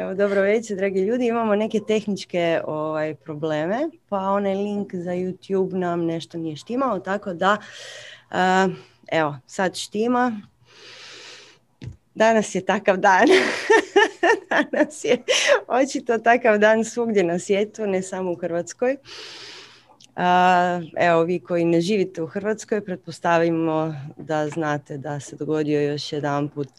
Evo, dobro večer, dragi ljudi. Imamo neke tehničke ovaj, probleme, pa onaj link za YouTube nam nešto nije štimao, tako da, uh, evo, sad štima. Danas je takav dan. Danas je očito takav dan svugdje na svijetu, ne samo u Hrvatskoj. Evo, vi koji ne živite u Hrvatskoj, pretpostavimo da znate da se dogodio još jedan put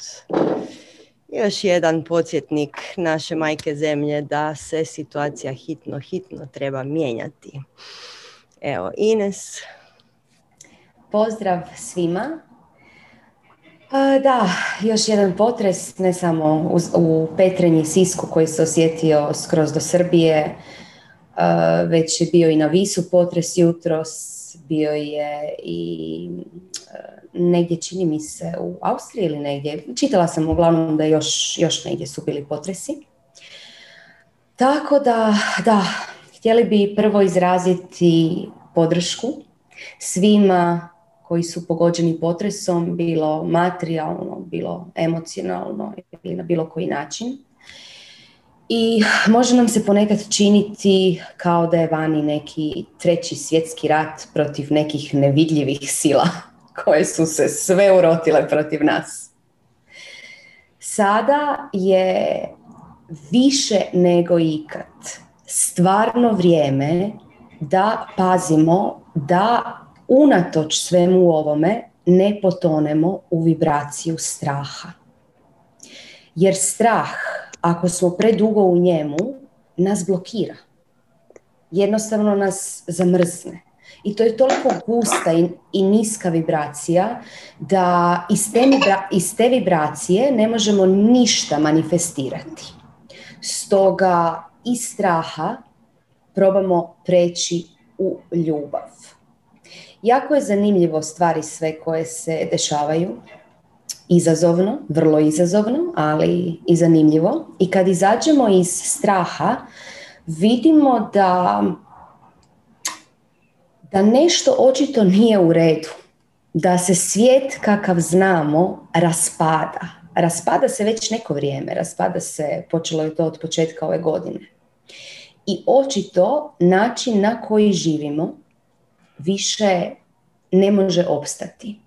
još jedan podsjetnik naše majke zemlje da se situacija hitno, hitno treba mijenjati. Evo, Ines. Pozdrav svima. Da, još jedan potres, ne samo u Petrenji, Sisku koji se osjetio skroz do Srbije, već je bio i na Visu potres jutros, bio je i negdje čini mi se u Austriji ili negdje. Čitala sam uglavnom da još, još negdje su bili potresi. Tako da, da, htjeli bi prvo izraziti podršku svima koji su pogođeni potresom, bilo materijalno, bilo emocionalno ili na bilo koji način. I može nam se ponekad činiti kao da je vani neki treći svjetski rat protiv nekih nevidljivih sila koje su se sve urotile protiv nas. Sada je više nego ikad stvarno vrijeme da pazimo da unatoč svemu ovome ne potonemo u vibraciju straha. Jer strah, ako smo predugo u njemu, nas blokira. Jednostavno nas zamrzne. I to je toliko gusta i, niska vibracija da iz te, iz te vibracije ne možemo ništa manifestirati. Stoga iz straha probamo preći u ljubav. Jako je zanimljivo stvari sve koje se dešavaju. Izazovno, vrlo izazovno, ali i zanimljivo. I kad izađemo iz straha, vidimo da da nešto očito nije u redu, da se svijet kakav znamo raspada. Raspada se već neko vrijeme, raspada se, počelo je to od početka ove godine. I očito način na koji živimo više ne može opstati.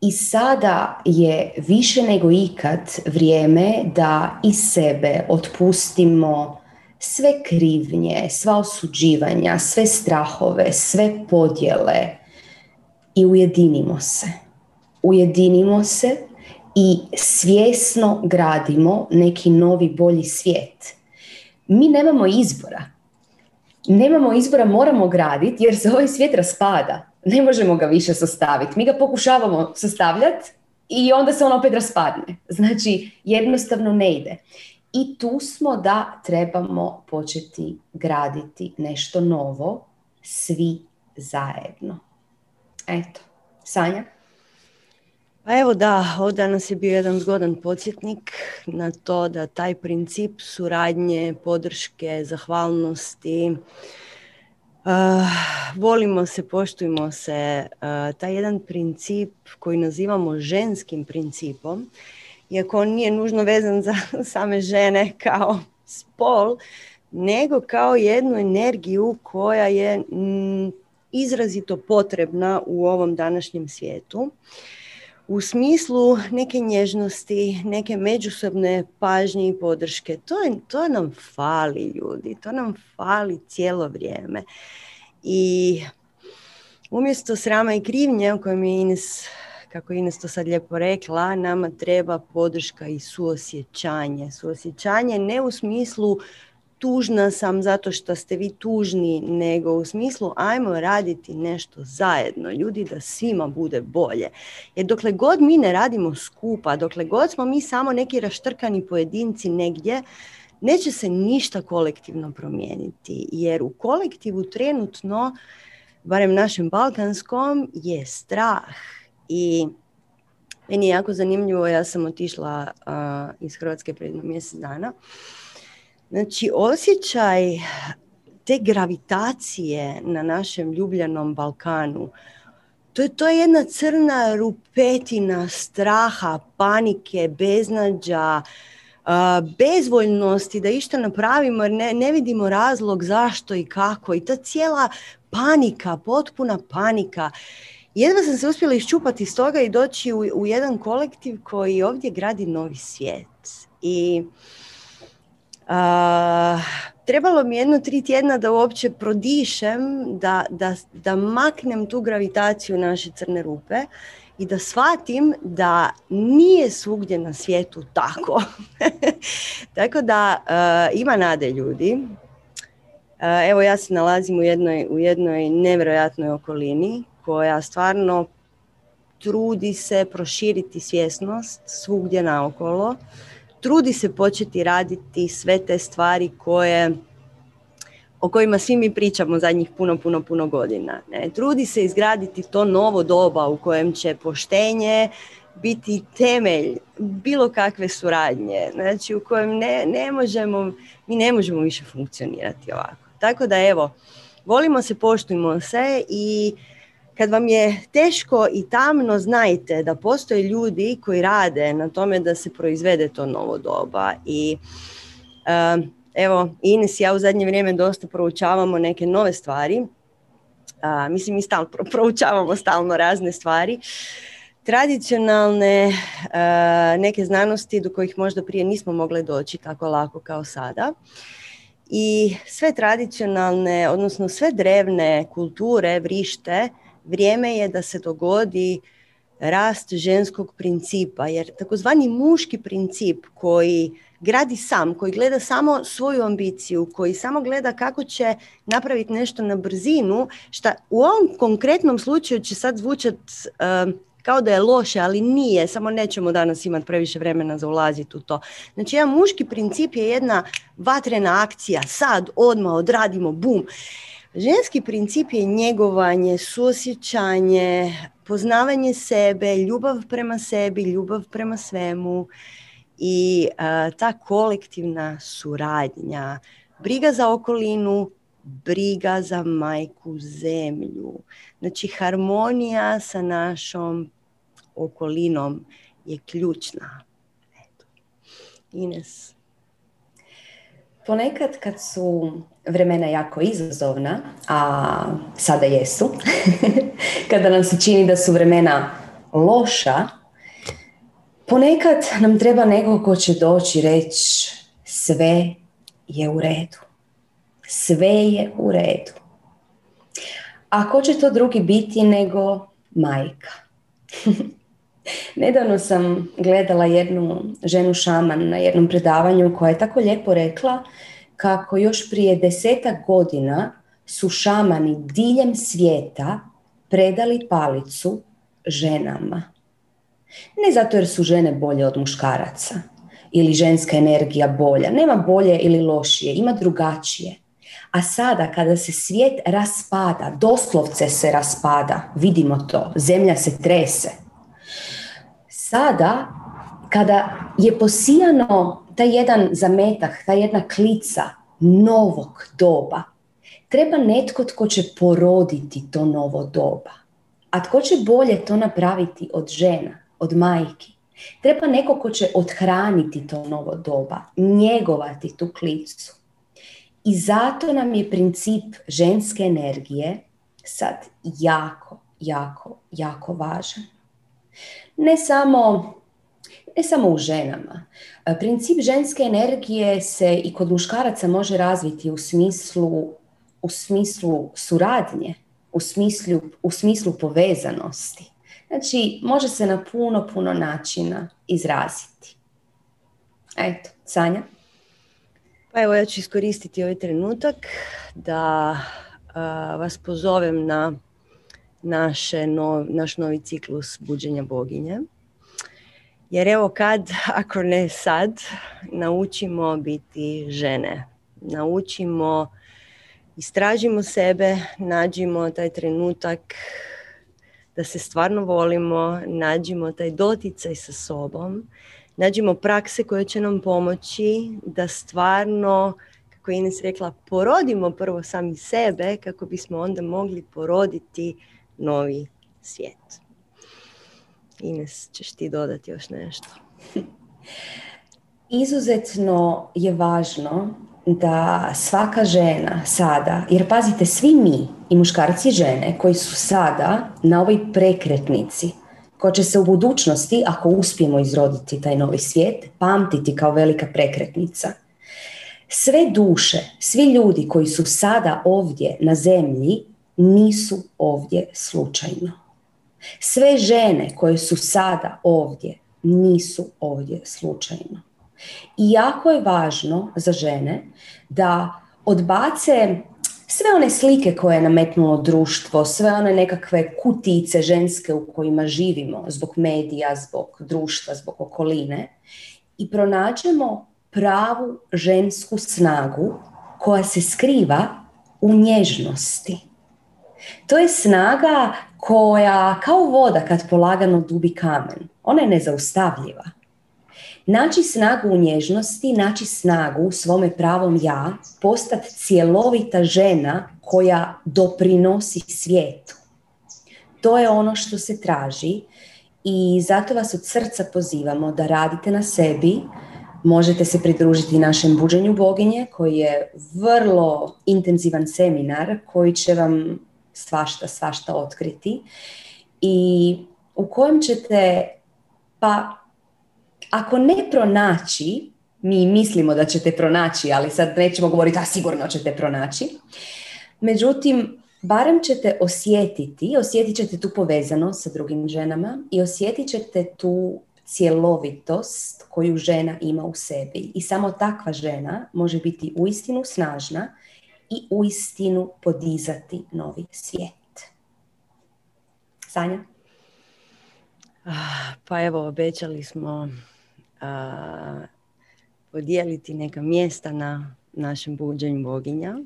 I sada je više nego ikad vrijeme da iz sebe otpustimo sve krivnje, sva osuđivanja, sve strahove, sve podjele i ujedinimo se. Ujedinimo se i svjesno gradimo neki novi bolji svijet. Mi nemamo izbora. Nemamo izbora, moramo graditi jer se ovaj svijet raspada. Ne možemo ga više sastaviti. Mi ga pokušavamo sastavljati i onda se on opet raspadne. Znači, jednostavno ne ide. I tu smo da trebamo početi graditi nešto novo, svi zajedno. Eto, Sanja? Pa evo da, ovdje danas je bio jedan zgodan podsjetnik na to da taj princip suradnje, podrške, zahvalnosti, uh, volimo se, poštujmo se, uh, taj jedan princip koji nazivamo ženskim principom, iako on nije nužno vezan za same žene kao spol, nego kao jednu energiju koja je mm, izrazito potrebna u ovom današnjem svijetu. U smislu neke nježnosti, neke međusobne pažnje i podrške. To, je, to nam fali ljudi, to nam fali cijelo vrijeme. I umjesto srama i krivnje o kojem je Ines kako Ines to sad lijepo rekla, nama treba podrška i suosjećanje. Suosjećanje ne u smislu tužna sam zato što ste vi tužni, nego u smislu ajmo raditi nešto zajedno, ljudi da svima bude bolje. Jer dokle god mi ne radimo skupa, dokle god smo mi samo neki raštrkani pojedinci negdje, neće se ništa kolektivno promijeniti. Jer u kolektivu trenutno, barem našem balkanskom, je strah i meni je jako zanimljivo, ja sam otišla iz Hrvatske pred mjesec dana. Znači, osjećaj te gravitacije na našem ljubljanom Balkanu, to je, to je jedna crna rupetina straha, panike, beznađa, bezvoljnosti da išta napravimo jer ne, ne vidimo razlog zašto i kako i ta cijela panika, potpuna panika. Jedva sam se uspjela iščupati iz toga i doći u, u jedan kolektiv koji ovdje gradi novi svijet. I trebalo mi jedno tri tjedna da uopće prodišem, da, da, da maknem tu gravitaciju naše crne rupe i da shvatim da nije svugdje na svijetu tako. tako da uh, ima nade ljudi. Uh, evo ja se nalazim u jednoj, u jednoj nevjerojatnoj okolini koja stvarno trudi se proširiti svjesnost svugdje naokolo. Trudi se početi raditi sve te stvari koje o kojima svi mi pričamo zadnjih puno, puno, puno godina. Ne? Trudi se izgraditi to novo doba u kojem će poštenje biti temelj bilo kakve suradnje, znači u kojem ne, ne možemo, mi ne možemo više funkcionirati ovako. Tako da evo, volimo se, poštujmo se i kad vam je teško i tamno, znajte da postoje ljudi koji rade na tome da se proizvede to novo doba i uh, evo, Ines i ja u zadnje vrijeme dosta proučavamo neke nove stvari. A, mislim, mi stalno proučavamo stalno razne stvari. Tradicionalne neke znanosti do kojih možda prije nismo mogli doći tako lako kao sada. I sve tradicionalne, odnosno sve drevne kulture, vrište, vrijeme je da se dogodi rast ženskog principa, jer takozvani muški princip koji gradi sam, koji gleda samo svoju ambiciju, koji samo gleda kako će napraviti nešto na brzinu, šta u ovom konkretnom slučaju će sad zvučat uh, kao da je loše, ali nije, samo nećemo danas imati previše vremena za ulaziti u to. Znači, jedan muški princip je jedna vatrena akcija, sad, odmah, odradimo, bum. Ženski princip je njegovanje, susjećanje, poznavanje sebe, ljubav prema sebi, ljubav prema svemu i ta kolektivna suradnja, briga za okolinu, briga za majku zemlju. Znači harmonija sa našom okolinom je ključna. Ines. Ponekad kad su vremena jako izazovna, a sada jesu, kada nam se čini da su vremena loša, Ponekad nam treba neko ko će doći reći sve je u redu. Sve je u redu. A ko će to drugi biti nego majka? Nedavno sam gledala jednu ženu šaman na jednom predavanju koja je tako lijepo rekla kako još prije desetak godina su šamani diljem svijeta predali palicu ženama ne zato jer su žene bolje od muškaraca ili ženska energija bolja. Nema bolje ili lošije, ima drugačije. A sada kada se svijet raspada, doslovce se raspada, vidimo to, zemlja se trese. Sada kada je posijano taj jedan zametak, ta jedna klica novog doba, treba netko tko će poroditi to novo doba. A tko će bolje to napraviti od žena? od majki. Treba neko ko će odhraniti to novo doba, njegovati tu klicu. I zato nam je princip ženske energije sad jako, jako, jako važan. Ne samo, ne samo u ženama. Princip ženske energije se i kod muškaraca može razviti u smislu, u smislu suradnje, u smislu, u smislu povezanosti. Znači, može se na puno, puno načina izraziti. Eto, Sanja? Pa evo, ja ću iskoristiti ovaj trenutak da vas pozovem na naše naš novi ciklus buđenja boginje. Jer evo kad, ako ne sad, naučimo biti žene. Naučimo, istražimo sebe, nađimo taj trenutak da se stvarno volimo, nađimo taj doticaj sa sobom, nađimo prakse koje će nam pomoći da stvarno, kako je Ines rekla, porodimo prvo sami sebe kako bismo onda mogli poroditi novi svijet. Ines, ćeš ti dodati još nešto? Izuzetno je važno da svaka žena sada, jer pazite, svi mi, i muškarci i žene, koji su sada na ovoj prekretnici, koja će se u budućnosti, ako uspijemo izroditi taj novi svijet, pamtiti kao velika prekretnica. Sve duše, svi ljudi koji su sada ovdje na zemlji, nisu ovdje slučajno. Sve žene koje su sada ovdje, nisu ovdje slučajno. I jako je važno za žene da odbace sve one slike koje je nametnulo društvo, sve one nekakve kutice ženske u kojima živimo zbog medija, zbog društva, zbog okoline i pronađemo pravu žensku snagu koja se skriva u nježnosti. To je snaga koja kao voda kad polagano dubi kamen. Ona je nezaustavljiva. Naći snagu u nježnosti, naći snagu u svome pravom ja, postati cjelovita žena koja doprinosi svijetu. To je ono što se traži i zato vas od srca pozivamo da radite na sebi, možete se pridružiti našem buđenju boginje koji je vrlo intenzivan seminar koji će vam svašta, svašta otkriti i u kojem ćete pa ako ne pronaći, mi mislimo da ćete pronaći, ali sad nećemo govoriti, a sigurno ćete pronaći. Međutim, barem ćete osjetiti, osjetit ćete tu povezanost sa drugim ženama i osjetit ćete tu cjelovitost koju žena ima u sebi. I samo takva žena može biti uistinu snažna i uistinu podizati novi svijet. Sanja? Ah, pa evo, obećali smo a, podijeliti neka mjesta na našem buđenju boginja.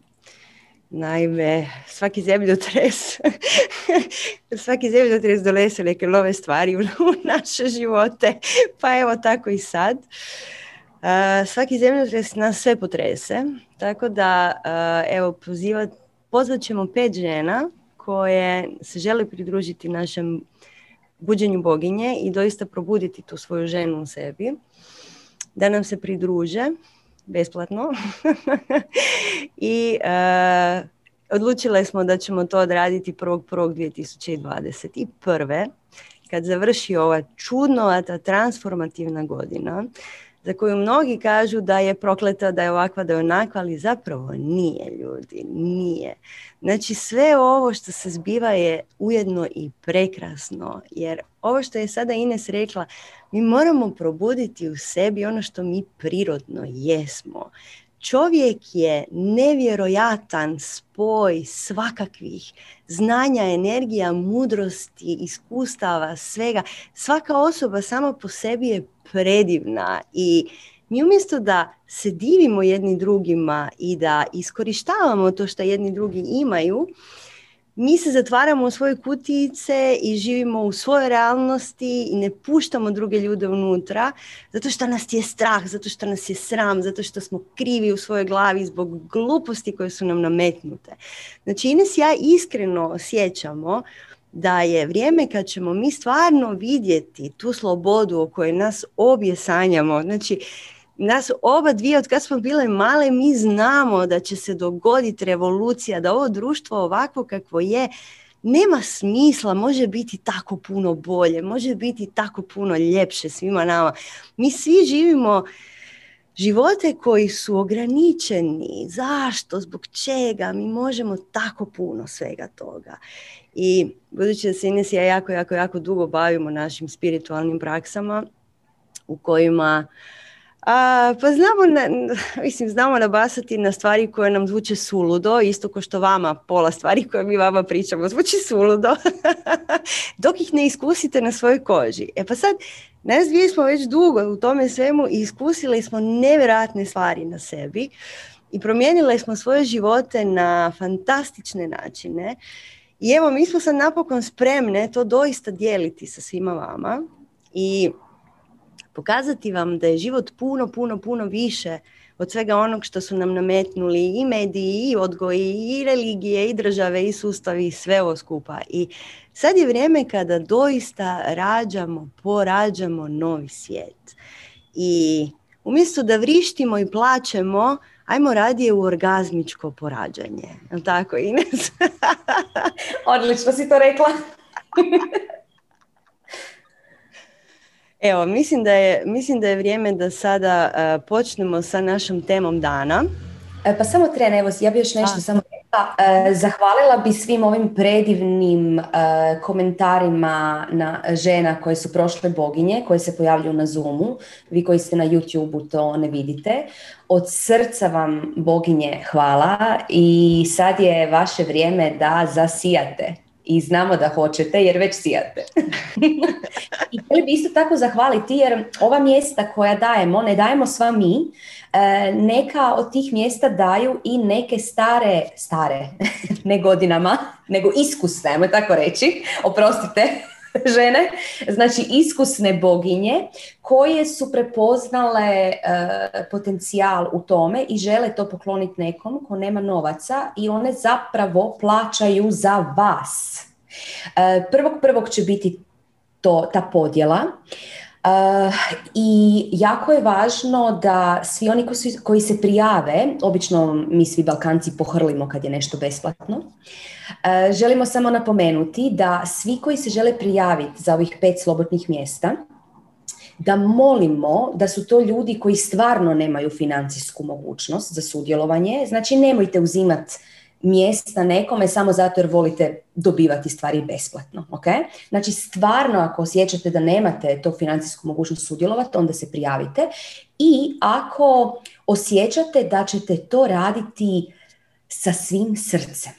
Naime, svaki zemljotres, svaki zemljotres dolese neke nove stvari u, naše živote, pa evo tako i sad. Svaki zemljotres nas sve potrese, tako da evo pozivat, pozvat ćemo pet žena koje se žele pridružiti našem buđenju boginje i doista probuditi tu svoju ženu u sebi, da nam se pridruže besplatno i uh, odlučile smo da ćemo to odraditi 1.1.2021. kad završi ova čudnovata transformativna godina za koju mnogi kažu da je prokleta, da je ovakva, da je onakva, ali zapravo nije ljudi, nije. Znači sve ovo što se zbiva je ujedno i prekrasno, jer ovo što je sada Ines rekla, mi moramo probuditi u sebi ono što mi prirodno jesmo. Čovjek je nevjerojatan spoj svakakvih znanja, energija, mudrosti, iskustava, svega. Svaka osoba sama po sebi je predivna i mi umjesto da se divimo jedni drugima i da iskorištavamo to što jedni drugi imaju, mi se zatvaramo u svoje kutice i živimo u svojoj realnosti i ne puštamo druge ljude unutra zato što nas je strah, zato što nas je sram, zato što smo krivi u svojoj glavi zbog gluposti koje su nam nametnute. Znači Ines ja iskreno osjećamo da je vrijeme kad ćemo mi stvarno vidjeti tu slobodu o kojoj nas obje sanjamo. Znači nas oba dvije od kad smo bile male mi znamo da će se dogoditi revolucija, da ovo društvo ovako kakvo je nema smisla, može biti tako puno bolje, može biti tako puno ljepše svima nama. Mi svi živimo živote koji su ograničeni. Zašto? Zbog čega? Mi možemo tako puno svega toga. I budući da se Ines ja jako, jako, jako dugo bavimo našim spiritualnim praksama u kojima a, pa znamo, na, mislim, znamo nabasati na stvari koje nam zvuče suludo, isto kao što vama pola stvari koje mi vama pričamo zvuči suludo, dok ih ne iskusite na svojoj koži. E pa sad, nas dvije smo već dugo u tome svemu i iskusili smo nevjerojatne stvari na sebi i promijenile smo svoje živote na fantastične načine. I evo, mi smo sad napokon spremne to doista dijeliti sa svima vama i pokazati vam da je život puno, puno, puno više od svega onog što su nam nametnuli i mediji, i odgoji, i religije, i države, i sustavi, i sve ovo skupa. I sad je vrijeme kada doista rađamo, porađamo novi svijet. I umjesto da vrištimo i plaćemo, ajmo radije u orgazmičko porađanje. Je tako, Ines? Odlično si to rekla. Evo, mislim da, je, mislim da je vrijeme da sada uh, počnemo sa našom temom dana. E, pa samo tren, evo, ja bi još nešto samo rekla. Zahvalila bi svim ovim predivnim komentarima na žena koje su prošle boginje, koje se pojavljuju na Zoomu. Vi koji ste na YouTubeu to ne vidite. Od srca vam boginje hvala i sad je vaše vrijeme da zasijate i znamo da hoćete jer već sijate. I htjeli bi isto tako zahvaliti jer ova mjesta koja dajemo, ne dajemo sva mi, e, neka od tih mjesta daju i neke stare, stare, ne godinama, nego iskusne, ajmo tako reći, oprostite, žene, znači iskusne boginje koje su prepoznale e, potencijal u tome i žele to pokloniti nekom ko nema novaca i one zapravo plaćaju za vas. E, prvog prvog će biti to, ta podjela. Uh, I jako je važno da svi oni koji, koji se prijave, obično mi svi Balkanci pohrlimo kad je nešto besplatno, uh, želimo samo napomenuti da svi koji se žele prijaviti za ovih pet slobodnih mjesta, da molimo da su to ljudi koji stvarno nemaju financijsku mogućnost za sudjelovanje, znači nemojte uzimati mjesta nekome samo zato jer volite dobivati stvari besplatno. Okay? Znači stvarno ako osjećate da nemate to financijsku mogućnost sudjelovati, onda se prijavite i ako osjećate da ćete to raditi sa svim srcem.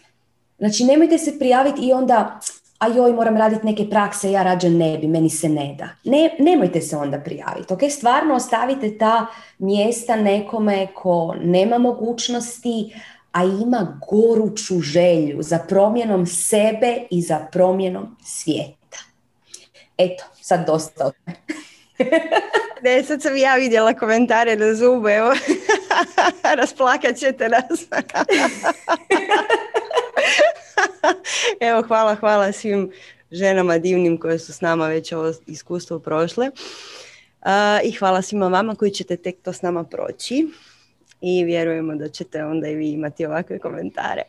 Znači nemojte se prijaviti i onda a joj moram raditi neke prakse, ja rađe ne bi, meni se ne da. Ne, nemojte se onda prijaviti, ok? Stvarno ostavite ta mjesta nekome ko nema mogućnosti, a ima goruću želju za promjenom sebe i za promjenom svijeta. Eto, sad dosta od Ne, sad sam ja vidjela komentare na zube, evo, rasplakat ćete nas. evo, hvala, hvala svim ženama divnim koje su s nama već ovo iskustvo prošle. I hvala svima vama koji ćete tek to s nama proći i vjerujemo da ćete onda i vi imati ovakve komentare.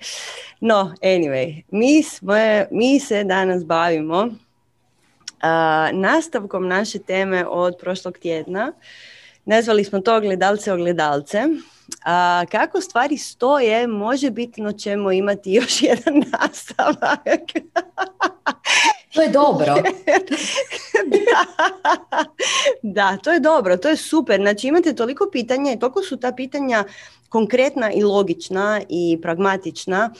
No, anyway, mi, smo, mi se danas bavimo uh, nastavkom naše teme od prošlog tjedna. Nazvali smo to gledalce ogledalce. A kako stvari stoje, može bitno ćemo imati još jedan nastavak. To je dobro. da, to je dobro, to je super. Znači imate toliko pitanja i toliko su ta pitanja konkretna i logična i pragmatična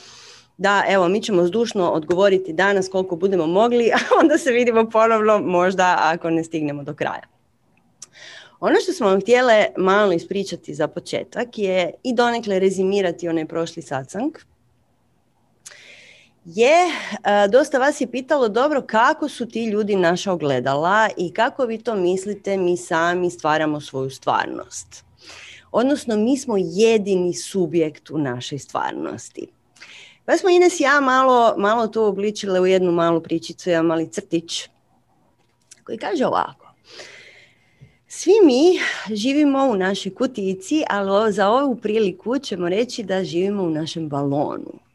da evo mi ćemo zdušno odgovoriti danas koliko budemo mogli, a onda se vidimo ponovno možda ako ne stignemo do kraja. Ono što smo vam htjele malo ispričati za početak je i donekle rezimirati onaj prošli satsang je, e, dosta vas je pitalo dobro kako su ti ljudi naša ogledala i kako vi to mislite mi sami stvaramo svoju stvarnost. Odnosno mi smo jedini subjekt u našoj stvarnosti. Pa smo Ines ja malo, malo to obličile u jednu malu pričicu, jedan mali crtić koji kaže ovako. Svi mi živimo u našoj kutici, ali za ovu priliku ćemo reći da živimo u našem balonu.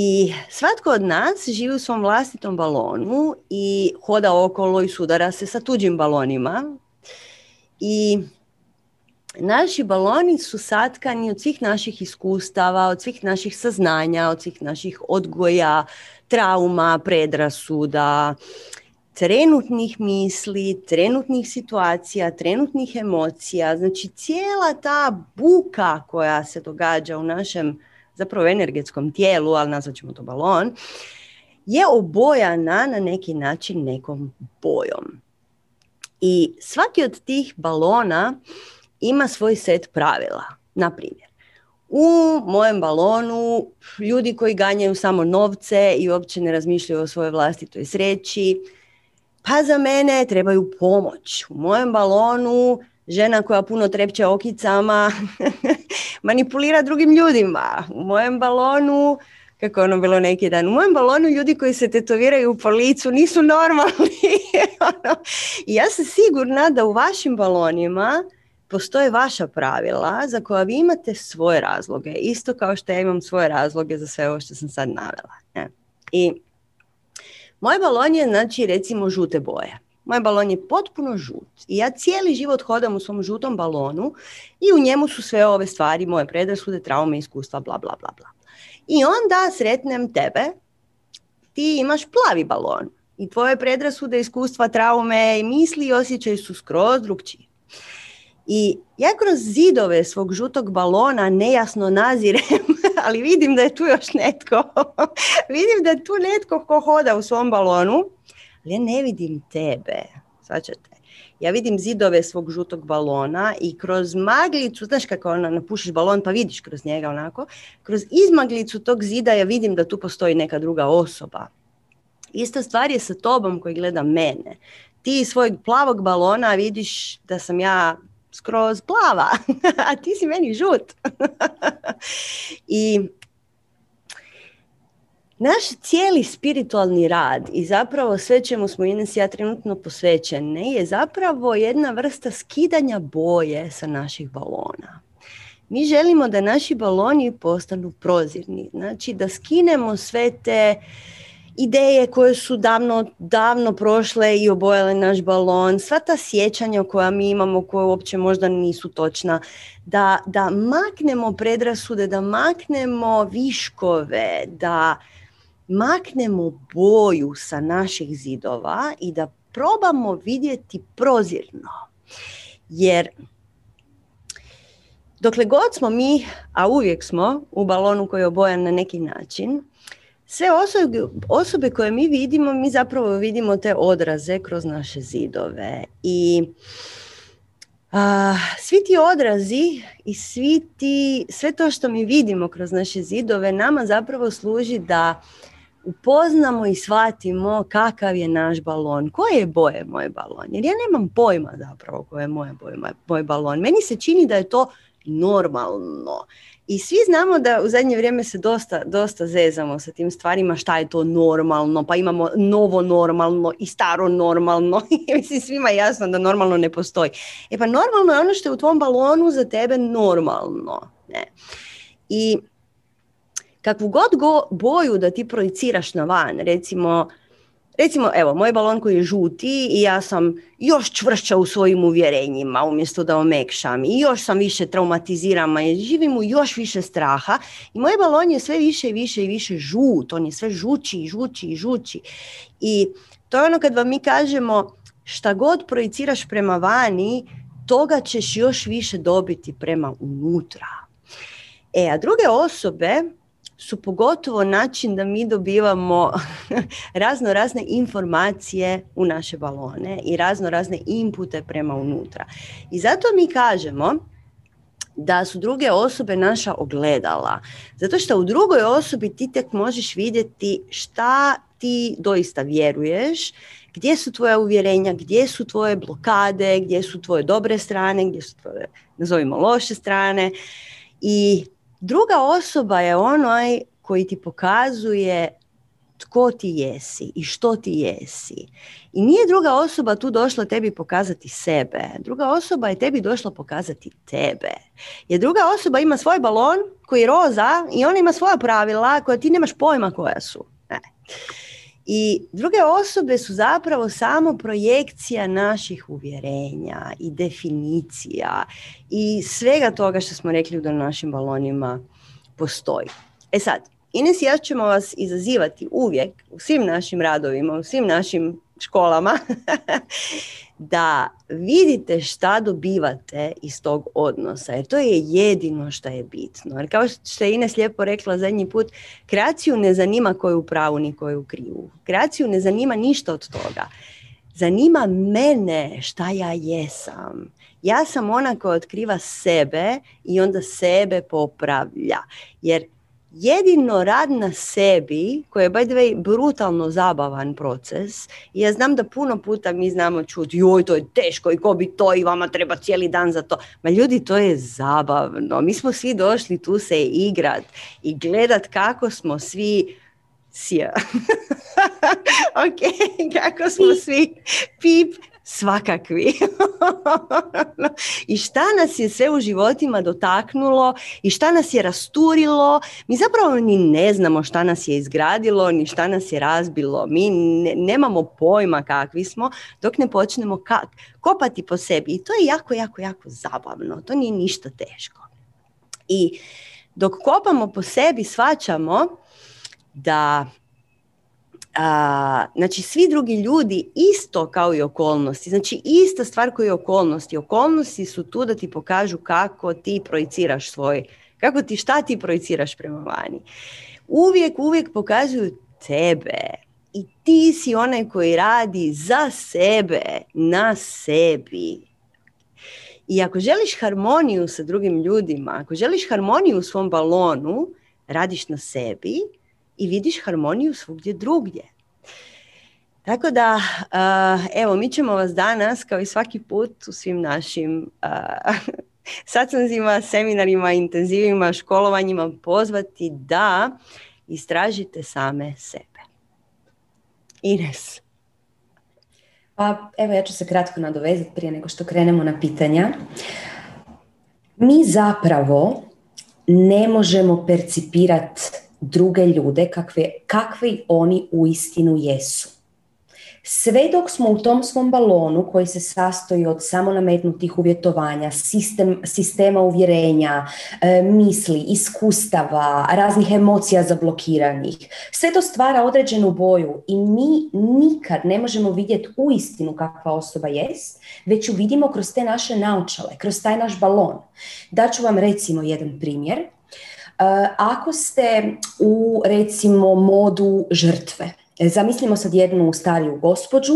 I svatko od nas živi u svom vlastitom balonu i hoda okolo i sudara se sa tuđim balonima. I naši baloni su satkani od svih naših iskustava, od svih naših saznanja, od svih naših odgoja, trauma, predrasuda, trenutnih misli, trenutnih situacija, trenutnih emocija. Znači cijela ta buka koja se događa u našem zapravo energetskom tijelu, ali nazvat ćemo to balon, je obojana na neki način nekom bojom. I svaki od tih balona ima svoj set pravila. Na primjer, u mojem balonu ljudi koji ganjaju samo novce i uopće ne razmišljaju o svojoj vlastitoj sreći, pa za mene trebaju pomoć. U mojem balonu žena koja puno trepće okicama manipulira drugim ljudima. U mojem balonu, kako ono bilo neki dan, u mojem balonu ljudi koji se tetoviraju po licu nisu normalni. Ono. Ja sam sigurna da u vašim balonima postoje vaša pravila za koja vi imate svoje razloge, isto kao što ja imam svoje razloge za sve ovo što sam sad navela. I moj balon je, znači, recimo žute boje. Moj balon je potpuno žut i ja cijeli život hodam u svom žutom balonu i u njemu su sve ove stvari, moje predrasude, traume, iskustva, bla, bla, bla, bla. I onda sretnem tebe, ti imaš plavi balon i tvoje predrasude, iskustva, traume i misli i osjećaj su skroz drugčiji. I ja kroz zidove svog žutog balona nejasno nazirem, ali vidim da je tu još netko. vidim da je tu netko ko hoda u svom balonu, ja ne vidim tebe. Svačate? Ja vidim zidove svog žutog balona i kroz maglicu, znaš kako ono, napušiš balon pa vidiš kroz njega onako, kroz izmaglicu tog zida ja vidim da tu postoji neka druga osoba. Ista stvar je sa tobom koji gleda mene. Ti iz svojeg plavog balona vidiš da sam ja skroz plava, a ti si meni žut. I naš cijeli spiritualni rad i zapravo sve čemu smo Ines ja trenutno posvećene je zapravo jedna vrsta skidanja boje sa naših balona. Mi želimo da naši baloni postanu prozirni, znači da skinemo sve te ideje koje su davno, davno prošle i obojale naš balon, sva ta sjećanja koja mi imamo, koje uopće možda nisu točna, da, da maknemo predrasude, da maknemo viškove, da maknemo boju sa naših zidova i da probamo vidjeti prozirno. Jer dokle god smo mi, a uvijek smo u balonu koji je obojan na neki način, sve osobe, osobe koje mi vidimo, mi zapravo vidimo te odraze kroz naše zidove. I a, svi ti odrazi i svi ti, sve to što mi vidimo kroz naše zidove nama zapravo služi da upoznamo i shvatimo kakav je naš balon, koje je boje moj balon. Jer ja nemam pojma zapravo koje je moj, moj balon. Meni se čini da je to normalno. I svi znamo da u zadnje vrijeme se dosta, dosta zezamo sa tim stvarima šta je to normalno, pa imamo novo normalno i staro normalno. Mislim, svima je jasno da normalno ne postoji. E pa normalno je ono što je u tvom balonu za tebe normalno. Ne? I kakvu god go, boju da ti projiciraš na van, recimo Recimo, evo, moj balon koji je žuti i ja sam još čvršća u svojim uvjerenjima umjesto da omekšam i još sam više traumatizirama i živim u još više straha i moj balon je sve više i više i više žut, on je sve žući i žući i žući. I to je ono kad vam mi kažemo šta god projiciraš prema vani, toga ćeš još više dobiti prema unutra. E, a druge osobe su pogotovo način da mi dobivamo razno razne informacije u naše balone i razno razne inpute prema unutra. I zato mi kažemo da su druge osobe naša ogledala. Zato što u drugoj osobi ti tek možeš vidjeti šta ti doista vjeruješ, gdje su tvoje uvjerenja, gdje su tvoje blokade, gdje su tvoje dobre strane, gdje su tvoje, nazovimo, loše strane. I Druga osoba je onaj koji ti pokazuje tko ti jesi i što ti jesi. I nije druga osoba tu došla tebi pokazati sebe. Druga osoba je tebi došla pokazati tebe. Jer druga osoba ima svoj balon koji je roza i ona ima svoja pravila koja ti nemaš pojma koja su. Ne. I druge osobe su zapravo samo projekcija naših uvjerenja i definicija i svega toga što smo rekli da našim balonima postoji. E sad, Ines ja ćemo vas izazivati uvijek u svim našim radovima, u svim našim školama da vidite šta dobivate iz tog odnosa, jer to je jedino što je bitno. Jer kao što je Ines lijepo rekla zadnji put, kreaciju ne zanima koju u pravu ni koju u krivu. Kreaciju ne zanima ništa od toga. Zanima mene šta ja jesam. Ja sam ona koja otkriva sebe i onda sebe popravlja. Jer jedino rad na sebi, koji je by the way brutalno zabavan proces, i ja znam da puno puta mi znamo čuti, joj to je teško i ko bi to i vama treba cijeli dan za to. Ma ljudi, to je zabavno. Mi smo svi došli tu se igrat i gledat kako smo svi sija. ok, kako smo svi pip svakakvi. I šta nas je sve u životima dotaknulo i šta nas je rasturilo. Mi zapravo ni ne znamo šta nas je izgradilo, ni šta nas je razbilo. Mi nemamo pojma kakvi smo dok ne počnemo kopati po sebi. I to je jako, jako, jako zabavno. To nije ništa teško. I dok kopamo po sebi, svačamo da a, znači svi drugi ljudi isto kao i okolnosti, znači ista stvar koji je okolnosti. Okolnosti su tu da ti pokažu kako ti projiciraš svoj, kako ti šta ti projiciraš prema vani. Uvijek, uvijek pokazuju tebe i ti si onaj koji radi za sebe, na sebi. I ako želiš harmoniju sa drugim ljudima, ako želiš harmoniju u svom balonu, radiš na sebi i vidiš harmoniju svugdje drugdje. Tako da, evo, mi ćemo vas danas, kao i svaki put u svim našim satsazima, seminarima, intenzivima, školovanjima pozvati da istražite same sebe. Ines. Pa evo ja ću se kratko nadovezati prije nego što krenemo na pitanja. Mi zapravo ne možemo percipirati druge ljude kakve, kakvi oni uistinu jesu. Sve dok smo u tom svom balonu koji se sastoji od samonametnutih uvjetovanja, sistem, sistema uvjerenja, e, misli, iskustava, raznih emocija zablokiranih, sve to stvara određenu boju i mi nikad ne možemo vidjeti uistinu kakva osoba jest, već ju vidimo kroz te naše naočale, kroz taj naš balon. Daću vam recimo jedan primjer. E, ako ste u recimo modu žrtve, E, zamislimo sad jednu stariju gospođu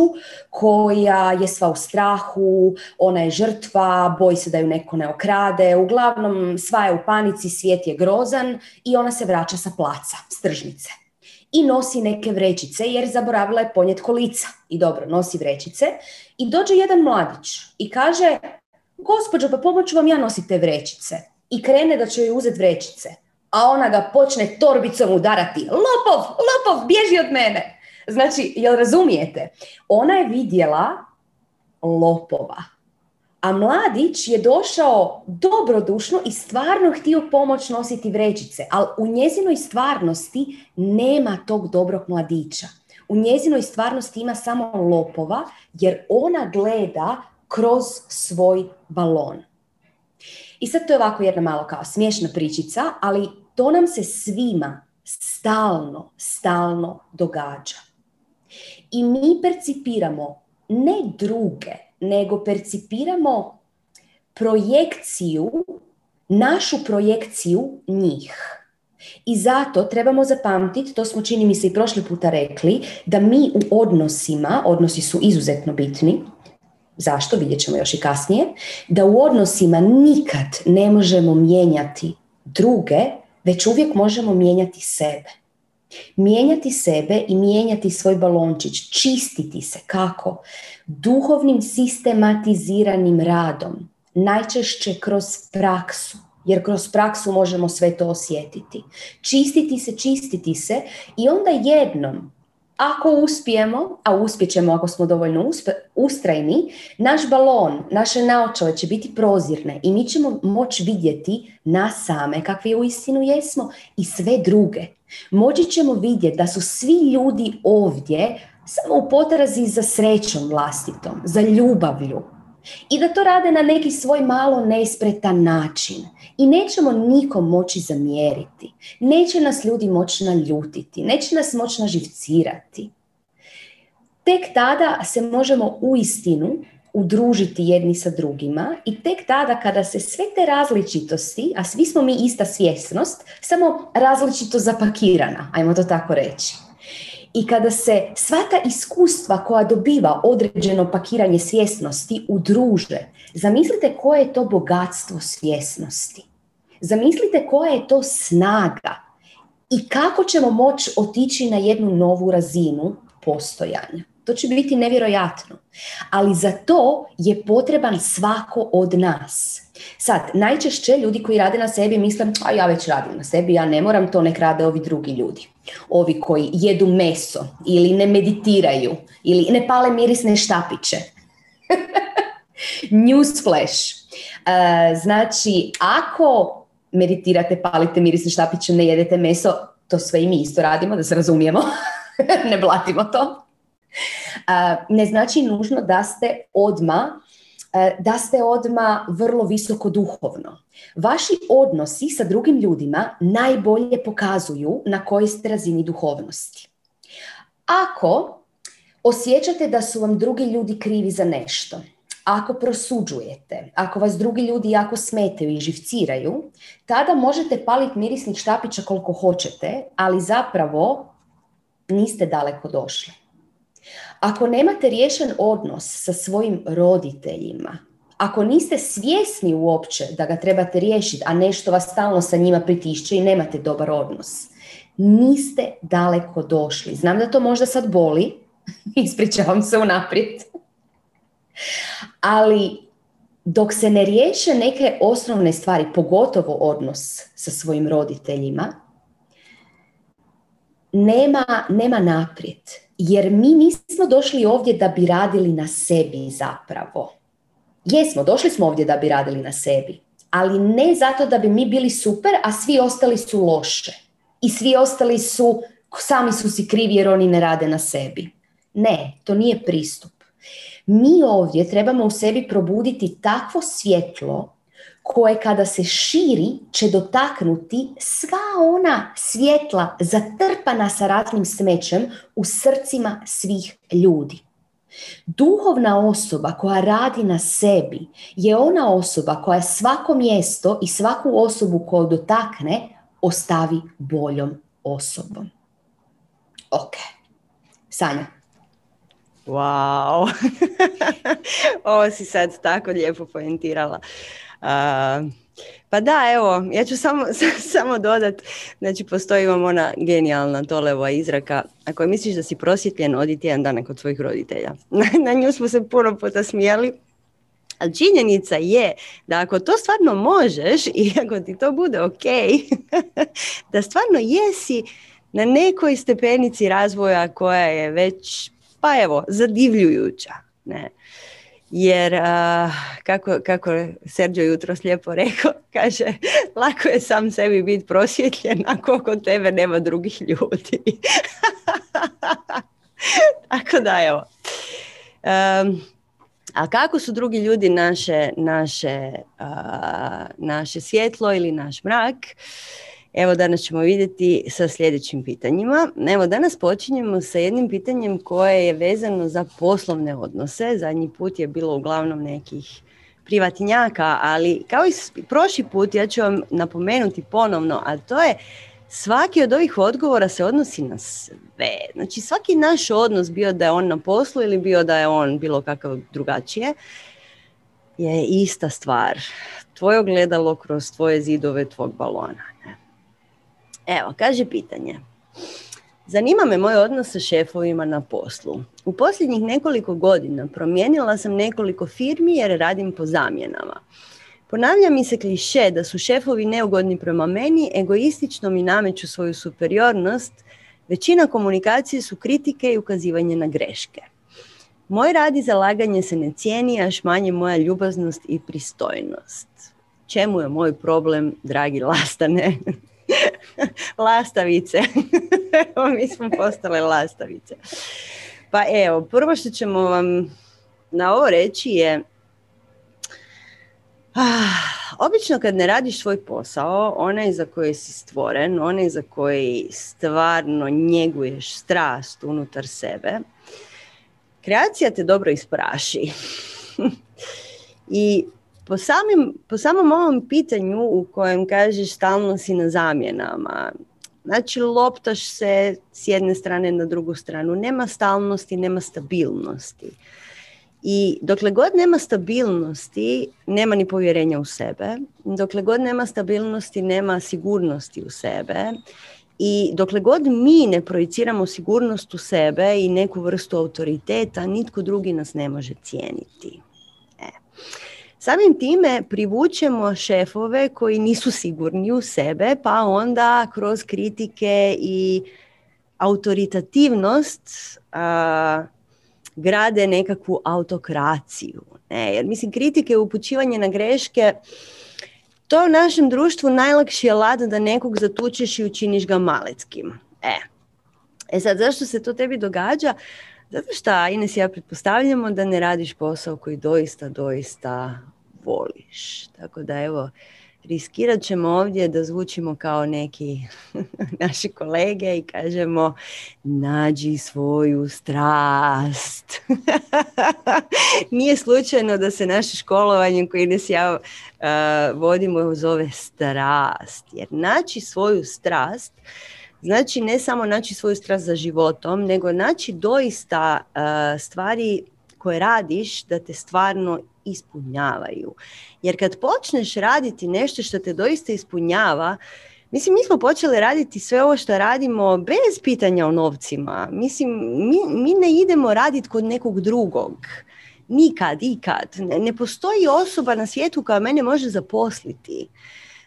koja je sva u strahu, ona je žrtva, boji se da ju neko ne okrade, uglavnom sva je u panici, svijet je grozan i ona se vraća sa placa, s tržnice. I nosi neke vrećice jer zaboravila je ponjet kolica. I dobro, nosi vrećice. I dođe jedan mladić i kaže, gospođo, pa pomoću vam ja nositi te vrećice. I krene da će joj uzeti vrećice a ona ga počne torbicom udarati. Lopov, lopov, bježi od mene. Znači, jel razumijete? Ona je vidjela lopova. A mladić je došao dobrodušno i stvarno htio pomoć nositi vrećice, ali u njezinoj stvarnosti nema tog dobrog mladića. U njezinoj stvarnosti ima samo lopova jer ona gleda kroz svoj balon. I sad to je ovako jedna malo kao smiješna pričica, ali to nam se svima stalno, stalno događa. I mi percipiramo ne druge, nego percipiramo projekciju, našu projekciju njih. I zato trebamo zapamtiti, to smo čini mi se i prošli puta rekli, da mi u odnosima, odnosi su izuzetno bitni, zašto, vidjet ćemo još i kasnije, da u odnosima nikad ne možemo mijenjati druge već uvijek možemo mijenjati sebe. Mijenjati sebe i mijenjati svoj balončić, čistiti se kako? Duhovnim sistematiziranim radom, najčešće kroz praksu, jer kroz praksu možemo sve to osjetiti. Čistiti se, čistiti se i onda jednom ako uspijemo, a uspjećemo ako smo dovoljno ustrajni, naš balon, naše naočale će biti prozirne i mi ćemo moći vidjeti nas same kakvi u istinu jesmo i sve druge. Moći ćemo vidjeti da su svi ljudi ovdje samo u potrazi za srećom vlastitom, za ljubavlju, i da to rade na neki svoj malo neispretan način. I nećemo nikom moći zamjeriti. Neće nas ljudi moći naljutiti. Neće nas moći naživcirati. Tek tada se možemo u istinu udružiti jedni sa drugima i tek tada kada se sve te različitosti, a svi smo mi ista svjesnost, samo različito zapakirana, ajmo to tako reći. I kada se sva ta iskustva koja dobiva određeno pakiranje svjesnosti udruže, zamislite koje je to bogatstvo svjesnosti. Zamislite koja je to snaga i kako ćemo moći otići na jednu novu razinu postojanja. To će biti nevjerojatno. Ali za to je potreban svako od nas. Sad, najčešće ljudi koji rade na sebi misle, a ja već radim na sebi, ja ne moram, to nek rade ovi drugi ljudi. Ovi koji jedu meso ili ne meditiraju ili ne pale mirisne štapiće. Newsflash. Uh, znači, ako meditirate, palite mirisne štapiće, ne jedete meso, to sve i mi isto radimo, da se razumijemo, ne blatimo to. Ne znači nužno da ste odma uh, da ste odma vrlo visoko duhovno. Vaši odnosi sa drugim ljudima najbolje pokazuju na kojoj ste razini duhovnosti. Ako osjećate da su vam drugi ljudi krivi za nešto, ako prosuđujete, ako vas drugi ljudi jako smetaju i živciraju, tada možete paliti mirisnih štapića koliko hoćete, ali zapravo niste daleko došli. Ako nemate riješen odnos sa svojim roditeljima, ako niste svjesni uopće da ga trebate riješiti, a nešto vas stalno sa njima pritišće i nemate dobar odnos, niste daleko došli. Znam da to možda sad boli, ispričavam se unaprijed. Ali dok se ne riješe neke osnovne stvari, pogotovo odnos sa svojim roditeljima, nema, nema naprijed. Jer mi nismo došli ovdje da bi radili na sebi zapravo. Jesmo, došli smo ovdje da bi radili na sebi, ali ne zato da bi mi bili super, a svi ostali su loše. I svi ostali su, sami su si krivi jer oni ne rade na sebi. Ne, to nije pristup. Mi ovdje trebamo u sebi probuditi takvo svjetlo koje kada se širi će dotaknuti sva ona svjetla zatrpana sa ratnim smećem u srcima svih ljudi. Duhovna osoba koja radi na sebi je ona osoba koja svako mjesto i svaku osobu koju dotakne ostavi boljom osobom. Ok. Sanja. Wow, ovo si sad tako lijepo poentirala. Pa da, evo, ja ću samo, samo dodat, znači postoji vam ona genijalna toleva izraka, ako misliš da si prosvjetljen, odi tjedan dana kod svojih roditelja. Na, nju smo se puno puta smijali, ali činjenica je da ako to stvarno možeš i ako ti to bude ok, da stvarno jesi na nekoj stepenici razvoja koja je već pa evo, zadivljujuća. Ne? Jer, kako, kako Sergio jutro lijepo rekao, kaže, lako je sam sebi biti prosvjetljen ako kod tebe nema drugih ljudi. Tako da, evo. a kako su drugi ljudi naše, naše, naše svjetlo ili naš mrak? Evo danas ćemo vidjeti sa sljedećim pitanjima. Evo danas počinjemo sa jednim pitanjem koje je vezano za poslovne odnose. Zadnji put je bilo uglavnom nekih privatnjaka, ali kao i prošli put ja ću vam napomenuti ponovno, a to je svaki od ovih odgovora se odnosi na sve. Znači svaki naš odnos, bio da je on na poslu ili bio da je on bilo kakav drugačije, je ista stvar. Tvoje ogledalo kroz tvoje zidove tvog balona. Evo, kaže pitanje. Zanima me moj odnos sa šefovima na poslu. U posljednjih nekoliko godina promijenila sam nekoliko firmi jer radim po zamjenama. Ponavlja mi se kliše da su šefovi neugodni prema meni, egoistično mi nameću svoju superiornost, većina komunikacije su kritike i ukazivanje na greške. Moj rad i zalaganje se ne cijeni, až manje moja ljubaznost i pristojnost. Čemu je moj problem, dragi lastane? lastavice. mi smo postale lastavice. Pa evo, prvo što ćemo vam na ovo reći je ah, obično kad ne radiš svoj posao, onaj za koji si stvoren, onaj za koji stvarno njeguješ strast unutar sebe, kreacija te dobro ispraši. I po, samim, po samom ovom pitanju u kojem kažeš stalno si na zamjenama, znači loptaš se s jedne strane na drugu stranu, nema stalnosti, nema stabilnosti. I dokle god nema stabilnosti, nema ni povjerenja u sebe. Dokle god nema stabilnosti, nema sigurnosti u sebe. I dokle god mi ne projiciramo sigurnost u sebe i neku vrstu autoriteta, nitko drugi nas ne može cijeniti. E. Samim time privučemo šefove koji nisu sigurni u sebe, pa onda kroz kritike i autoritativnost grade nekakvu autokraciju. Ne? Jer mislim, kritike i upućivanje na greške, to u našem društvu najlakši lad da nekog zatučeš i učiniš ga maleckim. E, e sad, zašto se to tebi događa? Zato što Ines ja pretpostavljamo da ne radiš posao koji doista, doista voliš. Tako da evo, riskirat ćemo ovdje da zvučimo kao neki naši kolege i kažemo nađi svoju strast. Nije slučajno da se naše školovanje koje ne ja uh, vodimo zove strast. Jer naći svoju strast znači ne samo naći svoju strast za životom, nego naći doista uh, stvari koje radiš da te stvarno ispunjavaju. Jer kad počneš raditi nešto što te doista ispunjava, Mislim, mi smo počeli raditi sve ovo što radimo bez pitanja o novcima. Mislim, mi, mi ne idemo raditi kod nekog drugog. Nikad, ikad. Ne, ne postoji osoba na svijetu koja mene može zaposliti.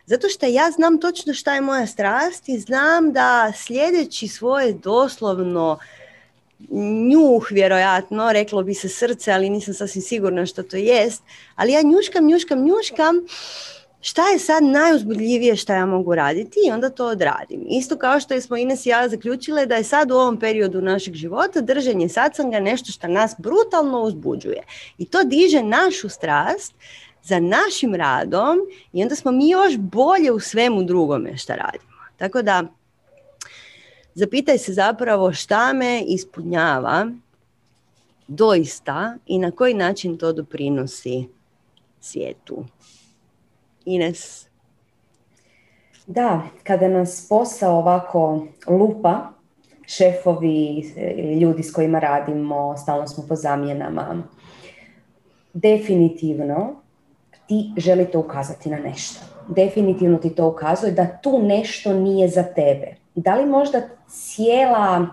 Zato što ja znam točno šta je moja strast i znam da sljedeći svoje doslovno njuh vjerojatno, reklo bi se srce, ali nisam sasvim sigurna što to jest, ali ja njuškam, njuškam, njuškam, šta je sad najuzbudljivije što ja mogu raditi i onda to odradim. Isto kao što smo Ines i ja zaključile da je sad u ovom periodu našeg života držanje satsanga nešto što nas brutalno uzbuđuje. I to diže našu strast za našim radom i onda smo mi još bolje u svemu drugome što radimo. Tako da zapitaj se zapravo šta me ispunjava doista i na koji način to doprinosi svijetu. Ines? Da, kada nas posao ovako lupa, šefovi ili ljudi s kojima radimo, stalno smo po zamjenama, definitivno ti želite ukazati na nešto. Definitivno ti to ukazuje da tu nešto nije za tebe da li možda cijela,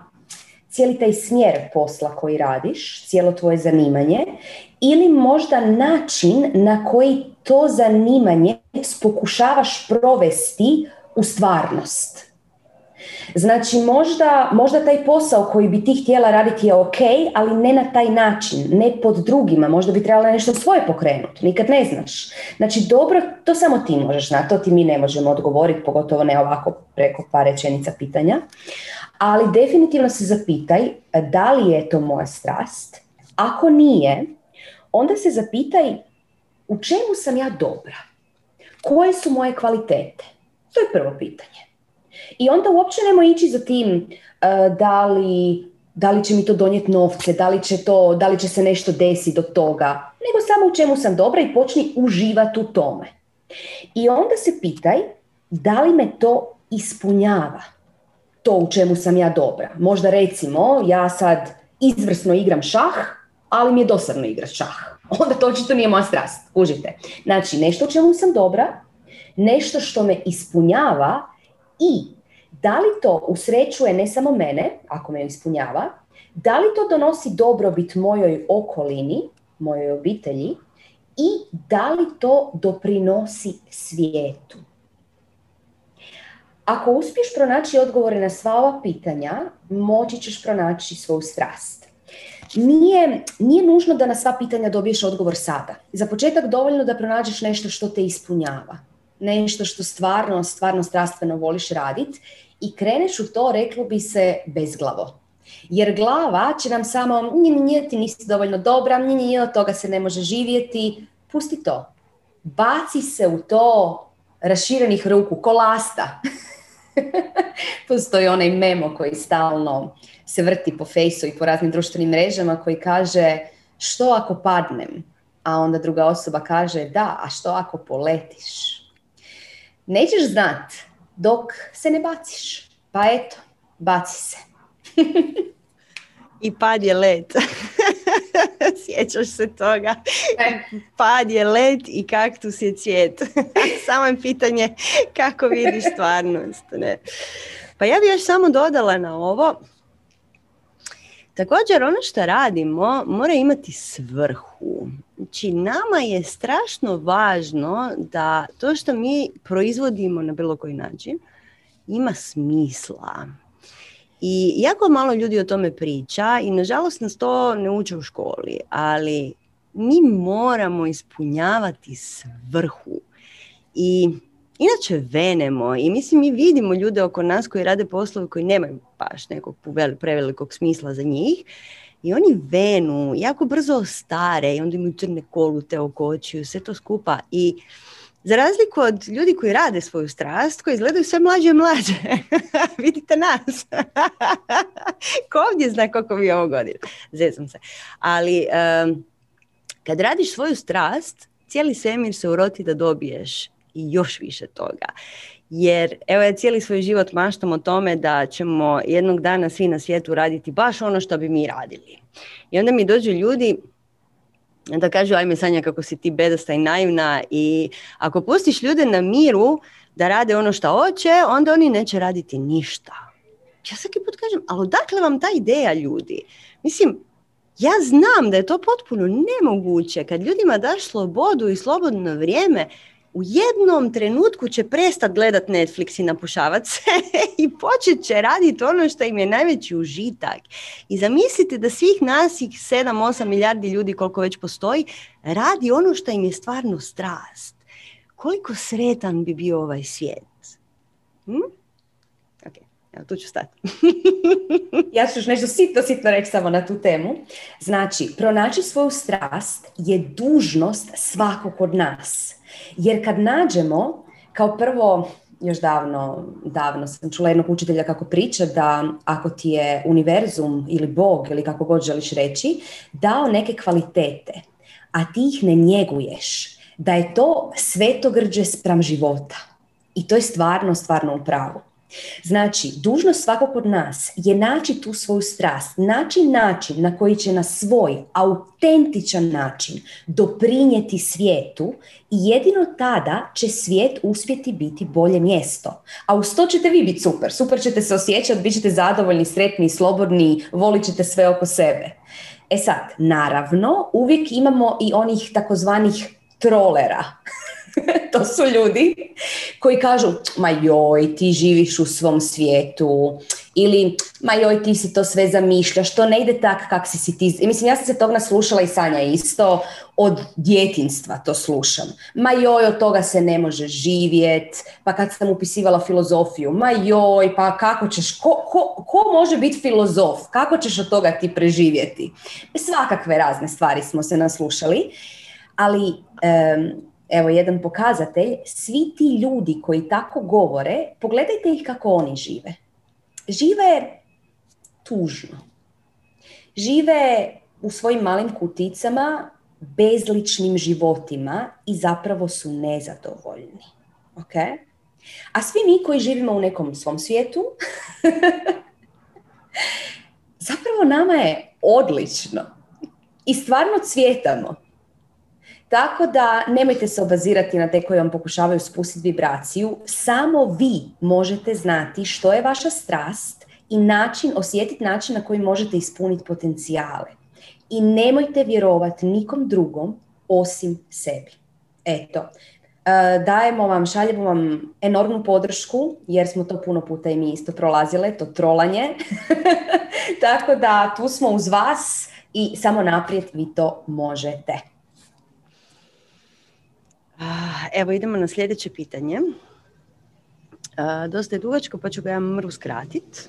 cijeli taj smjer posla koji radiš, cijelo tvoje zanimanje, ili možda način na koji to zanimanje pokušavaš provesti u stvarnost. Znači možda, možda taj posao koji bi ti htjela raditi je ok, ali ne na taj način, ne pod drugima, možda bi trebala nešto svoje pokrenuti, nikad ne znaš. Znači dobro, to samo ti možeš na to ti mi ne možemo odgovoriti, pogotovo ne ovako preko par rečenica pitanja. Ali definitivno se zapitaj da li je to moja strast. Ako nije, onda se zapitaj u čemu sam ja dobra? Koje su moje kvalitete? To je prvo pitanje. I onda uopće nemo ići za tim uh, da, li, da li će mi to donijeti novce, da li, će to, da li će se nešto desiti do toga, nego samo u čemu sam dobra i počni uživati u tome. I onda se pitaj da li me to ispunjava, to u čemu sam ja dobra. Možda recimo ja sad izvrsno igram šah, ali mi je dosadno igrati šah. Onda to očito nije moja strast, užite. Znači, nešto u čemu sam dobra, nešto što me ispunjava i da li to usrećuje ne samo mene, ako me ispunjava, da li to donosi dobrobit mojoj okolini, mojoj obitelji i da li to doprinosi svijetu. Ako uspiješ pronaći odgovore na sva ova pitanja, moći ćeš pronaći svoju strast. Nije, nije nužno da na sva pitanja dobiješ odgovor sada. Za početak dovoljno da pronađeš nešto što te ispunjava nešto što stvarno, stvarno strastveno voliš raditi i kreneš u to, reklo bi se, bezglavo. Jer glava će nam samo, nije, nije, ti nisi dovoljno dobra, nije, nije, od toga se ne može živjeti, pusti to. Baci se u to raširenih ruku, kolasta. Postoji onaj memo koji stalno se vrti po fejsu i po raznim društvenim mrežama koji kaže što ako padnem? A onda druga osoba kaže da, a što ako poletiš? Nećeš znat dok se ne baciš. Pa eto, baci se. I pad je let. Sjećaš se toga. E. Pad je let i kaktus je cvijet. samo je pitanje kako vidiš stvarnost. Ne? Pa ja bih još samo dodala na ovo. Također ono što radimo mora imati svrhu. Znači, nama je strašno važno da to što mi proizvodimo na bilo koji način ima smisla. I jako malo ljudi o tome priča i nažalost nas to ne uče u školi, ali mi moramo ispunjavati svrhu. I inače venemo i mislim mi vidimo ljude oko nas koji rade poslove koji nemaju baš nekog prevelikog smisla za njih i oni venu, jako brzo stare i onda imaju crne kolute oko očiju, sve to skupa i za razliku od ljudi koji rade svoju strast, koji izgledaju sve mlađe i mlađe. Vidite nas. Ko ovdje zna koliko vi ovo godina? Zezam se. Ali kad radiš svoju strast, cijeli svemir se uroti da dobiješ još više toga. Jer evo ja cijeli svoj život maštam o tome da ćemo jednog dana svi na svijetu raditi baš ono što bi mi radili. I onda mi dođu ljudi da kažu ajme Sanja kako si ti bedasta i naivna i ako pustiš ljude na miru da rade ono što hoće, onda oni neće raditi ništa. Ja svaki put kažem, ali odakle vam ta ideja ljudi? Mislim, ja znam da je to potpuno nemoguće. Kad ljudima daš slobodu i slobodno vrijeme, u jednom trenutku će prestat gledat Netflix i napušavat se i počet će raditi ono što im je najveći užitak. I zamislite da svih nas, ih 7-8 milijardi ljudi koliko već postoji, radi ono što im je stvarno strast. Koliko sretan bi bio ovaj svijet? Hm? Ok, evo tu ću stati. ja ću još nešto sitno, sitno reći samo na tu temu. Znači, pronaći svoju strast je dužnost svakog od nas jer kad nađemo, kao prvo, još davno, davno sam čula jednog učitelja kako priča da ako ti je univerzum ili Bog ili kako god želiš reći, dao neke kvalitete, a ti ih ne njeguješ, da je to svetogrđe spram života. I to je stvarno, stvarno u pravu. Znači, dužnost svakog od nas je naći tu svoju strast, naći način na koji će na svoj autentičan način doprinijeti svijetu i jedino tada će svijet uspjeti biti bolje mjesto. A uz to ćete vi biti super, super ćete se osjećati, bit ćete zadovoljni, sretni, slobodni, volit ćete sve oko sebe. E sad, naravno, uvijek imamo i onih takozvanih trolera to su ljudi koji kažu, ma joj, ti živiš u svom svijetu, ili ma joj, ti si to sve zamišljaš, to ne ide tak kak si si ti. Mislim, ja sam se tog naslušala i Sanja isto, od djetinstva to slušam. Ma joj, od toga se ne može živjet, pa kad sam upisivala filozofiju, ma joj, pa kako ćeš, ko, ko, ko može biti filozof, kako ćeš od toga ti preživjeti? Svakakve razne stvari smo se naslušali, ali evo jedan pokazatelj, svi ti ljudi koji tako govore, pogledajte ih kako oni žive. Žive tužno. Žive u svojim malim kuticama, bezličnim životima i zapravo su nezadovoljni. Ok? A svi mi koji živimo u nekom svom svijetu, zapravo nama je odlično. I stvarno cvjetamo. Tako da nemojte se obazirati na te koji vam pokušavaju spustiti vibraciju. Samo vi možete znati što je vaša strast i način, osjetiti način na koji možete ispuniti potencijale. I nemojte vjerovati nikom drugom osim sebi. Eto, e, dajemo vam, šaljemo vam enormnu podršku jer smo to puno puta i mi isto prolazile, to trolanje. Tako da tu smo uz vas i samo naprijed vi to možete. Evo idemo na sljedeće pitanje. Dosta je dugačko pa ću ga ja mru skratiti.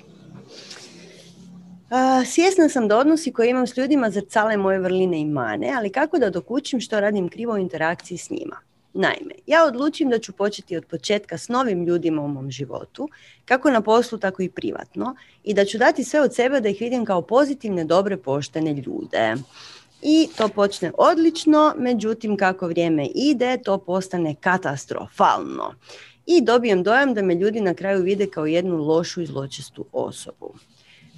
Svjesna sam da odnosi koje imam s ljudima zrcale moje vrline i mane, ali kako da dokučim što radim krivo u interakciji s njima? Naime, ja odlučim da ću početi od početka s novim ljudima u mom životu, kako na poslu, tako i privatno, i da ću dati sve od sebe da ih vidim kao pozitivne, dobre, poštene ljude i to počne odlično, međutim kako vrijeme ide to postane katastrofalno. I dobijem dojam da me ljudi na kraju vide kao jednu lošu i zločestu osobu.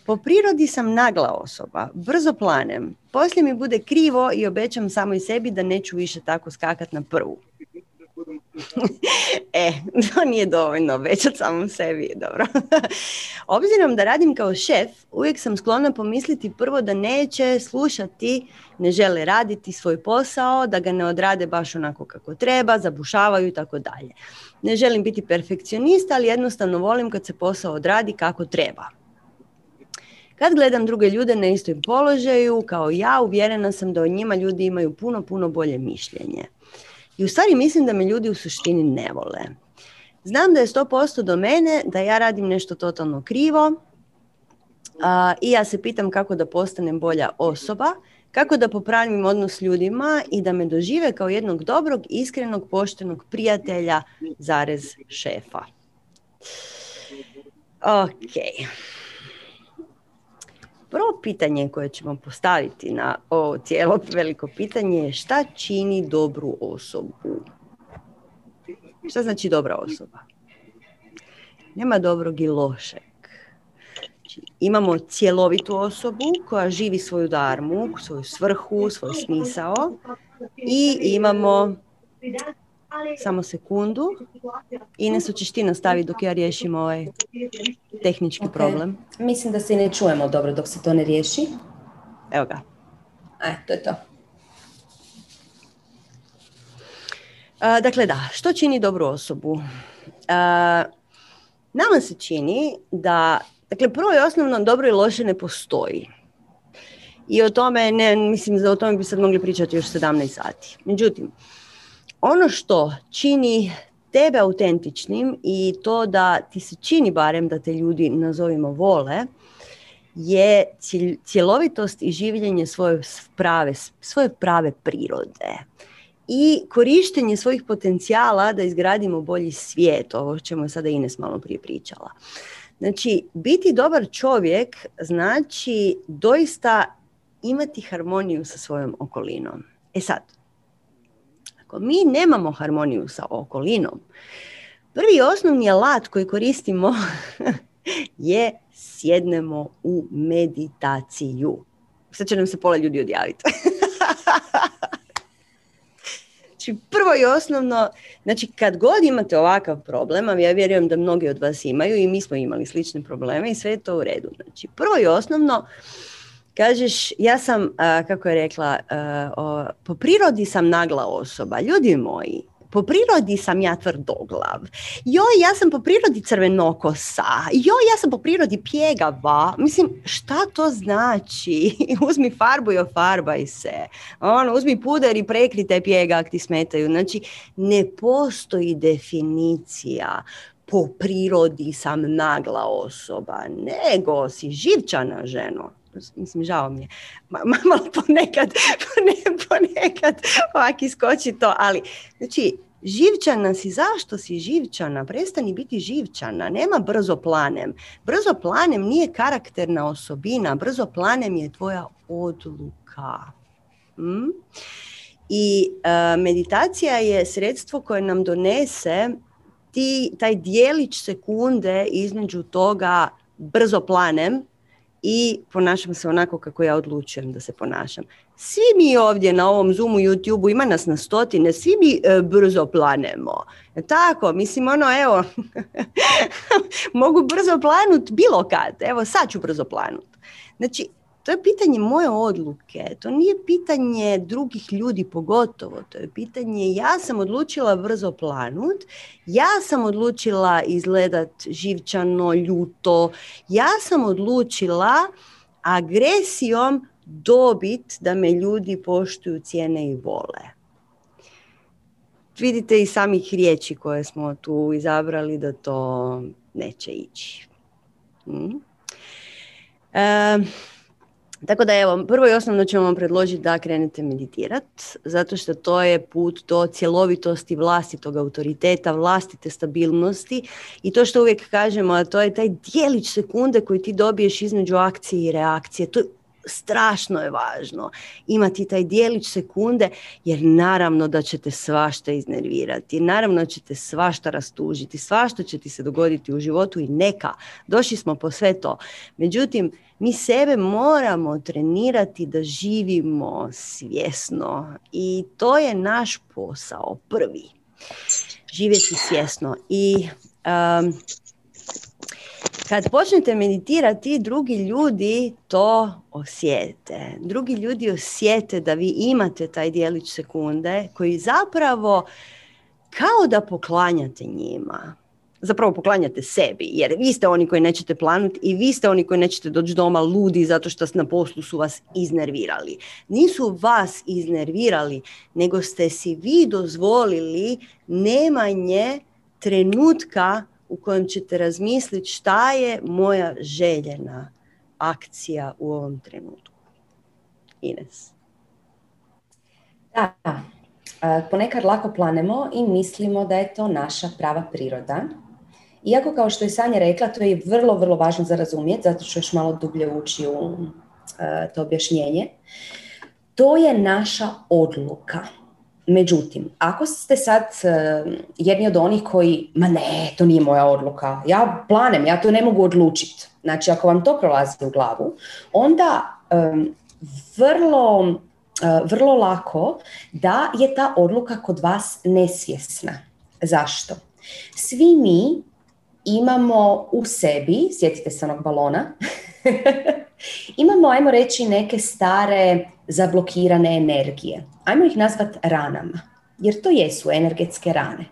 Po prirodi sam nagla osoba, brzo planem, poslije mi bude krivo i obećam samo sebi da neću više tako skakat na prvu. E, to nije dovoljno obećati samom sebi, dobro. Obzirom da radim kao šef, uvijek sam sklona pomisliti prvo da neće slušati, ne žele raditi svoj posao, da ga ne odrade baš onako kako treba, zabušavaju i tako dalje. Ne želim biti perfekcionista, ali jednostavno volim kad se posao odradi kako treba. Kad gledam druge ljude na istom položaju, kao ja, uvjerena sam da o njima ljudi imaju puno, puno bolje mišljenje. I u stvari mislim da me ljudi u suštini ne vole. Znam da je 100% do mene, da ja radim nešto totalno krivo i ja se pitam kako da postanem bolja osoba, kako da popravim odnos s ljudima i da me dožive kao jednog dobrog, iskrenog, poštenog prijatelja, zarez šefa. Ok. Prvo pitanje koje ćemo postaviti na ovo cijelo veliko pitanje je šta čini dobru osobu? Šta znači dobra osoba? Nema dobrog i lošeg. Znači, imamo cjelovitu osobu koja živi svoju darmu, svoju svrhu, svoj smisao i imamo samo sekundu. Ines, hoćeš ti nastaviti dok ja riješim ovaj tehnički problem? Mislim da se ne čujemo dobro dok se to ne riješi. Evo ga. E, to je to. dakle, da, što čini dobru osobu? nama se čini da, dakle, prvo i osnovno dobro i loše ne postoji. I o tome, ne, mislim da o tome bi sad mogli pričati još 17 sati. Međutim, ono što čini tebe autentičnim i to da ti se čini barem da te ljudi nazovimo vole, je cjelovitost i življenje svoje prave, svoje prave prirode i korištenje svojih potencijala da izgradimo bolji svijet, ovo o čemu je sada Ines malo prije pričala. Znači, biti dobar čovjek znači doista imati harmoniju sa svojom okolinom. E sad, ako mi nemamo harmoniju sa okolinom, prvi osnovni alat koji koristimo je sjednemo u meditaciju. Sad će nam se pola ljudi odjaviti. znači, prvo i osnovno, znači kad god imate ovakav problem, a ja vjerujem da mnogi od vas imaju i mi smo imali slične probleme i sve je to u redu. Znači, prvo i osnovno, Kažeš, ja sam, kako je rekla, po prirodi sam nagla osoba. Ljudi moji, po prirodi sam ja tvrdoglav. Joj, ja sam po prirodi crvenokosa. Joj, ja sam po prirodi pjegava. Mislim, šta to znači? uzmi farbu i ofarbaj se. Ono, uzmi puder i prekri te pjega ako ti smetaju. Znači, ne postoji definicija po prirodi sam nagla osoba, nego si živčana ženo mislim, žao mi je, malo ponekad, ponekad ovak iskoči to, ali, znači, živčana si, zašto si živčana? Prestani biti živčana, nema brzo planem. Brzo planem nije karakterna osobina, brzo planem je tvoja odluka. Hm? I e, meditacija je sredstvo koje nam donese ti, taj dijelić sekunde između toga brzo planem i ponašam se onako kako ja odlučujem da se ponašam. Svi mi ovdje na ovom Zoomu, YouTubeu, ima nas na stotine, svi mi e, brzo planemo. E, tako, mislim ono, evo, mogu brzo planut bilo kad, evo sad ću brzo planut. Znači, to je pitanje moje odluke, to nije pitanje drugih ljudi pogotovo, to je pitanje ja sam odlučila brzo planut, ja sam odlučila izgledat živčano, ljuto, ja sam odlučila agresijom dobit da me ljudi poštuju, cijene i vole. Vidite i samih riječi koje smo tu izabrali da to neće ići. Hmm? Tako da evo, prvo i osnovno ćemo vam predložiti da krenete meditirati, zato što to je put do cjelovitosti vlastitog autoriteta, vlastite stabilnosti i to što uvijek kažemo, a to je taj dijelić sekunde koji ti dobiješ između akcije i reakcije. To je strašno je važno imati taj dijelić sekunde jer naravno da ćete svašta iznervirati, naravno da ćete svašta rastužiti, svašta će ti se dogoditi u životu i neka, došli smo po sve to. Međutim, mi sebe moramo trenirati da živimo svjesno i to je naš posao prvi. Živjeti svjesno i um, kad počnete meditirati, drugi ljudi to osjete. Drugi ljudi osjete da vi imate taj dijelić sekunde koji zapravo kao da poklanjate njima. zapravo poklanjate sebi, jer vi ste oni koji nećete planuti i vi ste oni koji nećete doći doma ludi zato što na poslu su vas iznervirali. Nisu vas iznervirali, nego ste si vi dozvolili nemanje trenutka u kojem ćete razmisliti šta je moja željena akcija u ovom trenutku. Ines. Da, ponekad lako planemo i mislimo da je to naša prava priroda. Iako, kao što je Sanja rekla, to je vrlo, vrlo važno za razumjeti, zato ću još malo dublje ući u to objašnjenje. To je naša odluka. Međutim, ako ste sad jedni od onih koji, ma ne, to nije moja odluka, ja planem, ja to ne mogu odlučiti. Znači, ako vam to prolazi u glavu, onda vrlo E, vrlo lako da je ta odluka kod vas nesvjesna. Zašto? Svi mi imamo u sebi, sjetite se onog balona, imamo, ajmo reći, neke stare zablokirane energije. Ajmo ih nazvat ranama, jer to jesu energetske rane.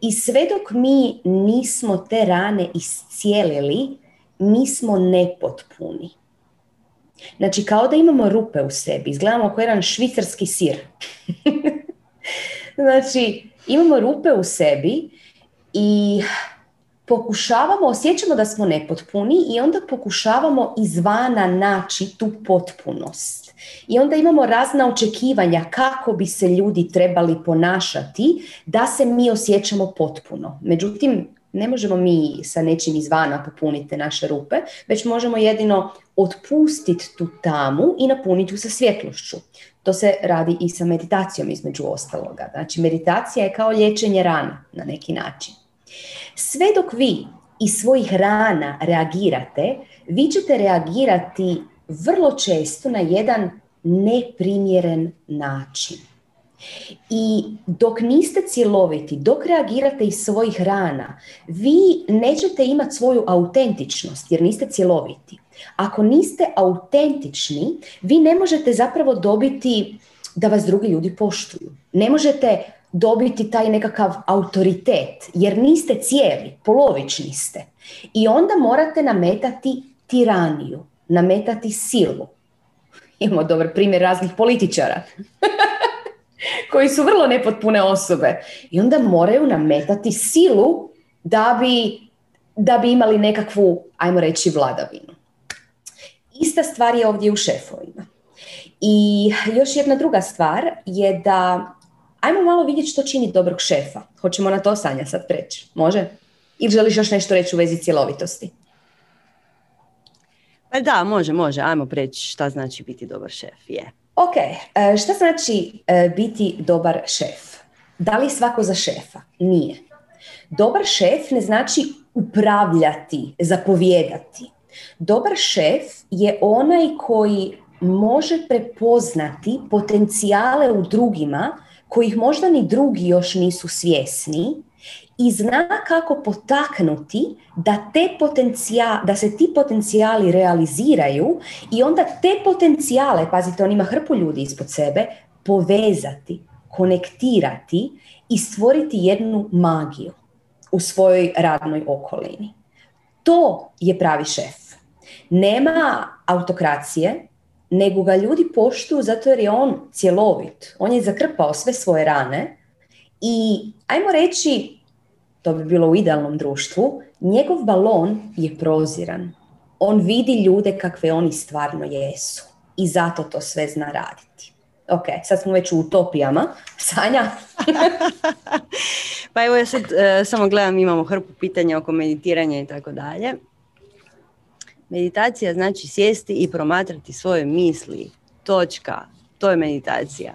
I sve dok mi nismo te rane iscijelili, mi smo nepotpuni. Znači, kao da imamo rupe u sebi. Izgledamo kao jedan švicarski sir. znači, imamo rupe u sebi i pokušavamo, osjećamo da smo nepotpuni i onda pokušavamo izvana naći tu potpunost. I onda imamo razna očekivanja kako bi se ljudi trebali ponašati da se mi osjećamo potpuno. Međutim, ne možemo mi sa nečim izvana popuniti naše rupe, već možemo jedino otpustiti tu tamu i napuniti ju sa svjetlošću. To se radi i sa meditacijom između ostaloga. Znači meditacija je kao liječenje rana na neki način. Sve dok vi iz svojih rana reagirate, vi ćete reagirati vrlo često na jedan neprimjeren način. I dok niste cjeloviti, dok reagirate iz svojih rana, vi nećete imati svoju autentičnost jer niste cjeloviti. Ako niste autentični, vi ne možete zapravo dobiti da vas drugi ljudi poštuju. Ne možete dobiti taj nekakav autoritet jer niste cijeli, polovični ste. I onda morate nametati tiraniju, nametati silu. Imamo dobar primjer raznih političara. koji su vrlo nepotpune osobe i onda moraju nametati silu da bi, da bi imali nekakvu, ajmo reći, vladavinu. Ista stvar je ovdje u šefovima. I još jedna druga stvar je da ajmo malo vidjeti što čini dobrog šefa. Hoćemo na to Sanja sad preći. Može? Ili želiš još nešto reći u vezi cjelovitosti? Pa da, može, može. Ajmo preći šta znači biti dobar šef. Je. Ok, e, šta znači e, biti dobar šef? Da li svako za šefa? Nije. Dobar šef ne znači upravljati, zapovjedati. Dobar šef je onaj koji može prepoznati potencijale u drugima kojih možda ni drugi još nisu svjesni i zna kako potaknuti da, te da se ti potencijali realiziraju i onda te potencijale, pazite, on ima hrpu ljudi ispod sebe, povezati, konektirati i stvoriti jednu magiju u svojoj radnoj okolini. To je pravi šef. Nema autokracije, nego ga ljudi poštuju zato jer je on cjelovit. On je zakrpao sve svoje rane i ajmo reći to bi bilo u idealnom društvu, njegov balon je proziran. On vidi ljude kakve oni stvarno jesu. I zato to sve zna raditi. Ok, sad smo već u utopijama. Sanja? pa evo ja sad uh, samo gledam, imamo hrpu pitanja oko meditiranja i tako dalje. Meditacija znači sjesti i promatrati svoje misli. Točka. To je meditacija.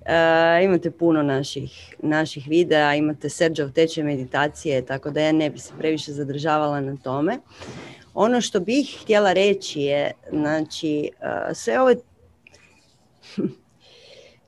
Uh, imate puno naših, naših videa, imate Serđov tečaj meditacije, tako da ja ne bi se previše zadržavala na tome. Ono što bih htjela reći je, znači, uh, sve ove...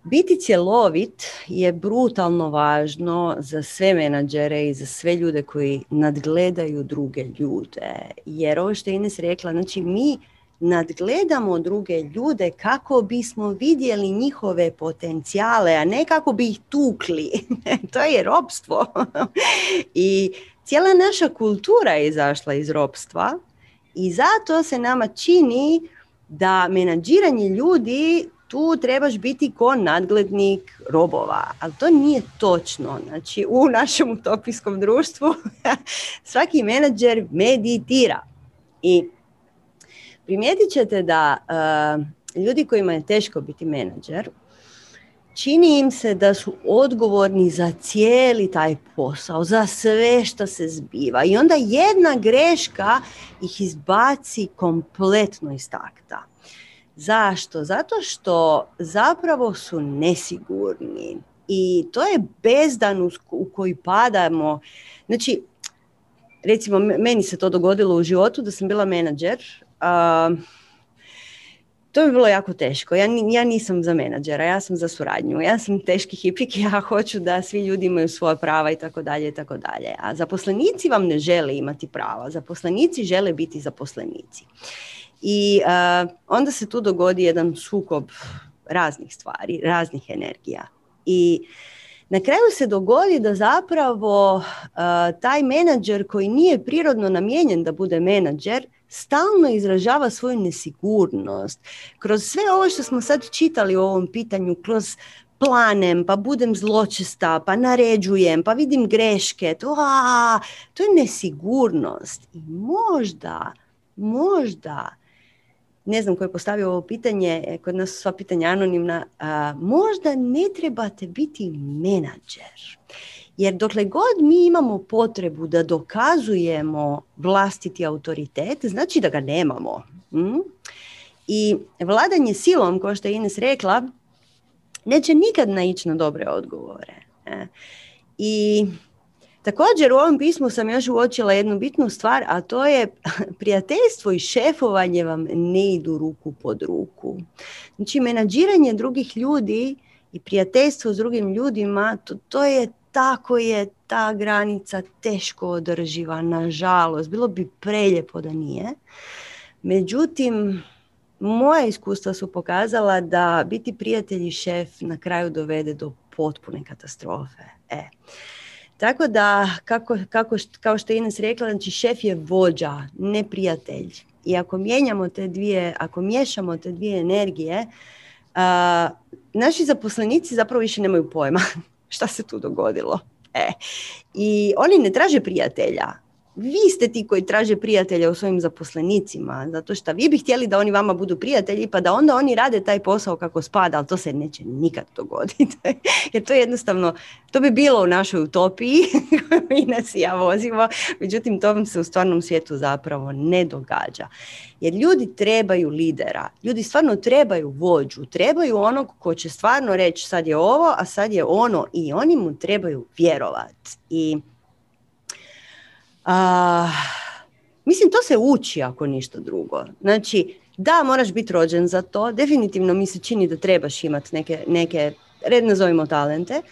Biti cjelovit je brutalno važno za sve menadžere i za sve ljude koji nadgledaju druge ljude. Jer ovo što je Ines rekla, znači mi nadgledamo druge ljude kako bismo vidjeli njihove potencijale, a ne kako bi ih tukli. to je robstvo. I cijela naša kultura je izašla iz ropstva i zato se nama čini da menadžiranje ljudi tu trebaš biti ko nadglednik robova, ali to nije točno. Znači, u našem utopijskom društvu svaki menadžer meditira. I primijetit ćete da uh, ljudi kojima je teško biti menadžer, čini im se da su odgovorni za cijeli taj posao, za sve što se zbiva. I onda jedna greška ih izbaci kompletno iz takta. Zašto? Zato što zapravo su nesigurni. I to je bezdan u koji padamo. Znači, recimo, meni se to dogodilo u životu da sam bila menadžer. to bi bilo jako teško. Ja, ja nisam za menadžera, ja sam za suradnju. Ja sam teški hipik, ja hoću da svi ljudi imaju svoja prava i tako dalje i tako dalje. A zaposlenici vam ne žele imati prava. Zaposlenici žele biti zaposlenici. I uh, onda se tu dogodi jedan sukob raznih stvari, raznih energija. I na kraju se dogodi da zapravo uh, taj menadžer koji nije prirodno namijenjen da bude menadžer, stalno izražava svoju nesigurnost. Kroz sve ovo što smo sad čitali u ovom pitanju, kroz planem, pa budem zločesta, pa naređujem, pa vidim greške, to, a, to je nesigurnost. I možda, možda ne znam ko je postavio ovo pitanje, e, kod nas sva pitanja anonimna, možda ne trebate biti menadžer. Jer dokle god mi imamo potrebu da dokazujemo vlastiti autoritet, znači da ga nemamo. Hm? I vladanje silom, kao što je Ines rekla, neće nikad naići na dobre odgovore. E. I Također u ovom pismu sam još uočila jednu bitnu stvar, a to je prijateljstvo i šefovanje vam ne idu ruku pod ruku. Znači, menadžiranje drugih ljudi i prijateljstvo s drugim ljudima, to, to je tako je ta granica teško održiva, nažalost. Bilo bi preljepo da nije. Međutim, moja iskustva su pokazala da biti prijatelj i šef na kraju dovede do potpune katastrofe. E. Tako da, kako, kako, kao što je Ines rekla, znači šef je vođa, ne prijatelj. I ako mijenjamo te dvije, ako miješamo te dvije energije, naši zaposlenici zapravo više nemaju pojma šta se tu dogodilo. E. I oni ne traže prijatelja, vi ste ti koji traže prijatelja u svojim zaposlenicima, zato što vi bi htjeli da oni vama budu prijatelji, pa da onda oni rade taj posao kako spada, ali to se neće nikad dogoditi. Jer to je jednostavno, to bi bilo u našoj utopiji, mi nas ja vozimo, međutim to vam se u stvarnom svijetu zapravo ne događa. Jer ljudi trebaju lidera, ljudi stvarno trebaju vođu, trebaju onog ko će stvarno reći sad je ovo, a sad je ono i oni mu trebaju vjerovati. I a, mislim, to se uči ako ništa drugo. Znači, da, moraš biti rođen za to. Definitivno mi se čini da trebaš imati neke, neke red nazovimo talente,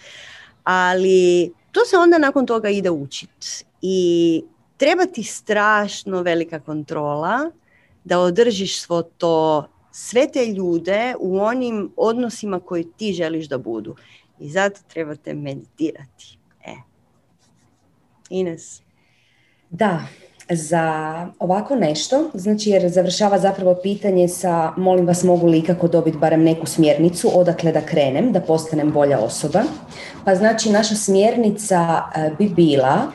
ali to se onda nakon toga ide učit. I treba ti strašno velika kontrola da održiš svo to, sve te ljude u onim odnosima koji ti želiš da budu. I zato trebate meditirati. E. Ines. Da, za ovako nešto, znači jer završava zapravo pitanje sa molim vas mogu li ikako dobiti barem neku smjernicu odakle da krenem, da postanem bolja osoba. Pa znači naša smjernica e, bi bila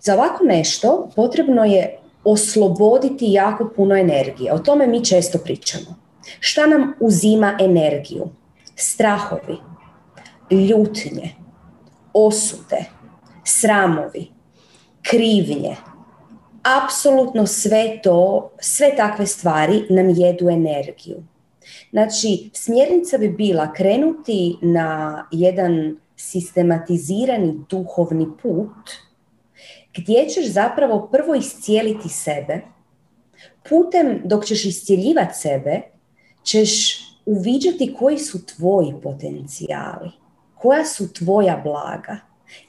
za ovako nešto potrebno je osloboditi jako puno energije. O tome mi često pričamo. Šta nam uzima energiju? Strahovi, ljutnje, osude, sramovi, krivnje, apsolutno sve to, sve takve stvari nam jedu energiju. Znači, smjernica bi bila krenuti na jedan sistematizirani duhovni put gdje ćeš zapravo prvo iscijeliti sebe, putem dok ćeš iscijeljivati sebe, ćeš uviđati koji su tvoji potencijali, koja su tvoja blaga,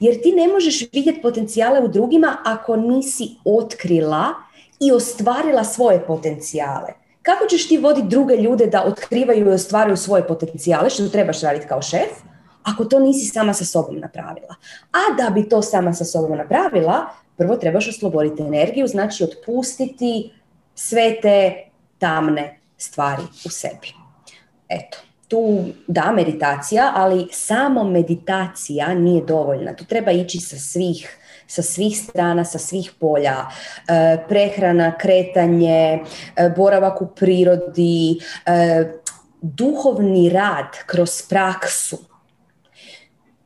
jer ti ne možeš vidjeti potencijale u drugima ako nisi otkrila i ostvarila svoje potencijale. Kako ćeš ti voditi druge ljude da otkrivaju i ostvaruju svoje potencijale, što trebaš raditi kao šef, ako to nisi sama sa sobom napravila? A da bi to sama sa sobom napravila, prvo trebaš osloboditi energiju, znači otpustiti sve te tamne stvari u sebi. Eto, tu da meditacija, ali samo meditacija nije dovoljna. Tu treba ići sa svih sa svih strana, sa svih polja. E, prehrana, kretanje, e, boravak u prirodi, e, duhovni rad kroz praksu,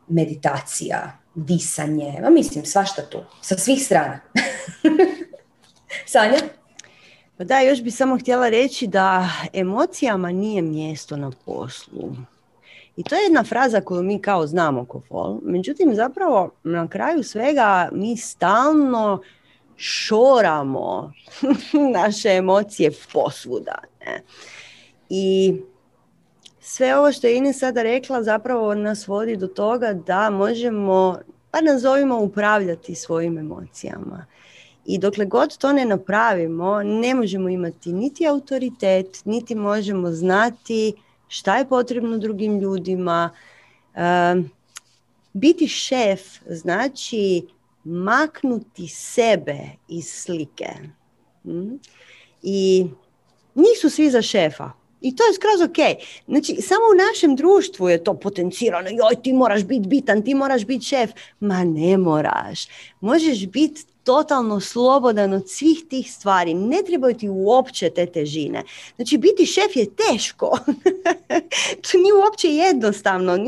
meditacija, disanje, mislim svašta tu, sa svih strana. Sanja? Pa da, još bi samo htjela reći da emocijama nije mjesto na poslu. I to je jedna fraza koju mi kao znamo ko fol. Međutim, zapravo na kraju svega mi stalno šoramo naše emocije posvuda. Ne? I sve ovo što je Ines sada rekla zapravo nas vodi do toga da možemo, pa nazovimo, upravljati svojim emocijama. I dokle god to ne napravimo, ne možemo imati niti autoritet, niti možemo znati šta je potrebno drugim ljudima. biti šef znači maknuti sebe iz slike. Hm? I nisu svi za šefa. I to je skroz ok. Znači, samo u našem društvu je to potencirano. Joj, ti moraš biti bitan, ti moraš biti šef. Ma ne moraš. Možeš biti totalno slobodan od svih tih stvari. Ne trebaju ti uopće te težine. Znači, biti šef je teško. to nije uopće jednostavno.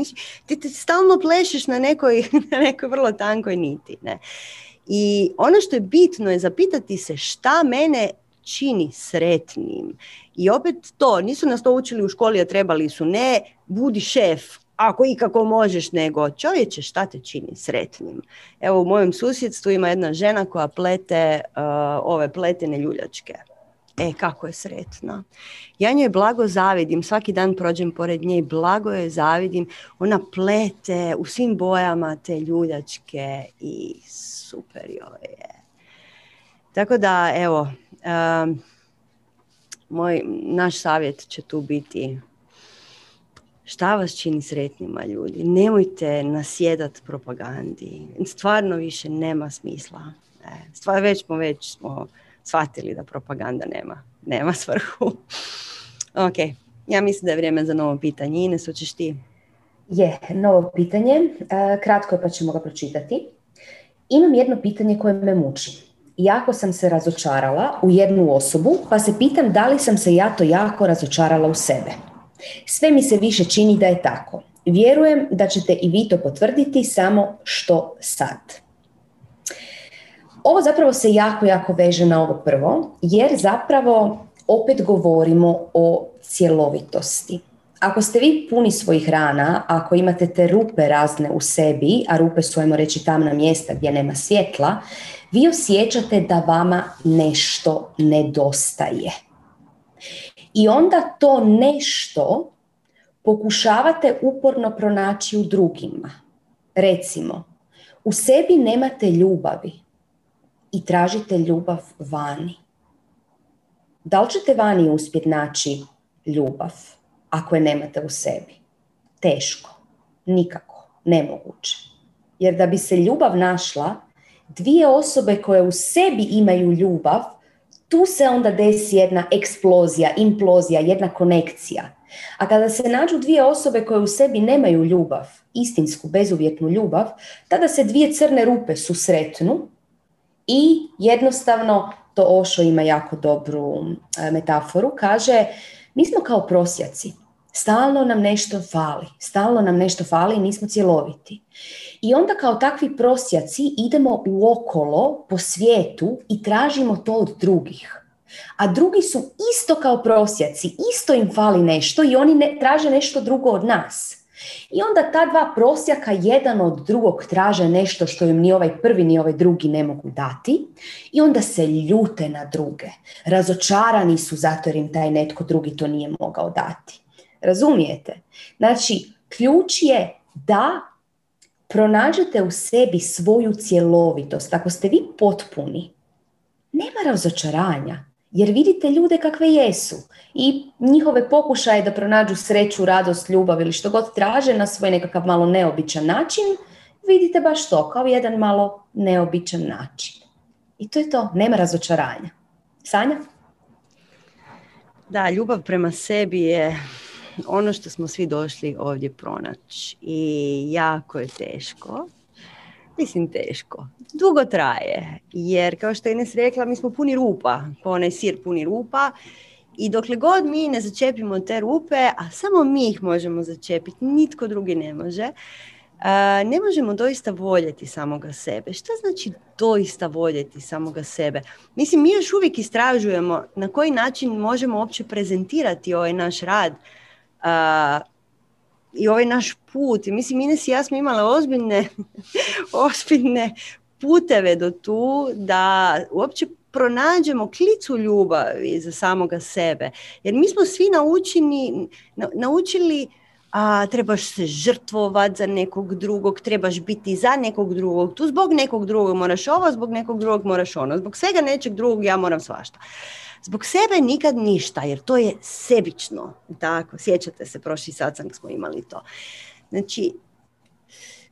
Ti, ti stalno plešeš na nekoj, na nekoj vrlo tankoj niti. Ne? I ono što je bitno je zapitati se šta mene čini sretnim. I opet to, nisu nas to učili u školi, a trebali su ne budi šef, ako ikako možeš, nego čovječe šta te čini sretnim. Evo u mojem susjedstvu ima jedna žena koja plete uh, ove pletene ljuljačke. E, kako je sretna. Ja njoj blago zavidim, svaki dan prođem pored nje blago je zavidim. Ona plete u svim bojama te ljuljačke i super joj je. Tako da, evo, um, moj, naš savjet će tu biti šta vas čini sretnima ljudi. Nemojte nasjedat propagandi. Stvarno više nema smisla. E, stvar, već smo već smo shvatili da propaganda nema, nema svrhu. ok, ja mislim da je vrijeme za novo pitanje. Ines, hoćeš ti? Je, novo pitanje. E, kratko je pa ćemo ga pročitati. Imam jedno pitanje koje me muči jako sam se razočarala u jednu osobu, pa se pitam da li sam se ja to jako razočarala u sebe. Sve mi se više čini da je tako. Vjerujem da ćete i vi to potvrditi, samo što sad. Ovo zapravo se jako, jako veže na ovo prvo, jer zapravo opet govorimo o cjelovitosti. Ako ste vi puni svojih rana, ako imate te rupe razne u sebi, a rupe su, ajmo reći, tamna mjesta gdje nema svjetla, vi osjećate da vama nešto nedostaje. I onda to nešto pokušavate uporno pronaći u drugima. Recimo, u sebi nemate ljubavi i tražite ljubav vani. Da li ćete vani uspjeti naći ljubav ako je nemate u sebi? Teško, nikako, nemoguće. Jer da bi se ljubav našla, dvije osobe koje u sebi imaju ljubav, tu se onda desi jedna eksplozija, implozija, jedna konekcija. A kada se nađu dvije osobe koje u sebi nemaju ljubav, istinsku, bezuvjetnu ljubav, tada se dvije crne rupe susretnu i jednostavno, to Ošo ima jako dobru e, metaforu, kaže, mi smo kao prosjaci, stalno nam nešto fali, stalno nam nešto fali i nismo cjeloviti. I onda kao takvi prosjaci idemo u okolo po svijetu i tražimo to od drugih. A drugi su isto kao prosjaci, isto im fali nešto i oni ne, traže nešto drugo od nas. I onda ta dva prosjaka jedan od drugog traže nešto što im ni ovaj prvi ni ovaj drugi ne mogu dati i onda se ljute na druge. Razočarani su zato jer im taj netko drugi to nije mogao dati. Razumijete? Znači, ključ je da pronađete u sebi svoju cjelovitost. Ako ste vi potpuni, nema razočaranja, jer vidite ljude kakve jesu i njihove pokušaje da pronađu sreću, radost, ljubav ili što god traže na svoj nekakav malo neobičan način, vidite baš to, kao jedan malo neobičan način. I to je to, nema razočaranja. Sanja? Da, ljubav prema sebi je ono što smo svi došli ovdje pronaći i jako je teško. Mislim teško. Dugo traje, jer kao što je Ines rekla, mi smo puni rupa, po onaj sir puni rupa i dokle god mi ne začepimo te rupe, a samo mi ih možemo začepiti, nitko drugi ne može, ne možemo doista voljeti samoga sebe. Šta znači doista voljeti samoga sebe? Mislim, mi još uvijek istražujemo na koji način možemo uopće prezentirati ovaj naš rad i ovaj naš put. Mislim, Ines i ja smo imale ozbiljne, ozbiljne puteve do tu da uopće pronađemo klicu ljubavi za samoga sebe. Jer mi smo svi naučeni, naučili a, trebaš se žrtvovati za nekog drugog, trebaš biti za nekog drugog, tu zbog nekog drugog moraš ovo, zbog nekog drugog moraš ono, zbog svega nečeg drugog ja moram svašta. Zbog sebe nikad ništa, jer to je sebično. Tako, sjećate se, prošli satsang smo imali to. Znači,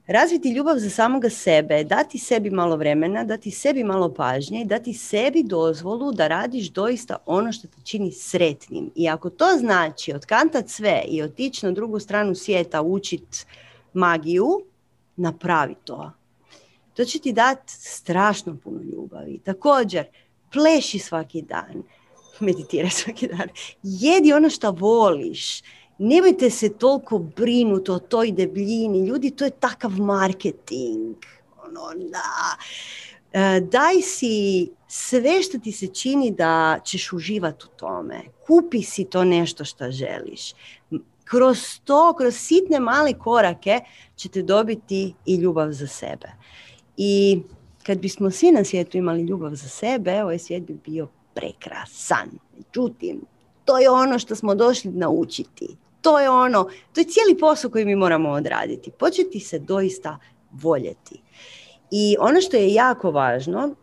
Razviti ljubav za samoga sebe, dati sebi malo vremena, dati sebi malo pažnje i dati sebi dozvolu da radiš doista ono što te čini sretnim. I ako to znači otkantat sve i otići na drugu stranu svijeta učit magiju, napravi to. To će ti dati strašno puno ljubavi. Također, pleši svaki dan, meditiraj svaki dan, jedi ono što voliš, nemojte se toliko brinuti o toj debljini. Ljudi, to je takav marketing. Ono, da. E, daj si sve što ti se čini da ćeš uživati u tome. Kupi si to nešto što želiš. Kroz to, kroz sitne male korake ćete dobiti i ljubav za sebe. I kad bismo svi na svijetu imali ljubav za sebe, ovaj svijet bi bio prekrasan. Međutim, to je ono što smo došli naučiti to je ono, to je cijeli posao koji mi moramo odraditi. Početi se doista voljeti. I ono što je jako važno,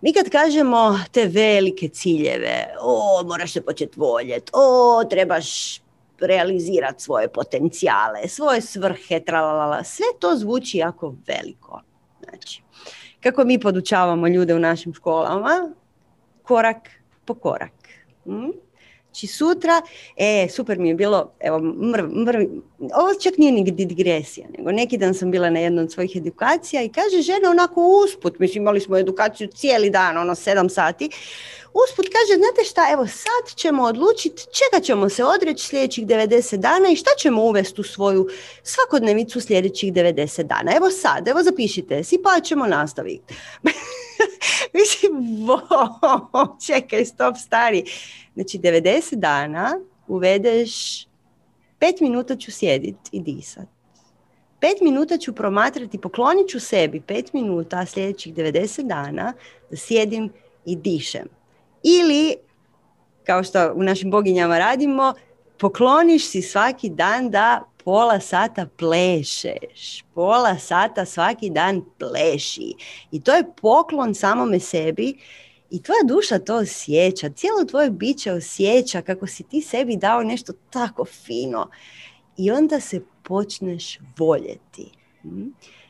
mi kad kažemo te velike ciljeve, o, moraš se početi voljeti, o, trebaš realizirati svoje potencijale, svoje svrhe, tralalala, sve to zvuči jako veliko. Znači, kako mi podučavamo ljude u našim školama, korak po korak. Hm? Znači sutra, e, super mi je bilo, evo, mrv, mrv, ovo čak nije ni digresija, nego neki dan sam bila na jednom od svojih edukacija i kaže žena onako usput, mislim imali smo edukaciju cijeli dan, ono sedam sati, usput kaže, znate šta, evo sad ćemo odlučiti čega ćemo se odreći sljedećih 90 dana i šta ćemo uvesti u svoju svakodnevicu sljedećih 90 dana. Evo sad, evo zapišite si pa ćemo nastaviti. Mislim, vo, čekaj, stop, stari. Znači, 90 dana uvedeš, 5 minuta ću sjediti i disat. 5 minuta ću promatrati, poklonit ću sebi 5 minuta sljedećih 90 dana da sjedim i dišem. Ili, kao što u našim boginjama radimo, pokloniš si svaki dan da pola sata plešeš. Pola sata svaki dan pleši. I to je poklon samome sebi i tvoja duša to osjeća. Cijelo tvoje biće osjeća kako si ti sebi dao nešto tako fino. I onda se počneš voljeti. Hm?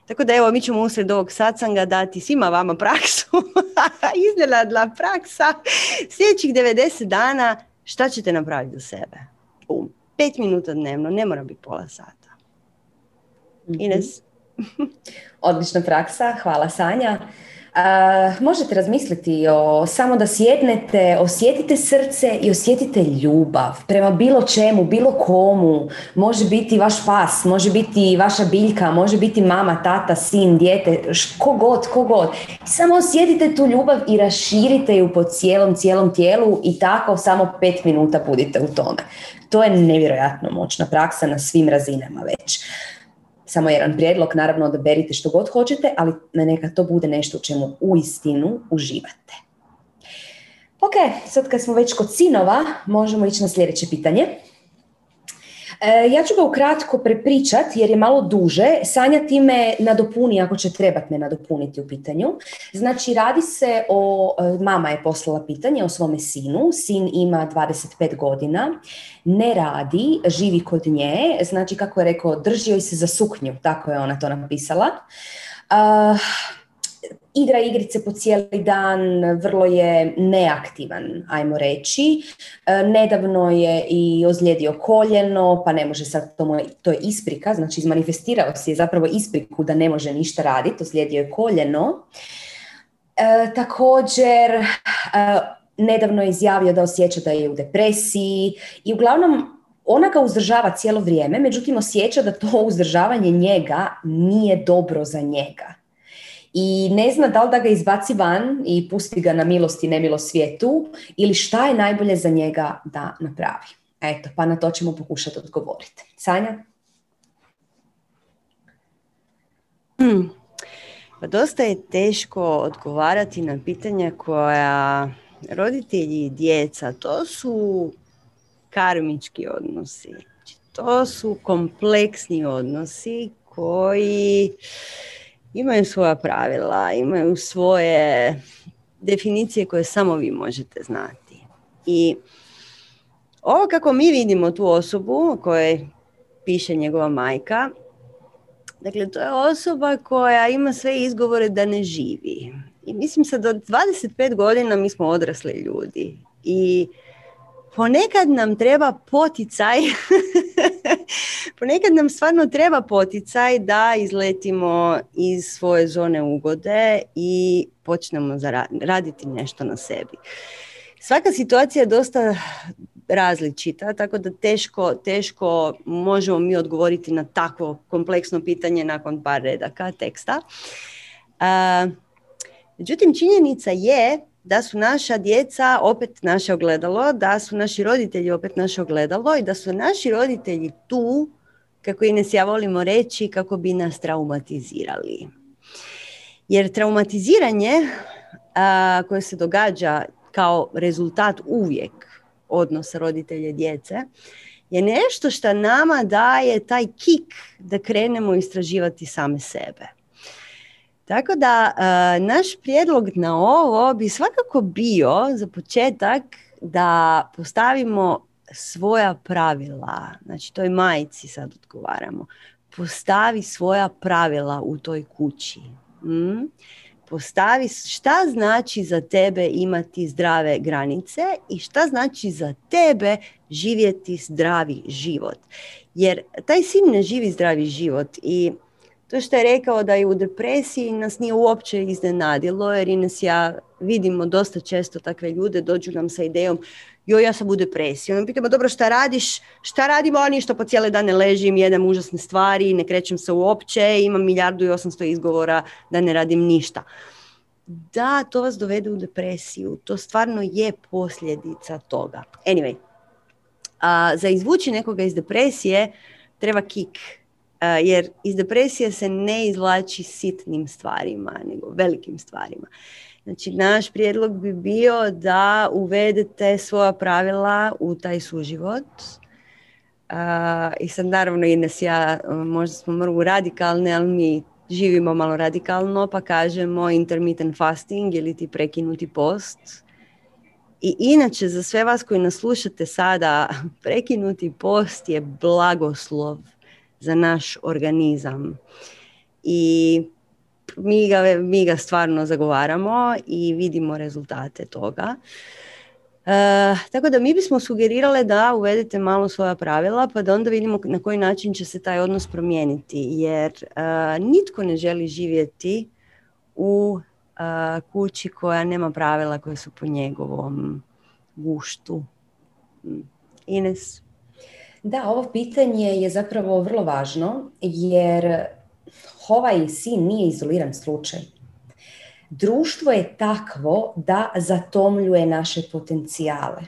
Tako da evo, mi ćemo usred ovog satsanga dati svima vama praksu, iznenadla praksa, sljedećih 90 dana šta ćete napraviti za sebe? Um, pet minuta dnevno, ne mora biti pola sata. Mhm. Ines? Odlična praksa, hvala Sanja. Možete razmisliti o samo da sjednete, osjetite srce i osjetite ljubav prema bilo čemu, bilo komu. Može biti vaš pas, može biti vaša biljka, može biti mama, tata, sin, dijete, kogod, kogod. Samo osjetite tu ljubav i raširite ju po cijelom, cijelom tijelu i tako samo pet minuta budite u tome. To je nevjerojatno moćna praksa na svim razinama već samo jedan prijedlog, naravno da berite što god hoćete, ali neka to bude nešto u čemu uistinu uživate. Ok, sad kad smo već kod sinova, možemo ići na sljedeće pitanje. E, ja ću ga ukratko prepričat jer je malo duže. Sanja time nadopuni ako će trebat me nadopuniti u pitanju. Znači radi se o, e, mama je poslala pitanje o svome sinu. Sin ima 25 godina, ne radi, živi kod nje. Znači kako je rekao, drži joj se za suknju, tako je ona to napisala. Uh, igra igrice po cijeli dan, vrlo je neaktivan, ajmo reći. E, nedavno je i ozlijedio koljeno, pa ne može sad, to, to je isprika, znači izmanifestirao si je zapravo ispriku da ne može ništa raditi, ozlijedio je koljeno. E, također, e, nedavno je izjavio da osjeća da je u depresiji i uglavnom ona ga uzdržava cijelo vrijeme, međutim osjeća da to uzdržavanje njega nije dobro za njega i ne zna da li da ga izbaci van i pusti ga na milost i nemilost svijetu ili šta je najbolje za njega da napravi. Eto, pa na to ćemo pokušati odgovoriti. Sanja? Hmm. Pa dosta je teško odgovarati na pitanja koja roditelji i djeca, to su karmički odnosi. Znači, to su kompleksni odnosi koji imaju svoja pravila, imaju svoje definicije koje samo vi možete znati. I ovo kako mi vidimo tu osobu koje piše njegova majka, dakle to je osoba koja ima sve izgovore da ne živi. I mislim sad do 25 godina mi smo odrasli ljudi i ponekad nam treba poticaj, ponekad nam stvarno treba poticaj da izletimo iz svoje zone ugode i počnemo raditi nešto na sebi. Svaka situacija je dosta različita, tako da teško, teško možemo mi odgovoriti na takvo kompleksno pitanje nakon par redaka teksta. međutim, činjenica je da su naša djeca opet naše ogledalo, da su naši roditelji opet naše ogledalo i da su naši roditelji tu, kako Ines ja volimo reći, kako bi nas traumatizirali. Jer traumatiziranje a, koje se događa kao rezultat uvijek odnosa roditelja i djece, je nešto što nama daje taj kik da krenemo istraživati same sebe. Tako da e, naš prijedlog na ovo bi svakako bio za početak da postavimo svoja pravila. Znači toj majici sad odgovaramo. Postavi svoja pravila u toj kući. Mm? Postavi šta znači za tebe imati zdrave granice i šta znači za tebe živjeti zdravi život. Jer taj sin ne živi zdravi život i to što je rekao da je u depresiji nas nije uopće iznenadilo jer i nas ja vidimo dosta često takve ljude dođu nam sa idejom joj ja sam u depresiji. Onda pitamo dobro šta radiš? Šta radimo? A ništa po cijele dane ležim, jedem užasne stvari, ne krećem se uopće, imam milijardu i osamsto izgovora da ne radim ništa. Da, to vas dovede u depresiju. To stvarno je posljedica toga. Anyway, a, za izvući nekoga iz depresije treba kik jer iz depresije se ne izvlači sitnim stvarima, nego velikim stvarima. Znači, naš prijedlog bi bio da uvedete svoja pravila u taj suživot. Uh, I sad naravno Ines ja, možda smo malo radikalne, ali mi živimo malo radikalno, pa kažemo intermittent fasting ili ti prekinuti post. I inače, za sve vas koji nas slušate sada, prekinuti post je blagoslov za naš organizam. I mi ga, mi ga stvarno zagovaramo i vidimo rezultate toga. E, tako da mi bismo sugerirale da uvedete malo svoja pravila pa da onda vidimo na koji način će se taj odnos promijeniti jer e, nitko ne želi živjeti u e, kući koja nema pravila koje su po njegovom guštu. Ines? Da, ovo pitanje je zapravo vrlo važno jer ovaj sin nije izoliran slučaj. Društvo je takvo da zatomljuje naše potencijale.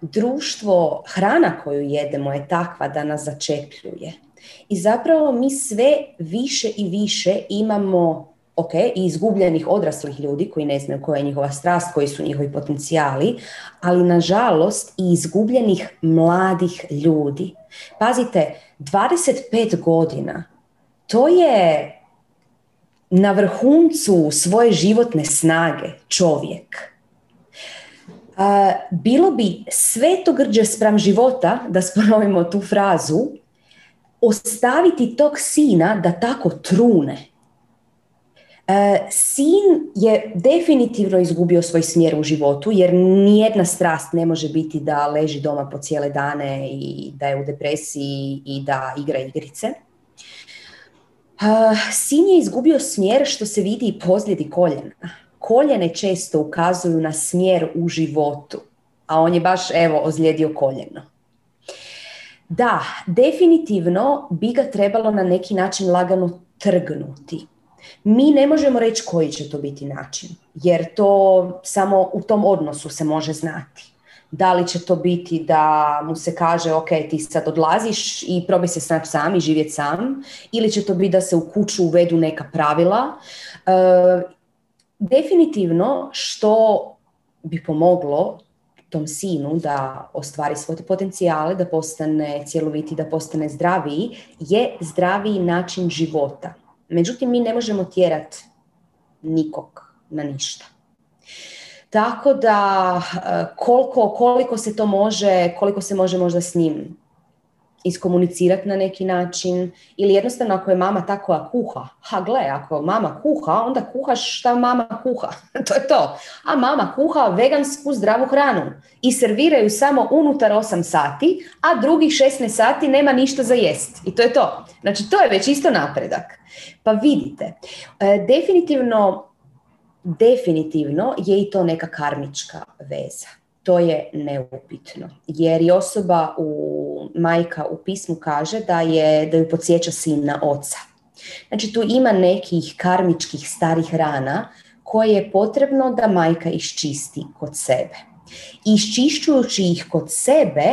Društvo, hrana koju jedemo je takva da nas začepljuje. I zapravo mi sve više i više imamo ok, i izgubljenih odraslih ljudi koji ne znaju koja je njihova strast, koji su njihovi potencijali, ali nažalost i izgubljenih mladih ljudi. Pazite, 25 godina, to je na vrhuncu svoje životne snage čovjek. bilo bi sve to grđe spram života, da sponovimo tu frazu, ostaviti tog sina da tako trune sin je definitivno izgubio svoj smjer u životu jer nijedna strast ne može biti da leži doma po cijele dane i da je u depresiji i da igra igrice. Sin je izgubio smjer što se vidi i pozljedi koljena. Koljene često ukazuju na smjer u životu, a on je baš evo ozlijedio koljeno. Da, definitivno bi ga trebalo na neki način lagano trgnuti mi ne možemo reći koji će to biti način, jer to samo u tom odnosu se može znati. Da li će to biti da mu se kaže ok, ti sad odlaziš i probaj se snaći sam i živjeti sam, ili će to biti da se u kuću uvedu neka pravila. E, definitivno što bi pomoglo tom sinu da ostvari svoje potencijale, da postane cjeloviti, da postane zdraviji, je zdraviji način života Međutim, mi ne možemo tjerati nikog na ništa. Tako da e, koliko, koliko se to može, koliko se može možda s njim iskomunicirati na neki način ili jednostavno ako je mama ta koja kuha, ha gle, ako mama kuha, onda kuhaš šta mama kuha, to je to. A mama kuha vegansku zdravu hranu i serviraju samo unutar 8 sati, a drugih 16 sati nema ništa za jest. I to je to. Znači to je već isto napredak. Pa vidite, e, definitivno, definitivno je i to neka karmička veza to je neupitno. Jer i osoba u majka u pismu kaže da je da ju podsjeća sin na oca. Znači tu ima nekih karmičkih starih rana koje je potrebno da majka iščisti kod sebe. Iščišćujući ih kod sebe,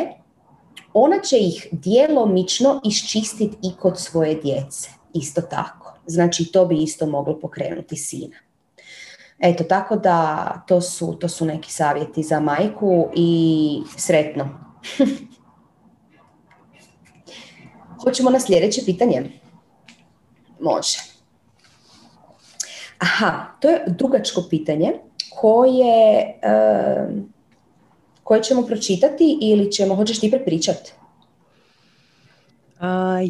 ona će ih djelomično iščistiti i kod svoje djece. Isto tako. Znači to bi isto moglo pokrenuti sina. Eto, tako da to su, to su neki savjeti za majku i sretno. Hoćemo na sljedeće pitanje? Može. Aha, to je dugačko pitanje koje, koje ćemo pročitati ili ćemo, hoćeš ti prepričati?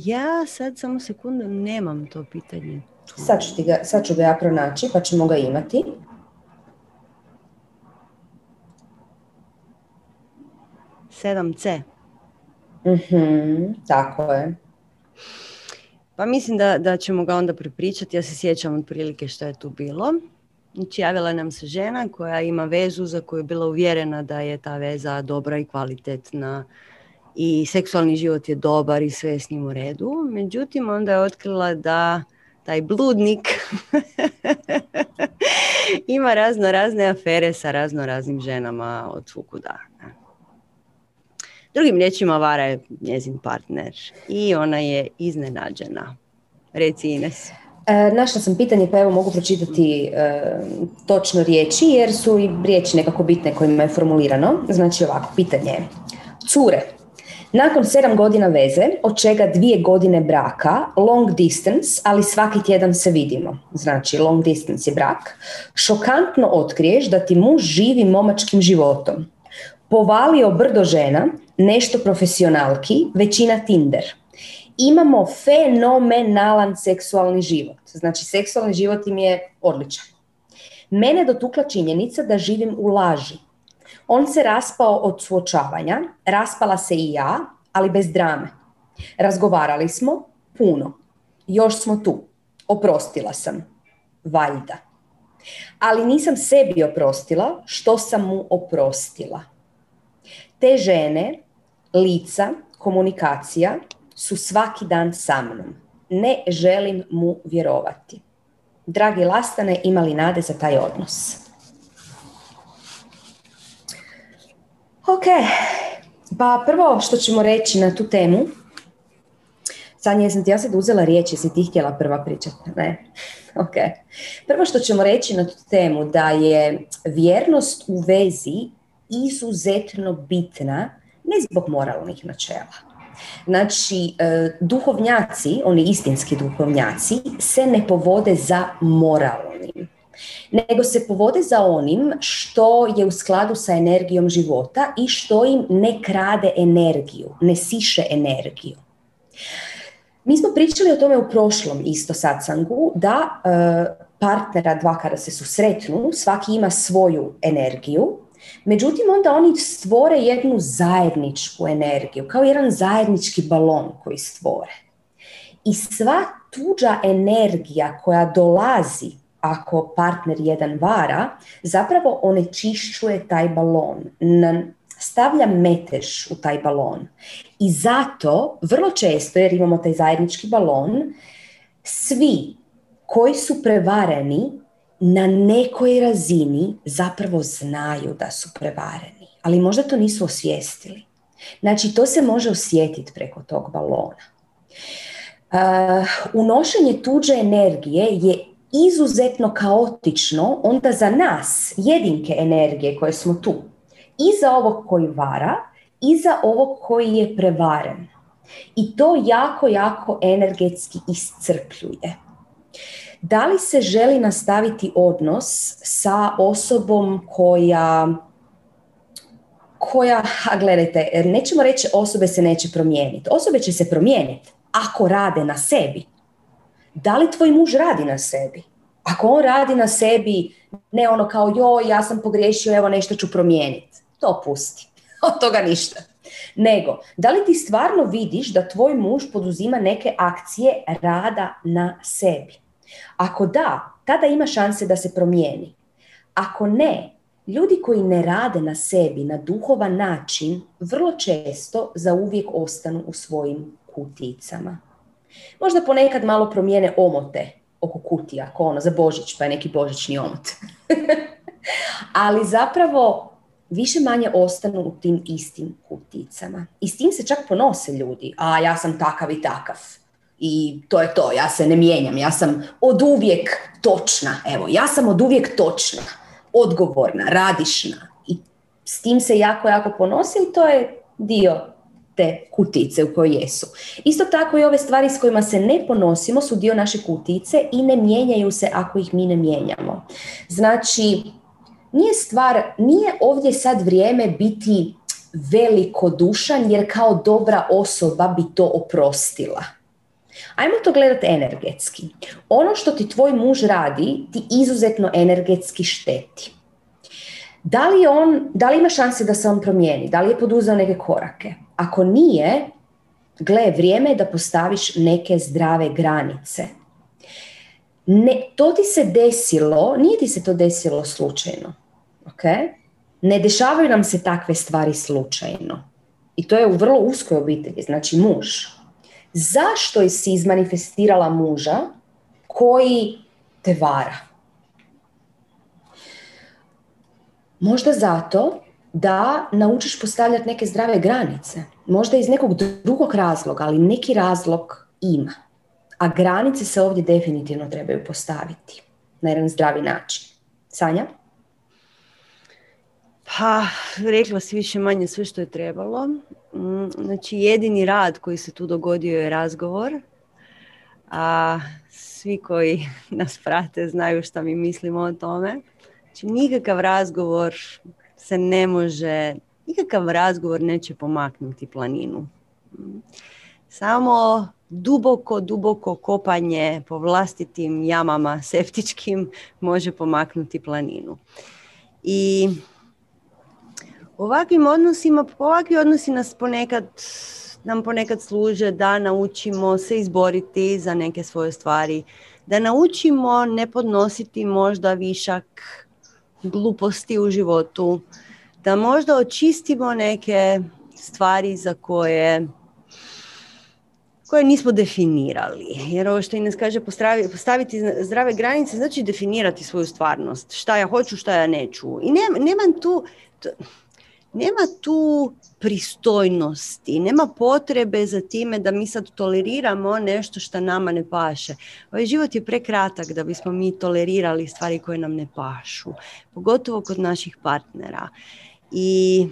ja sad samo sekundu nemam to pitanje. Sad ću, ga, sad ću ga ja pronaći pa ćemo ga imati. Sedam C. Mhm, tako je. Pa mislim da, da ćemo ga onda prepričati. Ja se sjećam otprilike što je tu bilo. Znači, javila nam se žena koja ima vezu za koju je bila uvjerena da je ta veza dobra i kvalitetna i seksualni život je dobar i sve je s njim u redu. Međutim, onda je otkrila da taj bludnik ima razno razne afere sa razno raznim ženama od svukuda. Drugim riječima Vara je njezin partner i ona je iznenađena. Reci Ines. E, našla sam pitanje, pa evo mogu pročitati e, točno riječi, jer su i riječi nekako bitne kojima je formulirano. Znači ovako, pitanje Cure, nakon sedam godina veze, od čega dvije godine braka, long distance, ali svaki tjedan se vidimo, znači long distance je brak, šokantno otkriješ da ti muž živi momačkim životom. Povalio brdo žena, nešto profesionalki, većina Tinder. Imamo fenomenalan seksualni život. Znači, seksualni život im je odličan. Mene dotukla činjenica da živim u laži, on se raspao od suočavanja, raspala se i ja, ali bez drame. Razgovarali smo puno. Još smo tu. Oprostila sam. Valjda. Ali nisam sebi oprostila što sam mu oprostila. Te žene, lica, komunikacija su svaki dan sa mnom. Ne želim mu vjerovati. Dragi Lastane, imali nade za taj odnos? Ok, pa prvo što ćemo reći na tu temu, sad jesam ti ja sad uzela riječ, jesi ti htjela prva pričati, ne? Ok. Prvo što ćemo reći na tu temu, da je vjernost u vezi izuzetno bitna, ne zbog moralnih načela. Znači, e, duhovnjaci, oni istinski duhovnjaci, se ne povode za moralnim nego se povode za onim što je u skladu sa energijom života i što im ne krade energiju, ne siše energiju. Mi smo pričali o tome u prošlom isto satsangu da e, partnera dva kada se susretnu, svaki ima svoju energiju, međutim onda oni stvore jednu zajedničku energiju, kao jedan zajednički balon koji stvore. I sva tuđa energija koja dolazi ako partner jedan vara, zapravo onečišćuje taj balon, stavlja metež u taj balon. I zato, vrlo često, jer imamo taj zajednički balon, svi koji su prevareni na nekoj razini zapravo znaju da su prevareni, ali možda to nisu osvijestili. Znači, to se može osjetiti preko tog balona. Uh, unošenje tuđe energije je izuzetno kaotično onda za nas, jedinke energije koje smo tu, i za ovog koji vara, i za ovog koji je prevaren. I to jako, jako energetski iscrpljuje. Da li se želi nastaviti odnos sa osobom koja koja, a gledajte, nećemo reći osobe se neće promijeniti. Osobe će se promijeniti ako rade na sebi. Da li tvoj muž radi na sebi? Ako on radi na sebi, ne ono kao joj, ja sam pogriješio, evo nešto ću promijeniti. To pusti. Od toga ništa. Nego, da li ti stvarno vidiš da tvoj muž poduzima neke akcije rada na sebi? Ako da, tada ima šanse da se promijeni. Ako ne, ljudi koji ne rade na sebi na duhovan način vrlo često za uvijek ostanu u svojim kuticama. Možda ponekad malo promijene omote oko kutija, ako ono za Božić, pa je neki božićni omot. Ali zapravo više manje ostanu u tim istim kuticama. I s tim se čak ponose ljudi. A ja sam takav i takav. I to je to, ja se ne mijenjam, ja sam od uvijek točna. Evo, ja sam od uvijek točna, odgovorna, radišna. I s tim se jako, jako ponosi i to je dio te kutice u kojoj jesu. Isto tako i ove stvari s kojima se ne ponosimo su dio naše kutice i ne mijenjaju se ako ih mi ne mijenjamo. Znači, nije stvar, nije ovdje sad vrijeme biti velikodušan jer kao dobra osoba bi to oprostila. Ajmo to gledati energetski. Ono što ti tvoj muž radi ti izuzetno energetski šteti. Da li, on, da li ima šanse da se on promijeni? Da li je poduzeo neke korake? Ako nije, gle, vrijeme je da postaviš neke zdrave granice. Ne, to ti se desilo, nije ti se to desilo slučajno. Okay? Ne dešavaju nam se takve stvari slučajno. I to je u vrlo uskoj obitelji, znači muž. Zašto si izmanifestirala muža koji te vara? Možda zato da naučiš postavljati neke zdrave granice. Možda iz nekog drugog razloga, ali neki razlog ima. A granice se ovdje definitivno trebaju postaviti na jedan zdravi način. Sanja? Pa, rekla si više manje sve što je trebalo. Mm, znači, jedini rad koji se tu dogodio je razgovor. A svi koji nas prate znaju šta mi mislimo o tome. Znači, nikakav razgovor se ne može, nikakav razgovor neće pomaknuti planinu. Samo duboko, duboko kopanje po vlastitim jamama septičkim može pomaknuti planinu. I ovakvim odnosima, ovakvi odnosi nas ponekad nam ponekad služe da naučimo se izboriti za neke svoje stvari, da naučimo ne podnositi možda višak gluposti u životu, da možda očistimo neke stvari za koje koje nismo definirali. Jer ovo što Ines kaže postaviti zdrave granice znači definirati svoju stvarnost. Šta ja hoću, šta ja neću. I nemam tu nema tu pristojnosti, nema potrebe za time da mi sad toleriramo nešto što nama ne paše. Ovaj život je prekratak da bismo mi tolerirali stvari koje nam ne pašu, pogotovo kod naših partnera. I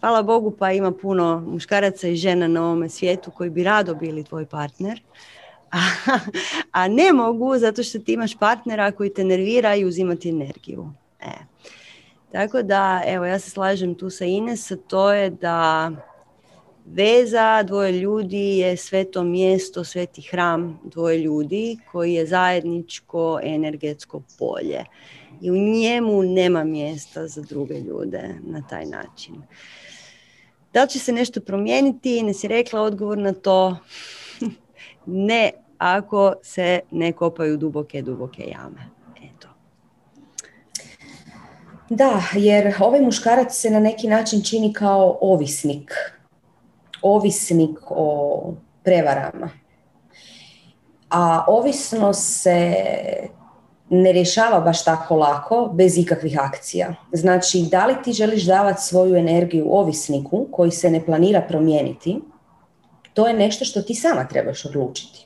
hvala Bogu pa ima puno muškaraca i žena na ovome svijetu koji bi rado bili tvoj partner. A, a ne mogu zato što ti imaš partnera koji te nervira i uzimati energiju. E. Tako da, evo, ja se slažem tu sa Ines, to je da Veza dvoje ljudi je sveto mjesto, sveti hram dvoje ljudi koji je zajedničko energetsko polje. I u njemu nema mjesta za druge ljude na taj način. Da li će se nešto promijeniti? Ne si rekla odgovor na to. ne ako se ne kopaju duboke, duboke jame. Da, jer ovaj muškarac se na neki način čini kao ovisnik. Ovisnik o prevarama. A ovisnost se ne rješava baš tako lako, bez ikakvih akcija. Znači, da li ti želiš davati svoju energiju ovisniku koji se ne planira promijeniti, to je nešto što ti sama trebaš odlučiti.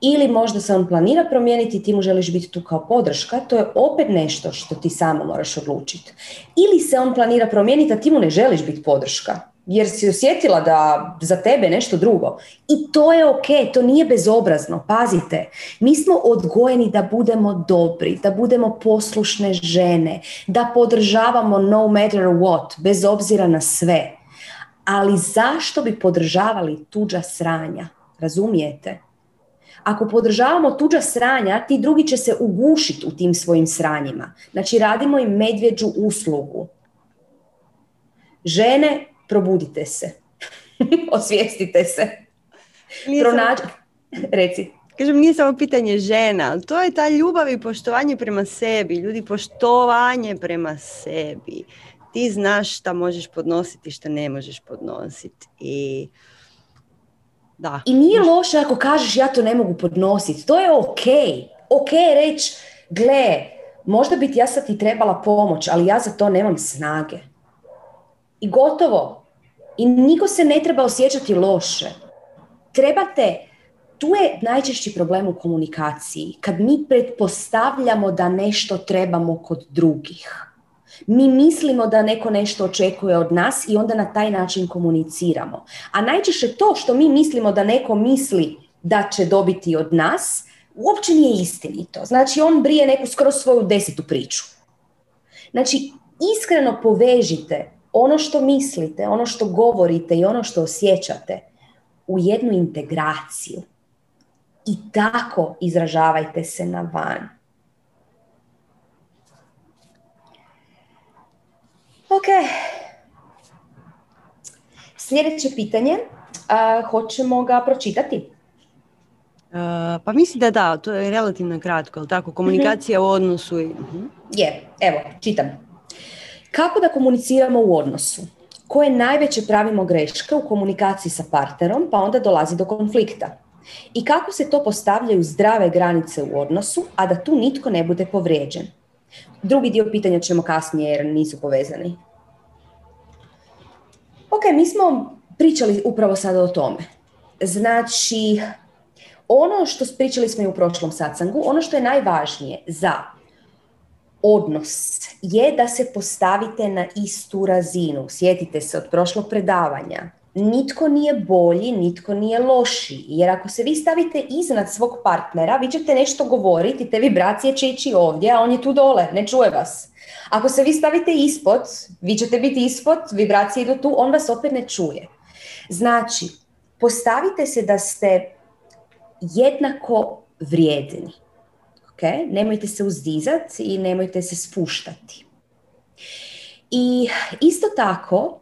Ili možda se on planira promijeniti, ti mu želiš biti tu kao podrška, to je opet nešto što ti samo moraš odlučiti. Ili se on planira promijeniti, a ti mu ne želiš biti podrška, jer si osjetila da za tebe nešto drugo. I to je ok, to nije bezobrazno. Pazite, mi smo odgojeni da budemo dobri, da budemo poslušne žene, da podržavamo no matter what, bez obzira na sve. Ali zašto bi podržavali tuđa sranja? Razumijete? Ako podržavamo tuđa sranja, ti drugi će se ugušiti u tim svojim sranjima. Znači radimo im medvjeđu uslugu. Žene, probudite se. Osvijestite se. Pronađ... Reci. Kažem, nije samo pitanje žena, ali to je ta ljubav i poštovanje prema sebi. Ljudi, poštovanje prema sebi. Ti znaš šta možeš podnositi, šta ne možeš podnositi. I da. I nije loše ako kažeš ja to ne mogu podnositi. To je ok. Ok reći, gle, možda bi ti ja sad ti trebala pomoć, ali ja za to nemam snage. I gotovo. I niko se ne treba osjećati loše. Trebate, tu je najčešći problem u komunikaciji. Kad mi pretpostavljamo da nešto trebamo kod drugih. Mi mislimo da neko nešto očekuje od nas i onda na taj način komuniciramo. A najčešće to što mi mislimo da neko misli da će dobiti od nas, uopće nije istinito. Znači on brije neku skroz svoju desetu priču. Znači iskreno povežite ono što mislite, ono što govorite i ono što osjećate u jednu integraciju. I tako izražavajte se na van. Ok. Sljedeće pitanje, hoćemo ga pročitati? pa mislim da da, to je relativno kratko, ali tako, komunikacija u odnosu i... Mhm. Je, evo, čitam. Kako da komuniciramo u odnosu? Koje najveće pravimo greške u komunikaciji sa partnerom, pa onda dolazi do konflikta? I kako se to postavljaju zdrave granice u odnosu, a da tu nitko ne bude povrijeđen? Drugi dio pitanja ćemo kasnije jer nisu povezani. Ok, mi smo pričali upravo sada o tome. Znači, ono što pričali smo i u prošlom satsangu, ono što je najvažnije za odnos je da se postavite na istu razinu. Sjetite se od prošlog predavanja nitko nije bolji, nitko nije loši. Jer ako se vi stavite iznad svog partnera, vi ćete nešto govoriti, te vibracije će ići ovdje, a on je tu dole, ne čuje vas. Ako se vi stavite ispod, vi ćete biti ispod, vibracije idu tu, on vas opet ne čuje. Znači, postavite se da ste jednako vrijedni. Okay? Nemojte se uzdizati i nemojte se spuštati. I isto tako,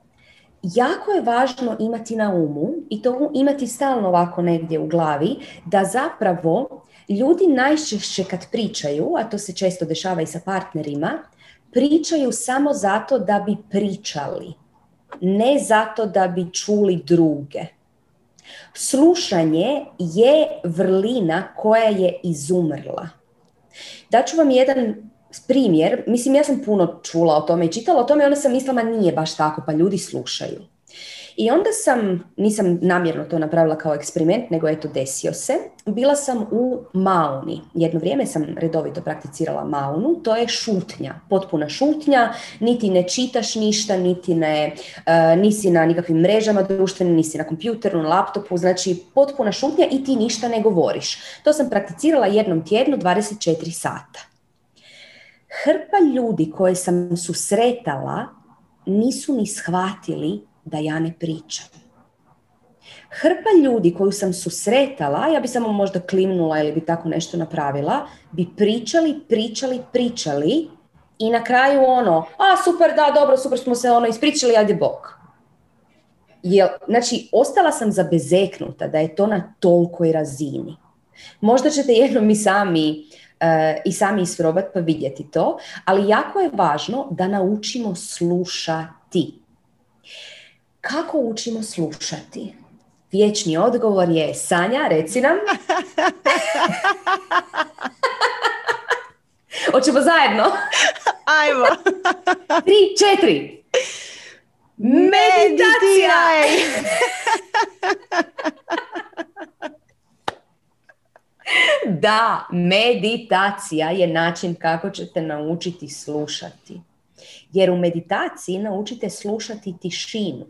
jako je važno imati na umu i to imati stalno ovako negdje u glavi, da zapravo ljudi najčešće kad pričaju, a to se često dešava i sa partnerima, pričaju samo zato da bi pričali, ne zato da bi čuli druge. Slušanje je vrlina koja je izumrla. Daću vam jedan primjer, mislim ja sam puno čula o tome i čitala o tome i onda sam mislila nije baš tako, pa ljudi slušaju. I onda sam, nisam namjerno to napravila kao eksperiment, nego eto desio se. Bila sam u mauni. Jedno vrijeme sam redovito prakticirala maunu. To je šutnja, potpuna šutnja. Niti ne čitaš ništa, niti ne, uh, nisi na nikakvim mrežama društvenim, nisi na kompjuteru, na laptopu. Znači potpuna šutnja i ti ništa ne govoriš. To sam prakticirala jednom tjednu 24 sata hrpa ljudi koje sam susretala nisu ni shvatili da ja ne pričam. Hrpa ljudi koju sam susretala, ja bi samo možda klimnula ili bi tako nešto napravila, bi pričali, pričali, pričali i na kraju ono, a super, da, dobro, super smo se ono ispričali, ajde bok. Jel, znači, ostala sam zabezeknuta da je to na tolikoj razini. Možda ćete jednom i sami i sami isprobati pa vidjeti to, ali jako je važno da naučimo slušati. Kako učimo slušati? Vječni odgovor je Sanja, reci nam. Hoćemo zajedno? Ajmo. Tri, četiri. Meditiraj! da, meditacija je način kako ćete naučiti slušati. Jer u meditaciji naučite slušati tišinu.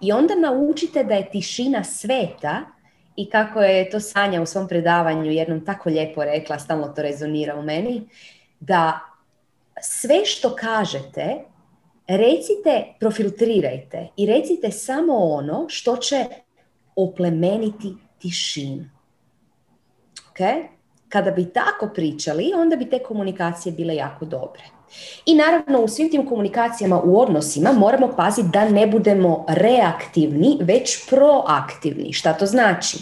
I onda naučite da je tišina sveta i kako je to Sanja u svom predavanju jednom tako lijepo rekla, stalno to rezonira u meni, da sve što kažete, recite, profiltrirajte i recite samo ono što će oplemeniti tišinu. Kada bi tako pričali, onda bi te komunikacije bile jako dobre. I naravno u svim tim komunikacijama u odnosima moramo paziti da ne budemo reaktivni, već proaktivni. Šta to znači?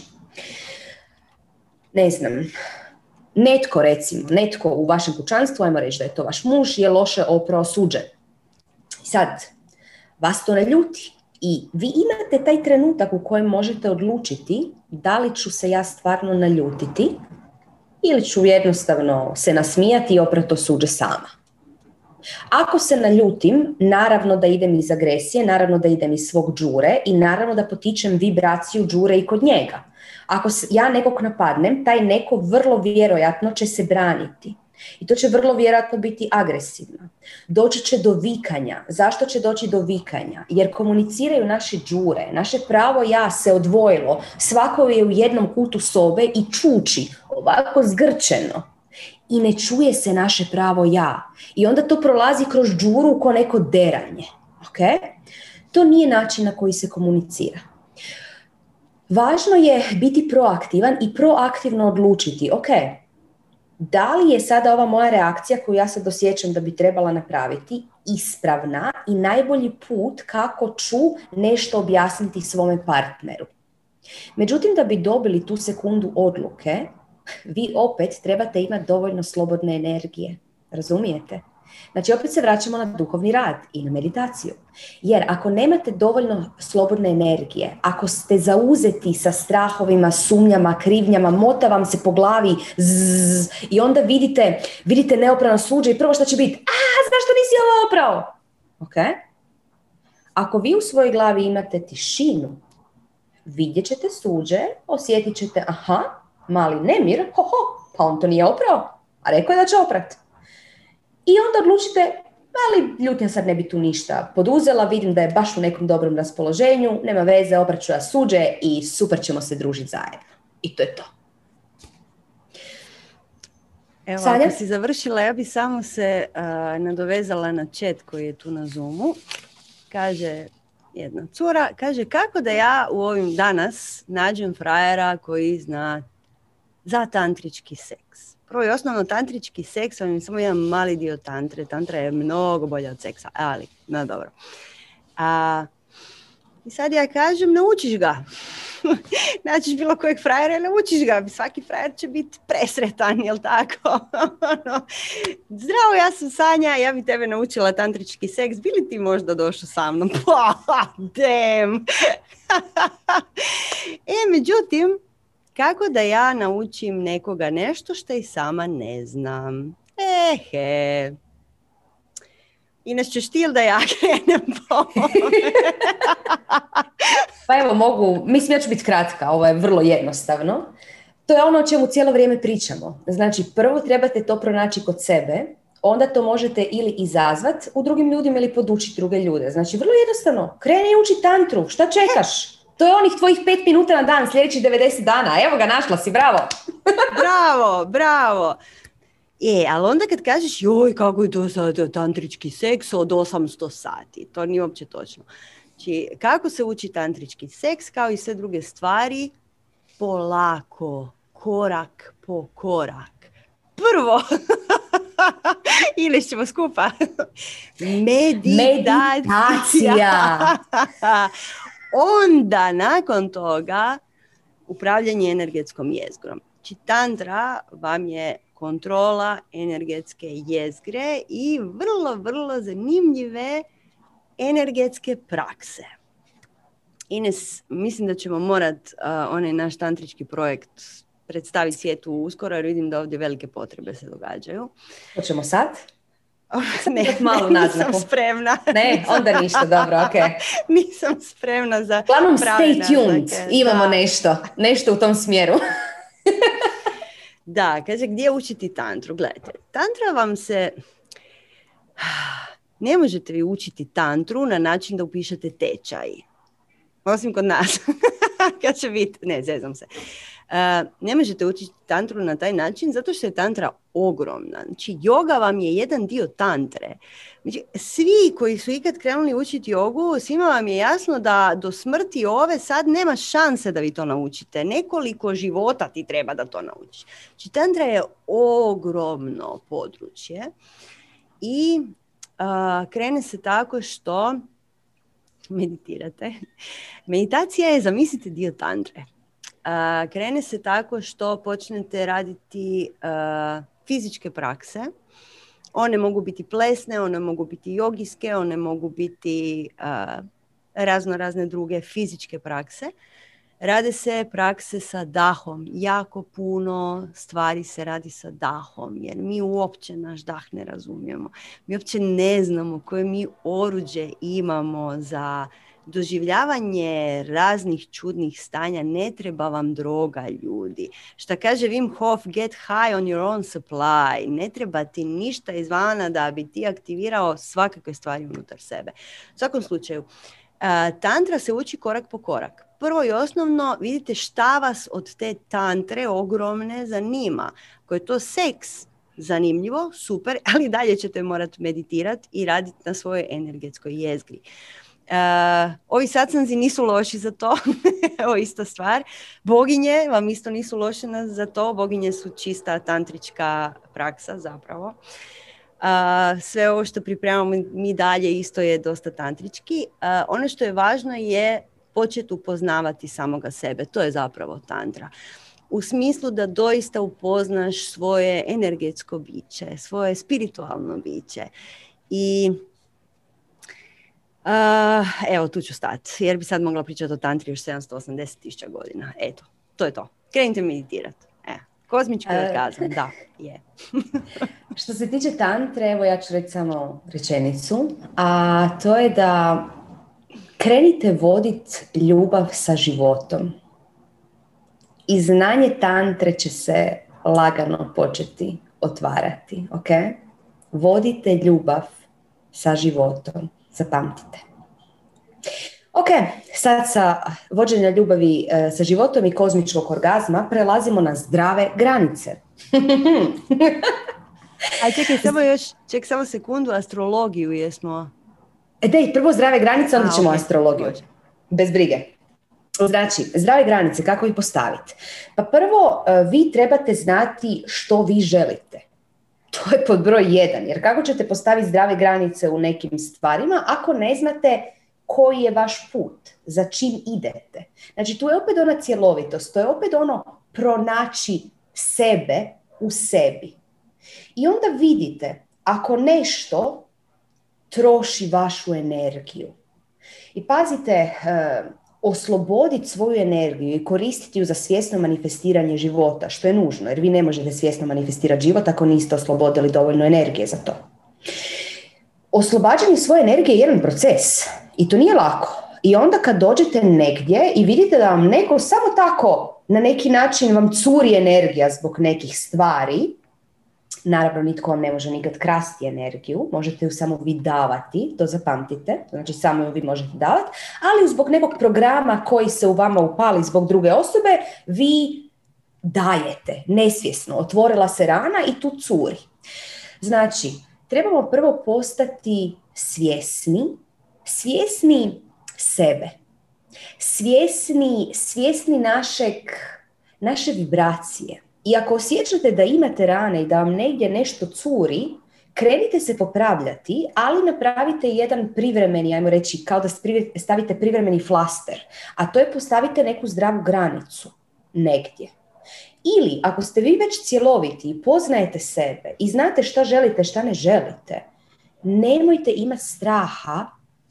Ne znam, netko recimo, netko u vašem kućanstvu, ajmo reći da je to vaš muž, je loše oprao suđe. Sad, vas to ne ljuti. I vi imate taj trenutak u kojem možete odlučiti da li ću se ja stvarno naljutiti ili ću jednostavno se nasmijati i oprato suđe sama. Ako se naljutim, naravno da idem iz agresije, naravno da idem iz svog džure i naravno da potičem vibraciju džure i kod njega. Ako ja nekog napadnem, taj neko vrlo vjerojatno će se braniti. I to će vrlo vjerojatno biti agresivno. Doći će do vikanja. Zašto će doći do vikanja? Jer komuniciraju naše džure. Naše pravo ja se odvojilo. Svako je u jednom kutu sobe i čuči ovako zgrčeno i ne čuje se naše pravo ja. I onda to prolazi kroz džuru ko neko deranje. Okay? To nije način na koji se komunicira. Važno je biti proaktivan i proaktivno odlučiti, ok, da li je sada ova moja reakcija koju ja sad osjećam da bi trebala napraviti ispravna i najbolji put kako ću nešto objasniti svome partneru. Međutim, da bi dobili tu sekundu odluke, vi opet trebate imati dovoljno slobodne energije. Razumijete? Znači opet se vraćamo na duhovni rad i na meditaciju. Jer ako nemate dovoljno slobodne energije, ako ste zauzeti sa strahovima, sumnjama, krivnjama, mota vam se po glavi zzz, i onda vidite, vidite neoprano suđe i prvo što će biti, a zašto nisi ovo oprao? Ok? Ako vi u svojoj glavi imate tišinu, vidjet ćete suđe, osjetit ćete, aha, mali nemir, ho, ho, pa on to nije oprao, a rekao je da će oprat. I onda odlučite, ali ljutnja sad ne bi tu ništa poduzela, vidim da je baš u nekom dobrom raspoloženju, nema veze, opraću ja suđe i super ćemo se družiti zajedno. I to je to. Evo, ako si završila, ja bi samo se nadovezala na chat koji je tu na Zoomu. Kaže jedna cura, kaže kako da ja u ovim danas nađem frajera koji zna za tantrički seks. Prvo i osnovno tantrički seks, on je samo jedan mali dio tantre. Tantra je mnogo bolja od seksa, ali, no dobro. A, I sad ja kažem, naučiš ga. Naćiš bilo kojeg frajera i naučiš ga. Svaki frajer će biti presretan, jel tako? Ono, zdravo, ja sam Sanja, ja bi tebe naučila tantrički seks. Bili ti možda došao sa mnom? Pa, damn! e, međutim, kako da ja naučim nekoga nešto što i sama ne znam? Ehe. Ines ćeš ti da ja krenem po Pa evo mogu, mislim ja ću biti kratka, ovo je vrlo jednostavno. To je ono o čemu cijelo vrijeme pričamo. Znači prvo trebate to pronaći kod sebe, onda to možete ili izazvat u drugim ljudima ili podučiti druge ljude. Znači vrlo jednostavno, kreni uči tantru, šta čekaš? To je onih tvojih pet minuta na dan, sljedećih 90 dana. Evo ga, našla si, bravo. bravo, bravo. E, ali onda kad kažeš, joj, kako je to sad tantrički seks od 800 sati, to nije uopće točno. Znači, kako se uči tantrički seks, kao i sve druge stvari, polako, korak po korak. Prvo, ili ćemo skupa, meditacija. Onda, nakon toga, upravljanje energetskom jezgrom. Znači, tantra vam je kontrola energetske jezgre i vrlo, vrlo zanimljive energetske prakse. Ines, mislim da ćemo morat uh, onaj naš tantrički projekt predstaviti svijetu uskoro jer vidim da ovdje velike potrebe se događaju. Hoćemo sad? Ne, malo nisam spremna. Ne, onda ništa, dobro, ok. nisam spremna za Planom stay tuned, imamo nešto, nešto u tom smjeru. da, kaže gdje učiti tantru? Gledajte, tantra vam se ne možete vi učiti tantru na način da upišete tečaj. Osim kod nas. Kad će biti, ne, zezam se. Uh, ne možete učiti tantru na taj način zato što je tantra ogromna. Znači, yoga vam je jedan dio tantre. Znači, svi koji su ikad krenuli učiti jogu, svima vam je jasno da do smrti ove sad nema šanse da vi to naučite. Nekoliko života ti treba da to naučiš. Znači, tantra je ogromno područje i krene se tako što meditirate. Meditacija je, zamislite, dio tantre. Krene se tako što počnete raditi fizičke prakse. One mogu biti plesne, one mogu biti jogijske, one mogu biti razno razne druge fizičke prakse. Rade se prakse sa dahom. Jako puno stvari se radi sa dahom, jer mi uopće naš dah ne razumijemo. Mi uopće ne znamo koje mi oruđe imamo za doživljavanje raznih čudnih stanja. Ne treba vam droga, ljudi. Šta kaže Wim Hof, get high on your own supply. Ne treba ti ništa izvana da bi ti aktivirao svakakve stvari unutar sebe. U svakom slučaju, tantra se uči korak po korak prvo i osnovno vidite šta vas od te tantre ogromne zanima. Ako je to seks, zanimljivo, super, ali dalje ćete morati meditirati i raditi na svojoj energetskoj jezgri. Uh, ovi satsanzi nisu loši za to, evo ista stvar. Boginje vam isto nisu loše za to, boginje su čista tantrička praksa zapravo. Uh, sve ovo što pripremamo mi dalje isto je dosta tantrički. Uh, ono što je važno je početi upoznavati samoga sebe. To je zapravo tantra. U smislu da doista upoznaš svoje energetsko biće, svoje spiritualno biće. I uh, evo tu ću stati, jer bi sad mogla pričati o tantri još 780 tisuća godina. Eto, to je to. Krenite meditirati. E, kozmički orgazam, da, je. Što se tiče tantre, evo ja ću reći samo rečenicu, a to je da Krenite vodit ljubav sa životom. I znanje tantre će se lagano početi otvarati. Ok? Vodite ljubav sa životom. Zapamtite. Ok, sad sa vođenja ljubavi e, sa životom i kozmičkog orgazma prelazimo na zdrave granice. A čekaj, samo još, ček samo sekundu, astrologiju jesmo E dej, prvo zdrave granice, onda ćemo astrologiju. Bez brige. Znači, zdrave granice, kako ih postaviti? Pa prvo, e, vi trebate znati što vi želite. To je pod broj jedan, jer kako ćete postaviti zdrave granice u nekim stvarima ako ne znate koji je vaš put, za čim idete. Znači, tu je opet ona cjelovitost, to je opet ono pronaći sebe u sebi. I onda vidite, ako nešto troši vašu energiju. I pazite, eh, osloboditi svoju energiju i koristiti ju za svjesno manifestiranje života, što je nužno, jer vi ne možete svjesno manifestirati život ako niste oslobodili dovoljno energije za to. Oslobađanje svoje energije je jedan proces i to nije lako. I onda kad dođete negdje i vidite da vam neko samo tako na neki način vam curi energija zbog nekih stvari, Naravno, nitko vam ne može nikad krasti energiju, možete ju samo vi davati, to zapamtite, znači samo ju vi možete davati, ali zbog nekog programa koji se u vama upali zbog druge osobe, vi dajete, nesvjesno, otvorila se rana i tu curi. Znači, trebamo prvo postati svjesni, svjesni sebe. Svjesni, svjesni našeg, naše vibracije. I ako osjećate da imate rane i da vam negdje nešto curi, krenite se popravljati, ali napravite jedan privremeni, ajmo reći, kao da stavite privremeni flaster, a to je postavite neku zdravu granicu negdje. Ili ako ste vi već cjeloviti i poznajete sebe i znate šta želite, šta ne želite, nemojte imati straha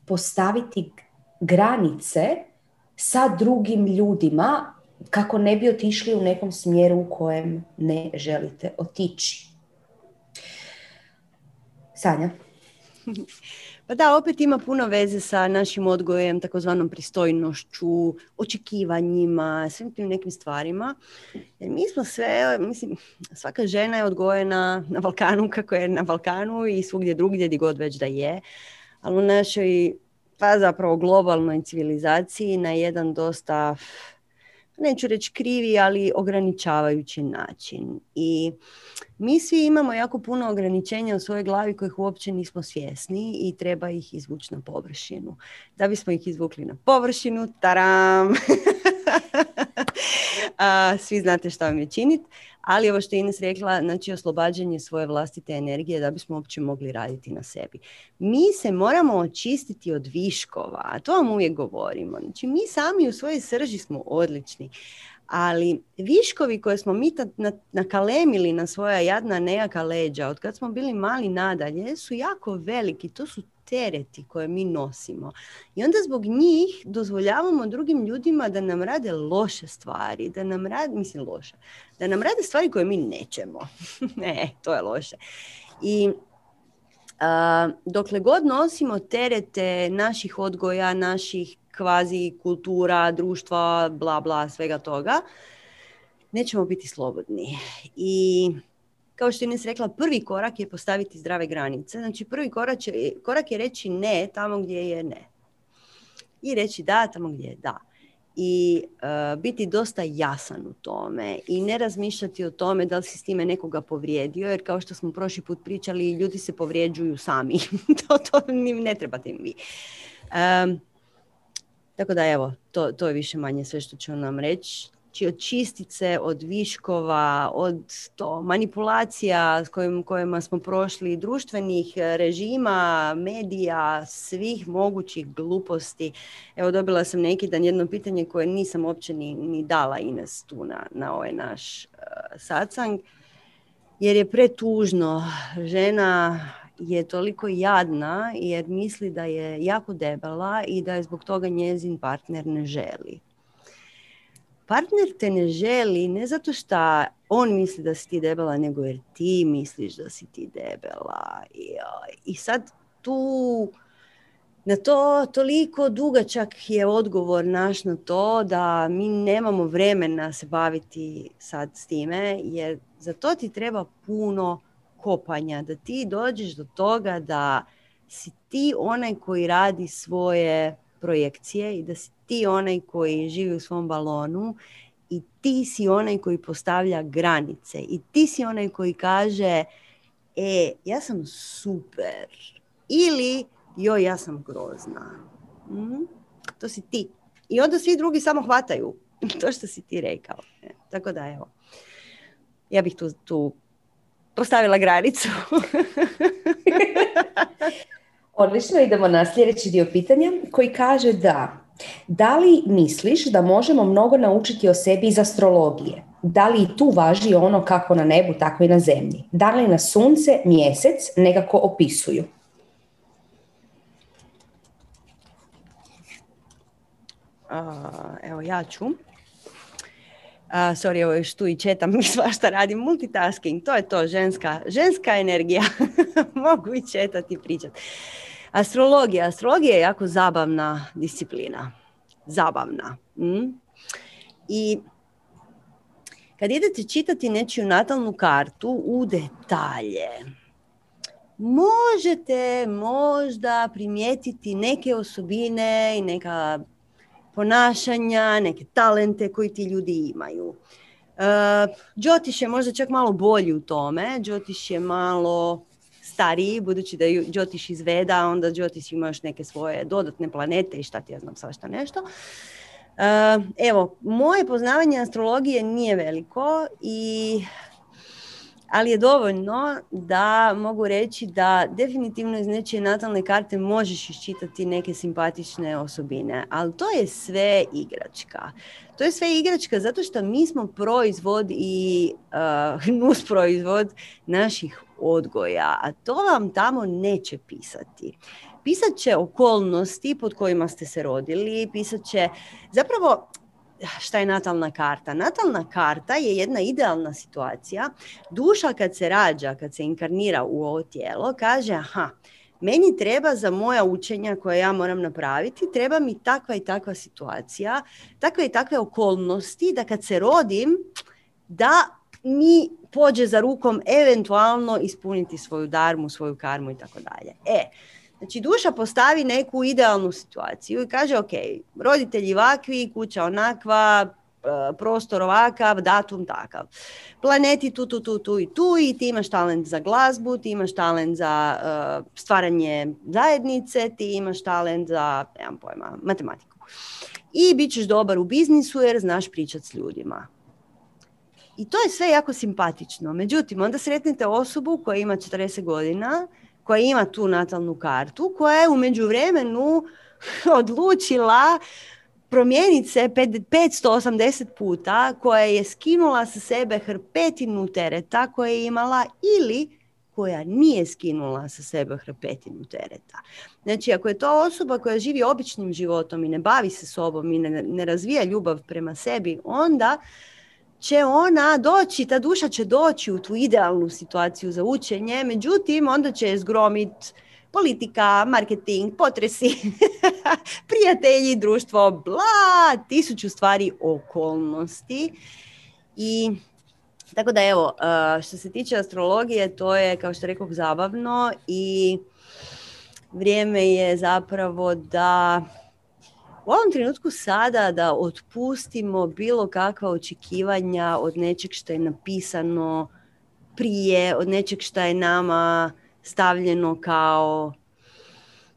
postaviti granice sa drugim ljudima kako ne bi otišli u nekom smjeru u kojem ne želite otići. Sanja? Pa da, opet ima puno veze sa našim odgojem, takozvanom pristojnošću, očekivanjima, svim tim nekim stvarima. Jer mi smo sve, mislim, svaka žena je odgojena na Balkanu kako je na Balkanu i svugdje drugdje gdje god već da je. Ali u našoj, pa zapravo globalnoj civilizaciji na jedan dosta neću reći krivi, ali ograničavajući način. I mi svi imamo jako puno ograničenja u svojoj glavi kojih uopće nismo svjesni i treba ih izvući na površinu. Da bismo ih izvukli na površinu, taram! svi znate šta vam je činiti. Ali ovo što je Ines rekla, znači oslobađanje svoje vlastite energije da bismo uopće mogli raditi na sebi. Mi se moramo očistiti od viškova, a to vam uvijek govorimo. Znači mi sami u svojoj srži smo odlični, ali viškovi koje smo mi nakalemili na svoja jadna nejaka leđa, od kad smo bili mali nadalje, su jako veliki. To su tereti koje mi nosimo. I onda zbog njih dozvoljavamo drugim ljudima da nam rade loše stvari, da nam rade, mislim loše, da nam rade stvari koje mi nećemo. ne, to je loše. I dokle god nosimo terete naših odgoja, naših kvazi kultura, društva, bla bla, svega toga, nećemo biti slobodni. I kao što je Ines rekla, prvi korak je postaviti zdrave granice. Znači prvi korak, je, korak je reći ne tamo gdje je ne. I reći da tamo gdje je da. I e, biti dosta jasan u tome i ne razmišljati o tome da li si s time nekoga povrijedio, jer kao što smo prošli put pričali, ljudi se povrijeđuju sami. to, to ne trebate im vi. tako da evo, to, to je više manje sve što ću nam reći znači od čistice, od viškova, od to manipulacija s kojim, kojima smo prošli, društvenih režima, medija, svih mogućih gluposti. Evo dobila sam neki dan jedno pitanje koje nisam uopće ni, ni dala Ines tu na, na ovaj naš uh, sacang, jer je pretužno. Žena je toliko jadna jer misli da je jako debela i da je zbog toga njezin partner ne želi partner te ne želi ne zato što on misli da si ti debela, nego jer ti misliš da si ti debela. I, i sad tu na to toliko dugačak je odgovor naš na to da mi nemamo vremena se baviti sad s time, jer za to ti treba puno kopanja, da ti dođeš do toga da si ti onaj koji radi svoje projekcije i da si ti onaj koji živi u svom balonu i ti si onaj koji postavlja granice i ti si onaj koji kaže e, ja sam super ili joj, ja sam grozna. Mm? To si ti. I onda svi drugi samo hvataju to što si ti rekao. E, tako da evo, ja bih tu, tu postavila granicu. Odlično, idemo na sljedeći dio pitanja koji kaže da da li misliš da možemo mnogo naučiti o sebi iz astrologije? Da li tu važi ono kako na nebu, tako i na zemlji? Da li na sunce, mjesec nekako opisuju? evo ja ću. Uh, sorry, evo još tu i četam i svašta radim. Multitasking, to je to, ženska, ženska energija. Mogu i četati i pričati. Astrologija. Astrologija je jako zabavna disciplina. Zabavna. Mm? I kad idete čitati nečiju natalnu kartu u detalje, možete možda primijetiti neke osobine i neka ponašanja, neke talente koji ti ljudi imaju. Uh, Džotiš je možda čak malo bolji u tome. Džotiš je malo stariji, budući da je Džotiš izveda, onda Džotiš ima još neke svoje dodatne planete i šta ti ja znam svašta nešto. Uh, evo, moje poznavanje astrologije nije veliko i ali je dovoljno da mogu reći da definitivno iz nečije natalne karte možeš iščitati neke simpatične osobine, ali to je sve igračka. To je sve igračka zato što mi smo proizvod i uh, nus proizvod naših odgoja, a to vam tamo neće pisati. Pisat će okolnosti pod kojima ste se rodili, pisat će, zapravo šta je natalna karta? Natalna karta je jedna idealna situacija. Duša kad se rađa, kad se inkarnira u ovo tijelo, kaže aha, meni treba za moja učenja koja ja moram napraviti, treba mi takva i takva situacija, takve i takve okolnosti da kad se rodim, da mi pođe za rukom eventualno ispuniti svoju darmu, svoju karmu i tako dalje. E, Znači duša postavi neku idealnu situaciju i kaže ok, roditelji ovakvi, kuća onakva, e, prostor ovakav, datum takav. Planeti tu, tu, tu, tu i tu i ti imaš talent za glazbu, ti imaš talent za uh, stvaranje zajednice, ti imaš talent za, nemam pojma, matematiku. I bit ćeš dobar u biznisu jer znaš pričat s ljudima. I to je sve jako simpatično. Međutim, onda sretnite osobu koja ima 40 godina, koja ima tu natalnu kartu, koja je u međuvremenu odlučila promijeniti se 580 puta, koja je skinula sa sebe hrpetinu tereta koje je imala ili koja nije skinula sa sebe hrpetinu tereta. Znači, ako je to osoba koja živi običnim životom i ne bavi se sobom i ne, ne razvija ljubav prema sebi, onda će ona doći, ta duša će doći u tu idealnu situaciju za učenje, međutim onda će je zgromit politika, marketing, potresi, prijatelji, društvo, bla, tisuću stvari okolnosti. I tako da evo, što se tiče astrologije, to je kao što rekao zabavno i vrijeme je zapravo da u ovom trenutku sada da otpustimo bilo kakva očekivanja od nečeg što je napisano prije, od nečeg što je nama stavljeno kao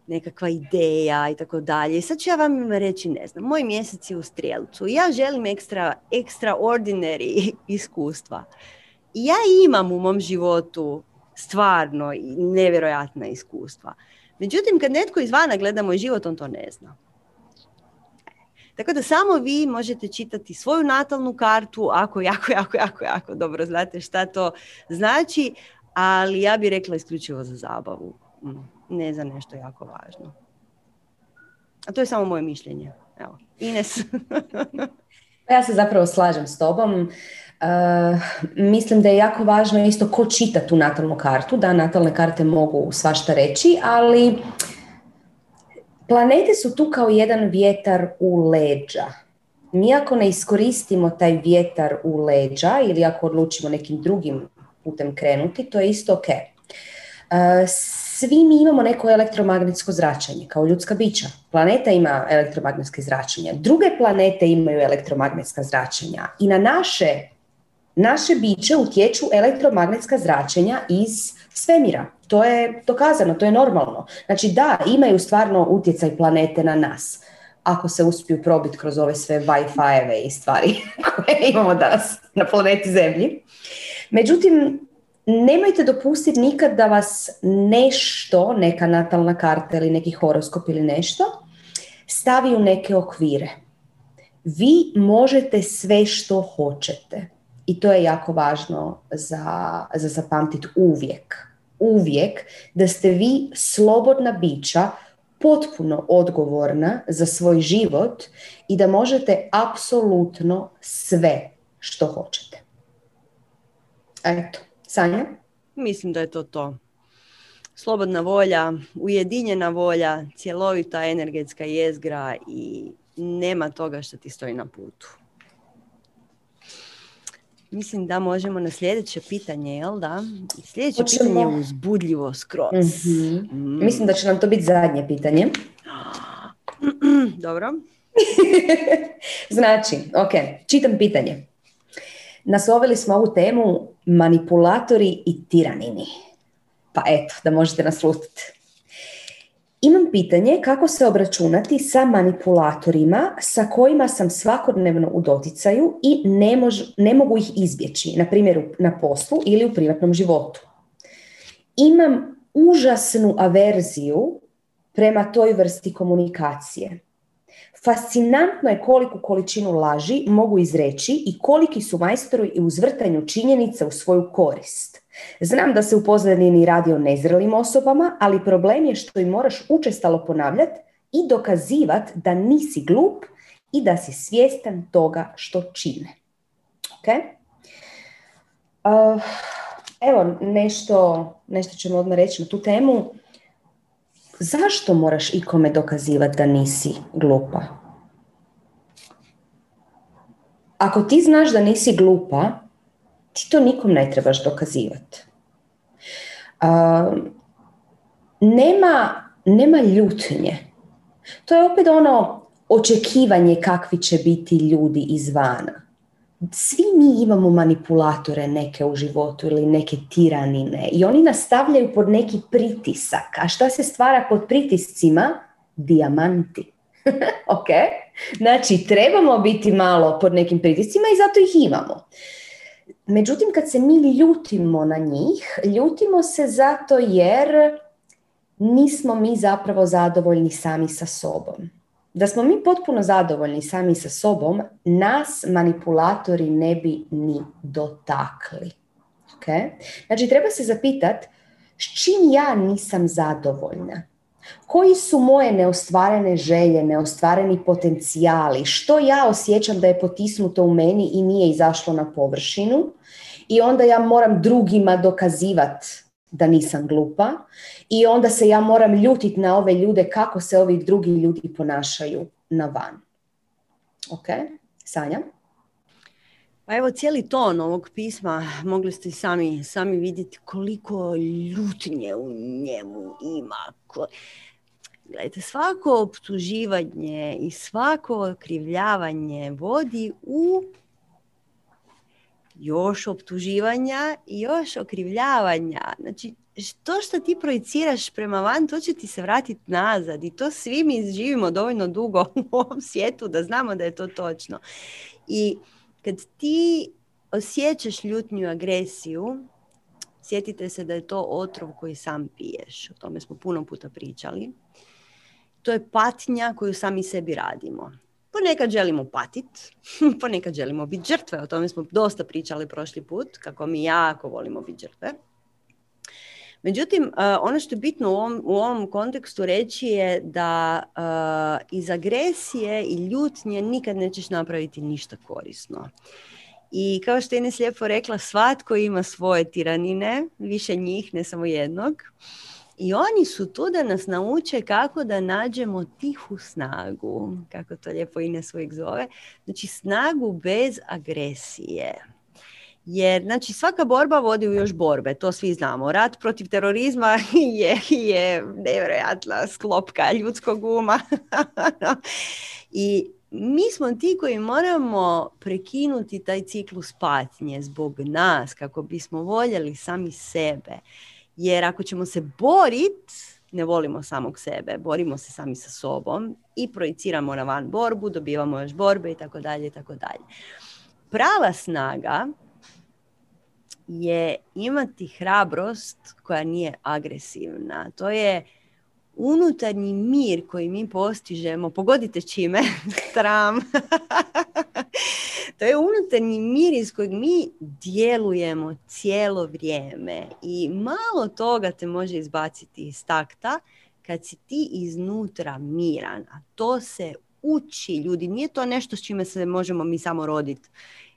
nekakva ideja i tako dalje. Sad ću ja vam reći, ne znam, moj mjesec je u strijelcu. Ja želim ekstra, extraordinary iskustva. Ja imam u mom životu stvarno nevjerojatna iskustva. Međutim, kad netko izvana gleda moj život, on to ne zna. Tako da samo vi možete čitati svoju natalnu kartu ako jako, jako, jako, jako dobro znate šta to znači, ali ja bih rekla isključivo za zabavu, mm, ne za nešto jako važno. A to je samo moje mišljenje. Evo, Ines. ja se zapravo slažem s tobom. Uh, mislim da je jako važno isto ko čita tu natalnu kartu, da natalne karte mogu svašta reći, ali Planete su tu kao jedan vjetar u leđa. Mi ako ne iskoristimo taj vjetar u leđa ili ako odlučimo nekim drugim putem krenuti, to je isto ok. E, svi mi imamo neko elektromagnetsko zračenje, kao ljudska bića. Planeta ima elektromagnetske zračenja, druge planete imaju elektromagnetska zračenja i na naše, naše biće utječu elektromagnetska zračenja iz svemira. To je dokazano, to je normalno. Znači da, imaju stvarno utjecaj planete na nas. Ako se uspiju probiti kroz ove sve Wi-Fi-eve i stvari koje imamo danas na planeti Zemlji. Međutim, nemojte dopustiti nikad da vas nešto, neka natalna karta ili neki horoskop ili nešto, stavi u neke okvire. Vi možete sve što hoćete. I to je jako važno za, za zapamtiti uvijek. Uvijek da ste vi slobodna bića, potpuno odgovorna za svoj život i da možete apsolutno sve što hoćete. Eto, Sanja? Mislim da je to to. Slobodna volja, ujedinjena volja, cjelovita energetska jezgra i nema toga što ti stoji na putu. Mislim da možemo na sljedeće pitanje, jel da? Sljedeće pitanje je uzbudljivo skroz. Mhm. Mm. Mislim da će nam to biti zadnje pitanje. Dobro. znači, ok, čitam pitanje. Naslovili smo ovu temu manipulatori i tiranini. pa eto, da možete naslutiti. Imam pitanje kako se obračunati sa manipulatorima sa kojima sam svakodnevno u doticaju i ne, ne mogu ih izbjeći, na primjer na poslu ili u privatnom životu. Imam užasnu averziju prema toj vrsti komunikacije. Fascinantno je koliku količinu laži mogu izreći i koliki su majstori u uzvrtanju činjenica u svoju korist. Znam da se u pozadini radi o nezrelim osobama, ali problem je što im moraš učestalo ponavljati i dokazivati da nisi glup i da si svjestan toga što čine. Ok? Uh, evo, nešto, nešto ćemo odmah reći na tu temu. Zašto moraš ikome dokazivati da nisi glupa? Ako ti znaš da nisi glupa, ti to nikom ne trebaš dokazivati. nema, nema ljutnje. To je opet ono očekivanje kakvi će biti ljudi izvana. Svi mi imamo manipulatore neke u životu ili neke tiranine i oni nastavljaju pod neki pritisak. A šta se stvara pod pritiscima? Dijamanti. ok? Znači, trebamo biti malo pod nekim pritiscima i zato ih imamo. Međutim, kad se mi ljutimo na njih, ljutimo se zato jer nismo mi zapravo zadovoljni sami sa sobom. Da smo mi potpuno zadovoljni sami sa sobom, nas manipulatori ne bi ni dotakli. Okay? Znači, treba se zapitati s čim ja nisam zadovoljna. Koji su moje neostvarene želje, neostvareni potencijali? Što ja osjećam da je potisnuto u meni i nije izašlo na površinu? I onda ja moram drugima dokazivati da nisam glupa i onda se ja moram ljutiti na ove ljude kako se ovi drugi ljudi ponašaju na van. Ok, Sanja? Pa evo cijeli ton ovog pisma mogli ste sami, sami vidjeti koliko ljutnje u njemu ima. Gledajte, svako optuživanje i svako okrivljavanje vodi u još optuživanja i još okrivljavanja. Znači, to što ti projiciraš prema van, to će ti se vratiti nazad i to svi mi živimo dovoljno dugo u ovom svijetu da znamo da je to točno. I kad ti osjećaš ljutnju agresiju, sjetite se da je to otrov koji sam piješ. O tome smo puno puta pričali. To je patnja koju sami sebi radimo. Ponekad želimo patit, ponekad želimo biti žrtve. O tome smo dosta pričali prošli put, kako mi jako volimo biti žrtve. Međutim, uh, ono što je bitno u ovom, u ovom kontekstu reći je da uh, iz agresije i ljutnje nikad nećeš napraviti ništa korisno. I kao što je Ines lijepo rekla, svatko ima svoje tiranine, više njih, ne samo jednog. I oni su tu da nas nauče kako da nađemo tihu snagu, kako to lijepo Ines uvijek zove. Znači snagu bez agresije. Jer, znači, svaka borba vodi u još borbe, to svi znamo. Rat protiv terorizma je, je nevjerojatna sklopka ljudskog uma. I mi smo ti koji moramo prekinuti taj ciklus patnje zbog nas, kako bismo voljeli sami sebe. Jer ako ćemo se boriti, ne volimo samog sebe, borimo se sami sa sobom i projiciramo na van borbu, dobivamo još borbe i tako dalje i tako dalje. Prava snaga je imati hrabrost koja nije agresivna. To je unutarnji mir koji mi postižemo, pogodite čime, tram. to je unutarnji mir iz kojeg mi djelujemo cijelo vrijeme i malo toga te može izbaciti iz takta kad si ti iznutra miran, a to se uči ljudi, nije to nešto s čime se možemo mi samo roditi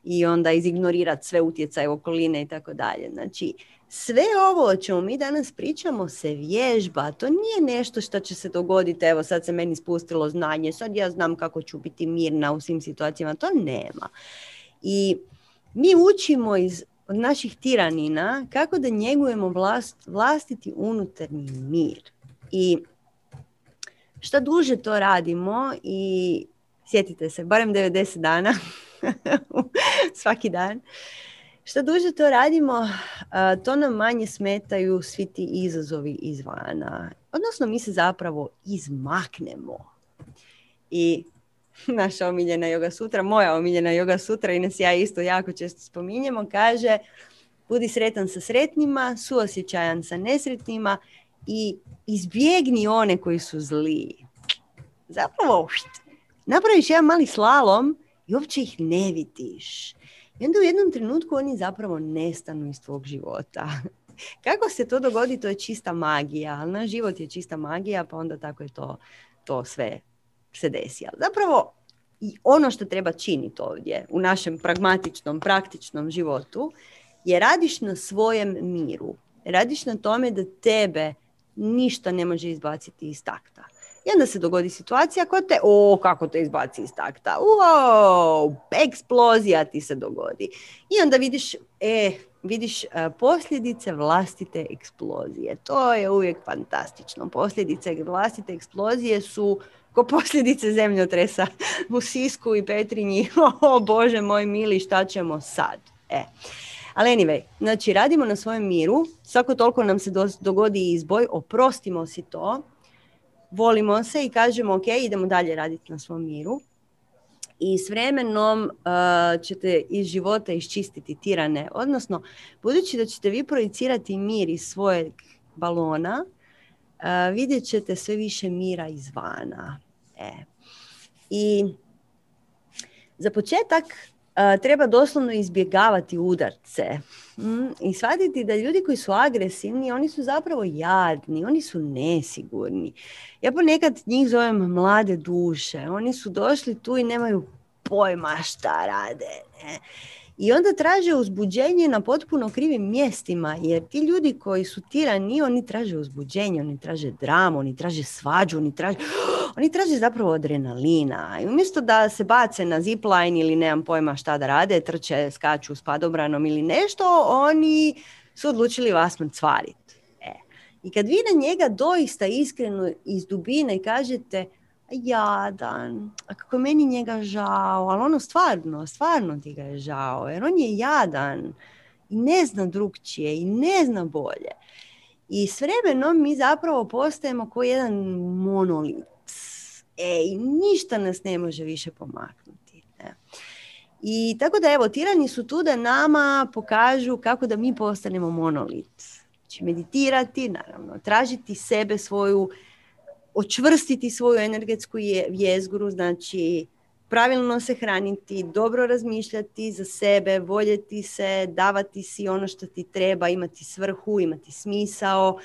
i onda izignorirati sve utjecaje okoline i tako dalje. Znači, sve ovo o čemu mi danas pričamo se vježba, to nije nešto što će se dogoditi, evo sad se meni spustilo znanje, sad ja znam kako ću biti mirna u svim situacijama, to nema. I mi učimo iz od naših tiranina kako da njegujemo vlast, vlastiti unutarnji mir. I što duže to radimo i sjetite se, barem 90 dana, svaki dan, Što duže to radimo, to nam manje smetaju svi ti izazovi izvana. Odnosno, mi se zapravo izmaknemo. I naša omiljena yoga sutra, moja omiljena yoga sutra, i nas ja isto jako često spominjemo, kaže budi sretan sa sretnima, suosjećajan sa nesretnima i izbjegni one koji su zli. Zapravo, napraviš jedan mali slalom i uopće ih ne vidiš. I onda u jednom trenutku oni zapravo nestanu iz tvog života. Kako se to dogodi, to je čista magija, ali naš život je čista magija, pa onda tako je to, to sve se desi. Ali zapravo i ono što treba činiti ovdje u našem pragmatičnom, praktičnom životu je radiš na svojem miru. Radiš na tome da tebe ništa ne može izbaciti iz takta. I onda se dogodi situacija koja te, o, kako te izbaci iz takta, wow, eksplozija ti se dogodi. I onda vidiš, e, vidiš uh, posljedice vlastite eksplozije. To je uvijek fantastično. Posljedice vlastite eksplozije su ko posljedice zemljotresa u Sisku i Petrinji. O Bože moj mili, šta ćemo sad? E. Ali anyway, znači radimo na svojem miru, svako toliko nam se dogodi izboj, oprostimo si to, volimo se i kažemo ok, idemo dalje raditi na svom miru. I s vremenom uh, ćete iz života iščistiti tirane. Odnosno, budući da ćete vi projicirati mir iz svojeg balona, uh, vidjet ćete sve više mira izvana. E. I za početak treba doslovno izbjegavati udarce i shvatiti da ljudi koji su agresivni, oni su zapravo jadni, oni su nesigurni. Ja ponekad njih zovem mlade duše, oni su došli tu i nemaju pojma šta rade. Ne? I onda traže uzbuđenje na potpuno krivim mjestima, jer ti ljudi koji su tirani, oni traže uzbuđenje, oni traže dramu, oni traže svađu, oni traže, oni traže zapravo adrenalina. I umjesto da se bace na zipline ili nemam pojma šta da rade, trče, skaču s padobranom ili nešto, oni su odlučili vas mrcvariti. E. I kad vi na njega doista iskreno iz dubine kažete, jadan, a kako je meni njega žao, ali ono stvarno, stvarno ti ga je žao, jer on je jadan i ne zna drugčije i ne zna bolje. I s vremenom mi zapravo postajemo kao jedan monolit. E, ništa nas ne može više pomaknuti. Ne? I tako da evo, tirani su tu da nama pokažu kako da mi postanemo monolit. Znači meditirati, naravno, tražiti sebe, svoju očvrstiti svoju energetsku jezgru, znači pravilno se hraniti, dobro razmišljati za sebe, voljeti se, davati si ono što ti treba, imati svrhu, imati smisao.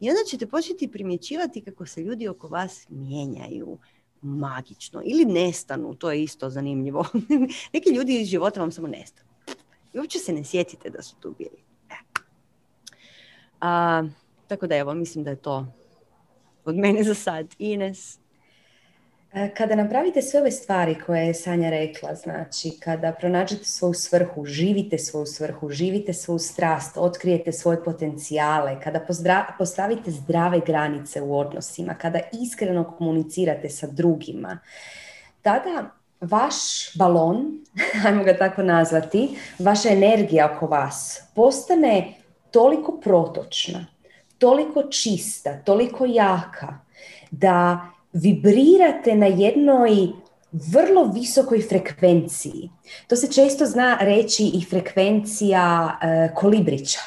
I onda ćete početi primjećivati kako se ljudi oko vas mijenjaju magično ili nestanu, to je isto zanimljivo. Neki ljudi iz života vam samo nestanu. I uopće se ne sjetite da su tu bili. E. Tako da evo, mislim da je to od mene za sad. Ines? E, kada napravite sve ove stvari koje je Sanja rekla, znači kada pronađete svoju svrhu, živite svoju svrhu, živite svoju strast, otkrijete svoje potencijale, kada postavite zdrave granice u odnosima, kada iskreno komunicirate sa drugima, tada vaš balon, ajmo ga tako nazvati, vaša energija oko vas postane toliko protočna, toliko čista, toliko jaka da vibrirate na jednoj vrlo visokoj frekvenciji. To se često zna reći i frekvencija e, kolibrića.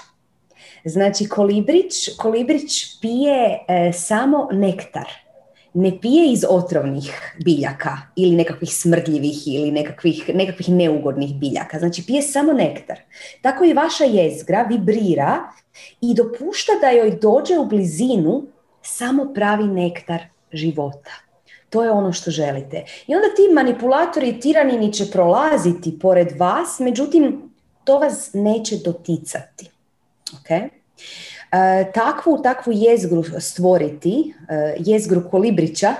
Znači kolibrić, kolibrić pije e, samo nektar. Ne pije iz otrovnih biljaka ili nekakvih smrdljivih ili nekakvih, nekakvih neugodnih biljaka. Znači pije samo nektar. Tako i vaša jezgra vibrira i dopušta da joj dođe u blizinu samo pravi nektar života. To je ono što želite. I onda ti manipulatori i tiranini će prolaziti pored vas, međutim, to vas neće doticati. Okay? E, takvu, takvu jezgru stvoriti, e, jezgru kolibrića,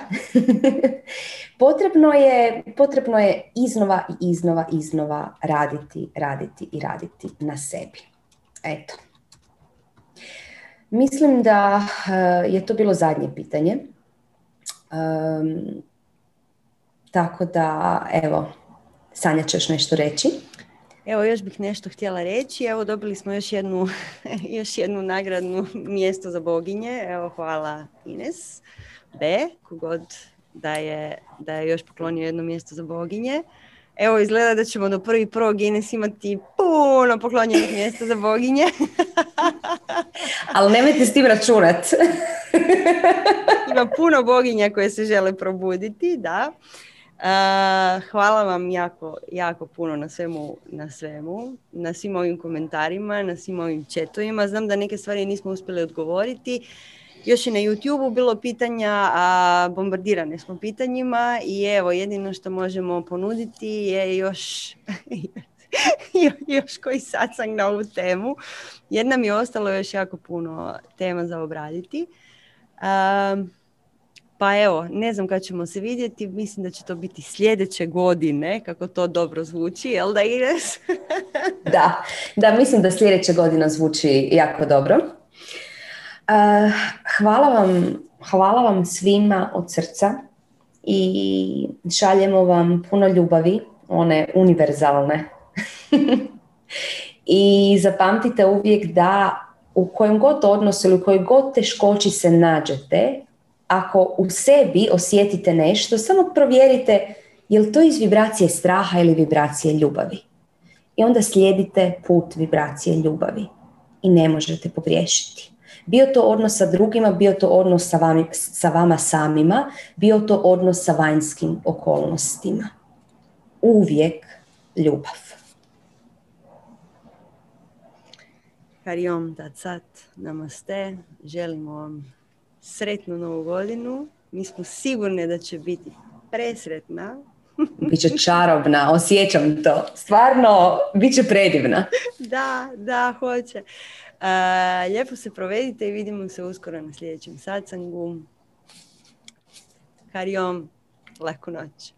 potrebno, je, potrebno je iznova i iznova, iznova raditi, raditi i raditi na sebi. Eto. Mislim da eh, je to bilo zadnje pitanje. tako da, evo, Sanja ćeš nešto reći? Evo, još bih nešto htjela reći. Evo, dobili smo još jednu, još jednu nagradnu mjesto za boginje. Evo, hvala Ines B, kogod da je, da je još poklonio jedno mjesto za boginje. Evo, izgleda da ćemo do prvi prvog Ines imati puno poklonjenih mjesta za boginje. Ali nemojte s tim računat. Ima puno boginja koje se žele probuditi, da. Hvala vam jako, jako puno na svemu, na svemu, na svim ovim komentarima, na svim ovim četovima. Znam da neke stvari nismo uspjeli odgovoriti. Još je na YouTube bilo pitanja, a bombardirane smo pitanjima i evo jedino što možemo ponuditi je još još koji satsang na ovu temu. Jedna mi je ostalo još jako puno tema za obraditi. Pa evo, ne znam kad ćemo se vidjeti, mislim da će to biti sljedeće godine, kako to dobro zvuči, jel da Ines? da, da, mislim da sljedeća godina zvuči jako dobro. hvala, vam, hvala vam svima od srca i šaljemo vam puno ljubavi, one univerzalne I zapamtite uvijek da u kojem god odnosu ili u kojoj god teškoći se nađete, ako u sebi osjetite nešto, samo provjerite je li to iz vibracije straha ili vibracije ljubavi. I onda slijedite put vibracije ljubavi i ne možete pogriješiti. Bio to odnos sa drugima, bio to odnos sa, vami, sa vama samima, bio to odnos sa vanjskim okolnostima. Uvijek ljubav. Hariom Tatsat, namaste. Želimo vam sretnu novu godinu. Mi smo sigurni da će biti presretna. Biće čarobna, osjećam to. Stvarno, bit će predivna. da, da, hoće. lijepo se provedite i vidimo se uskoro na sljedećem satsangu. Hariom, laku noć.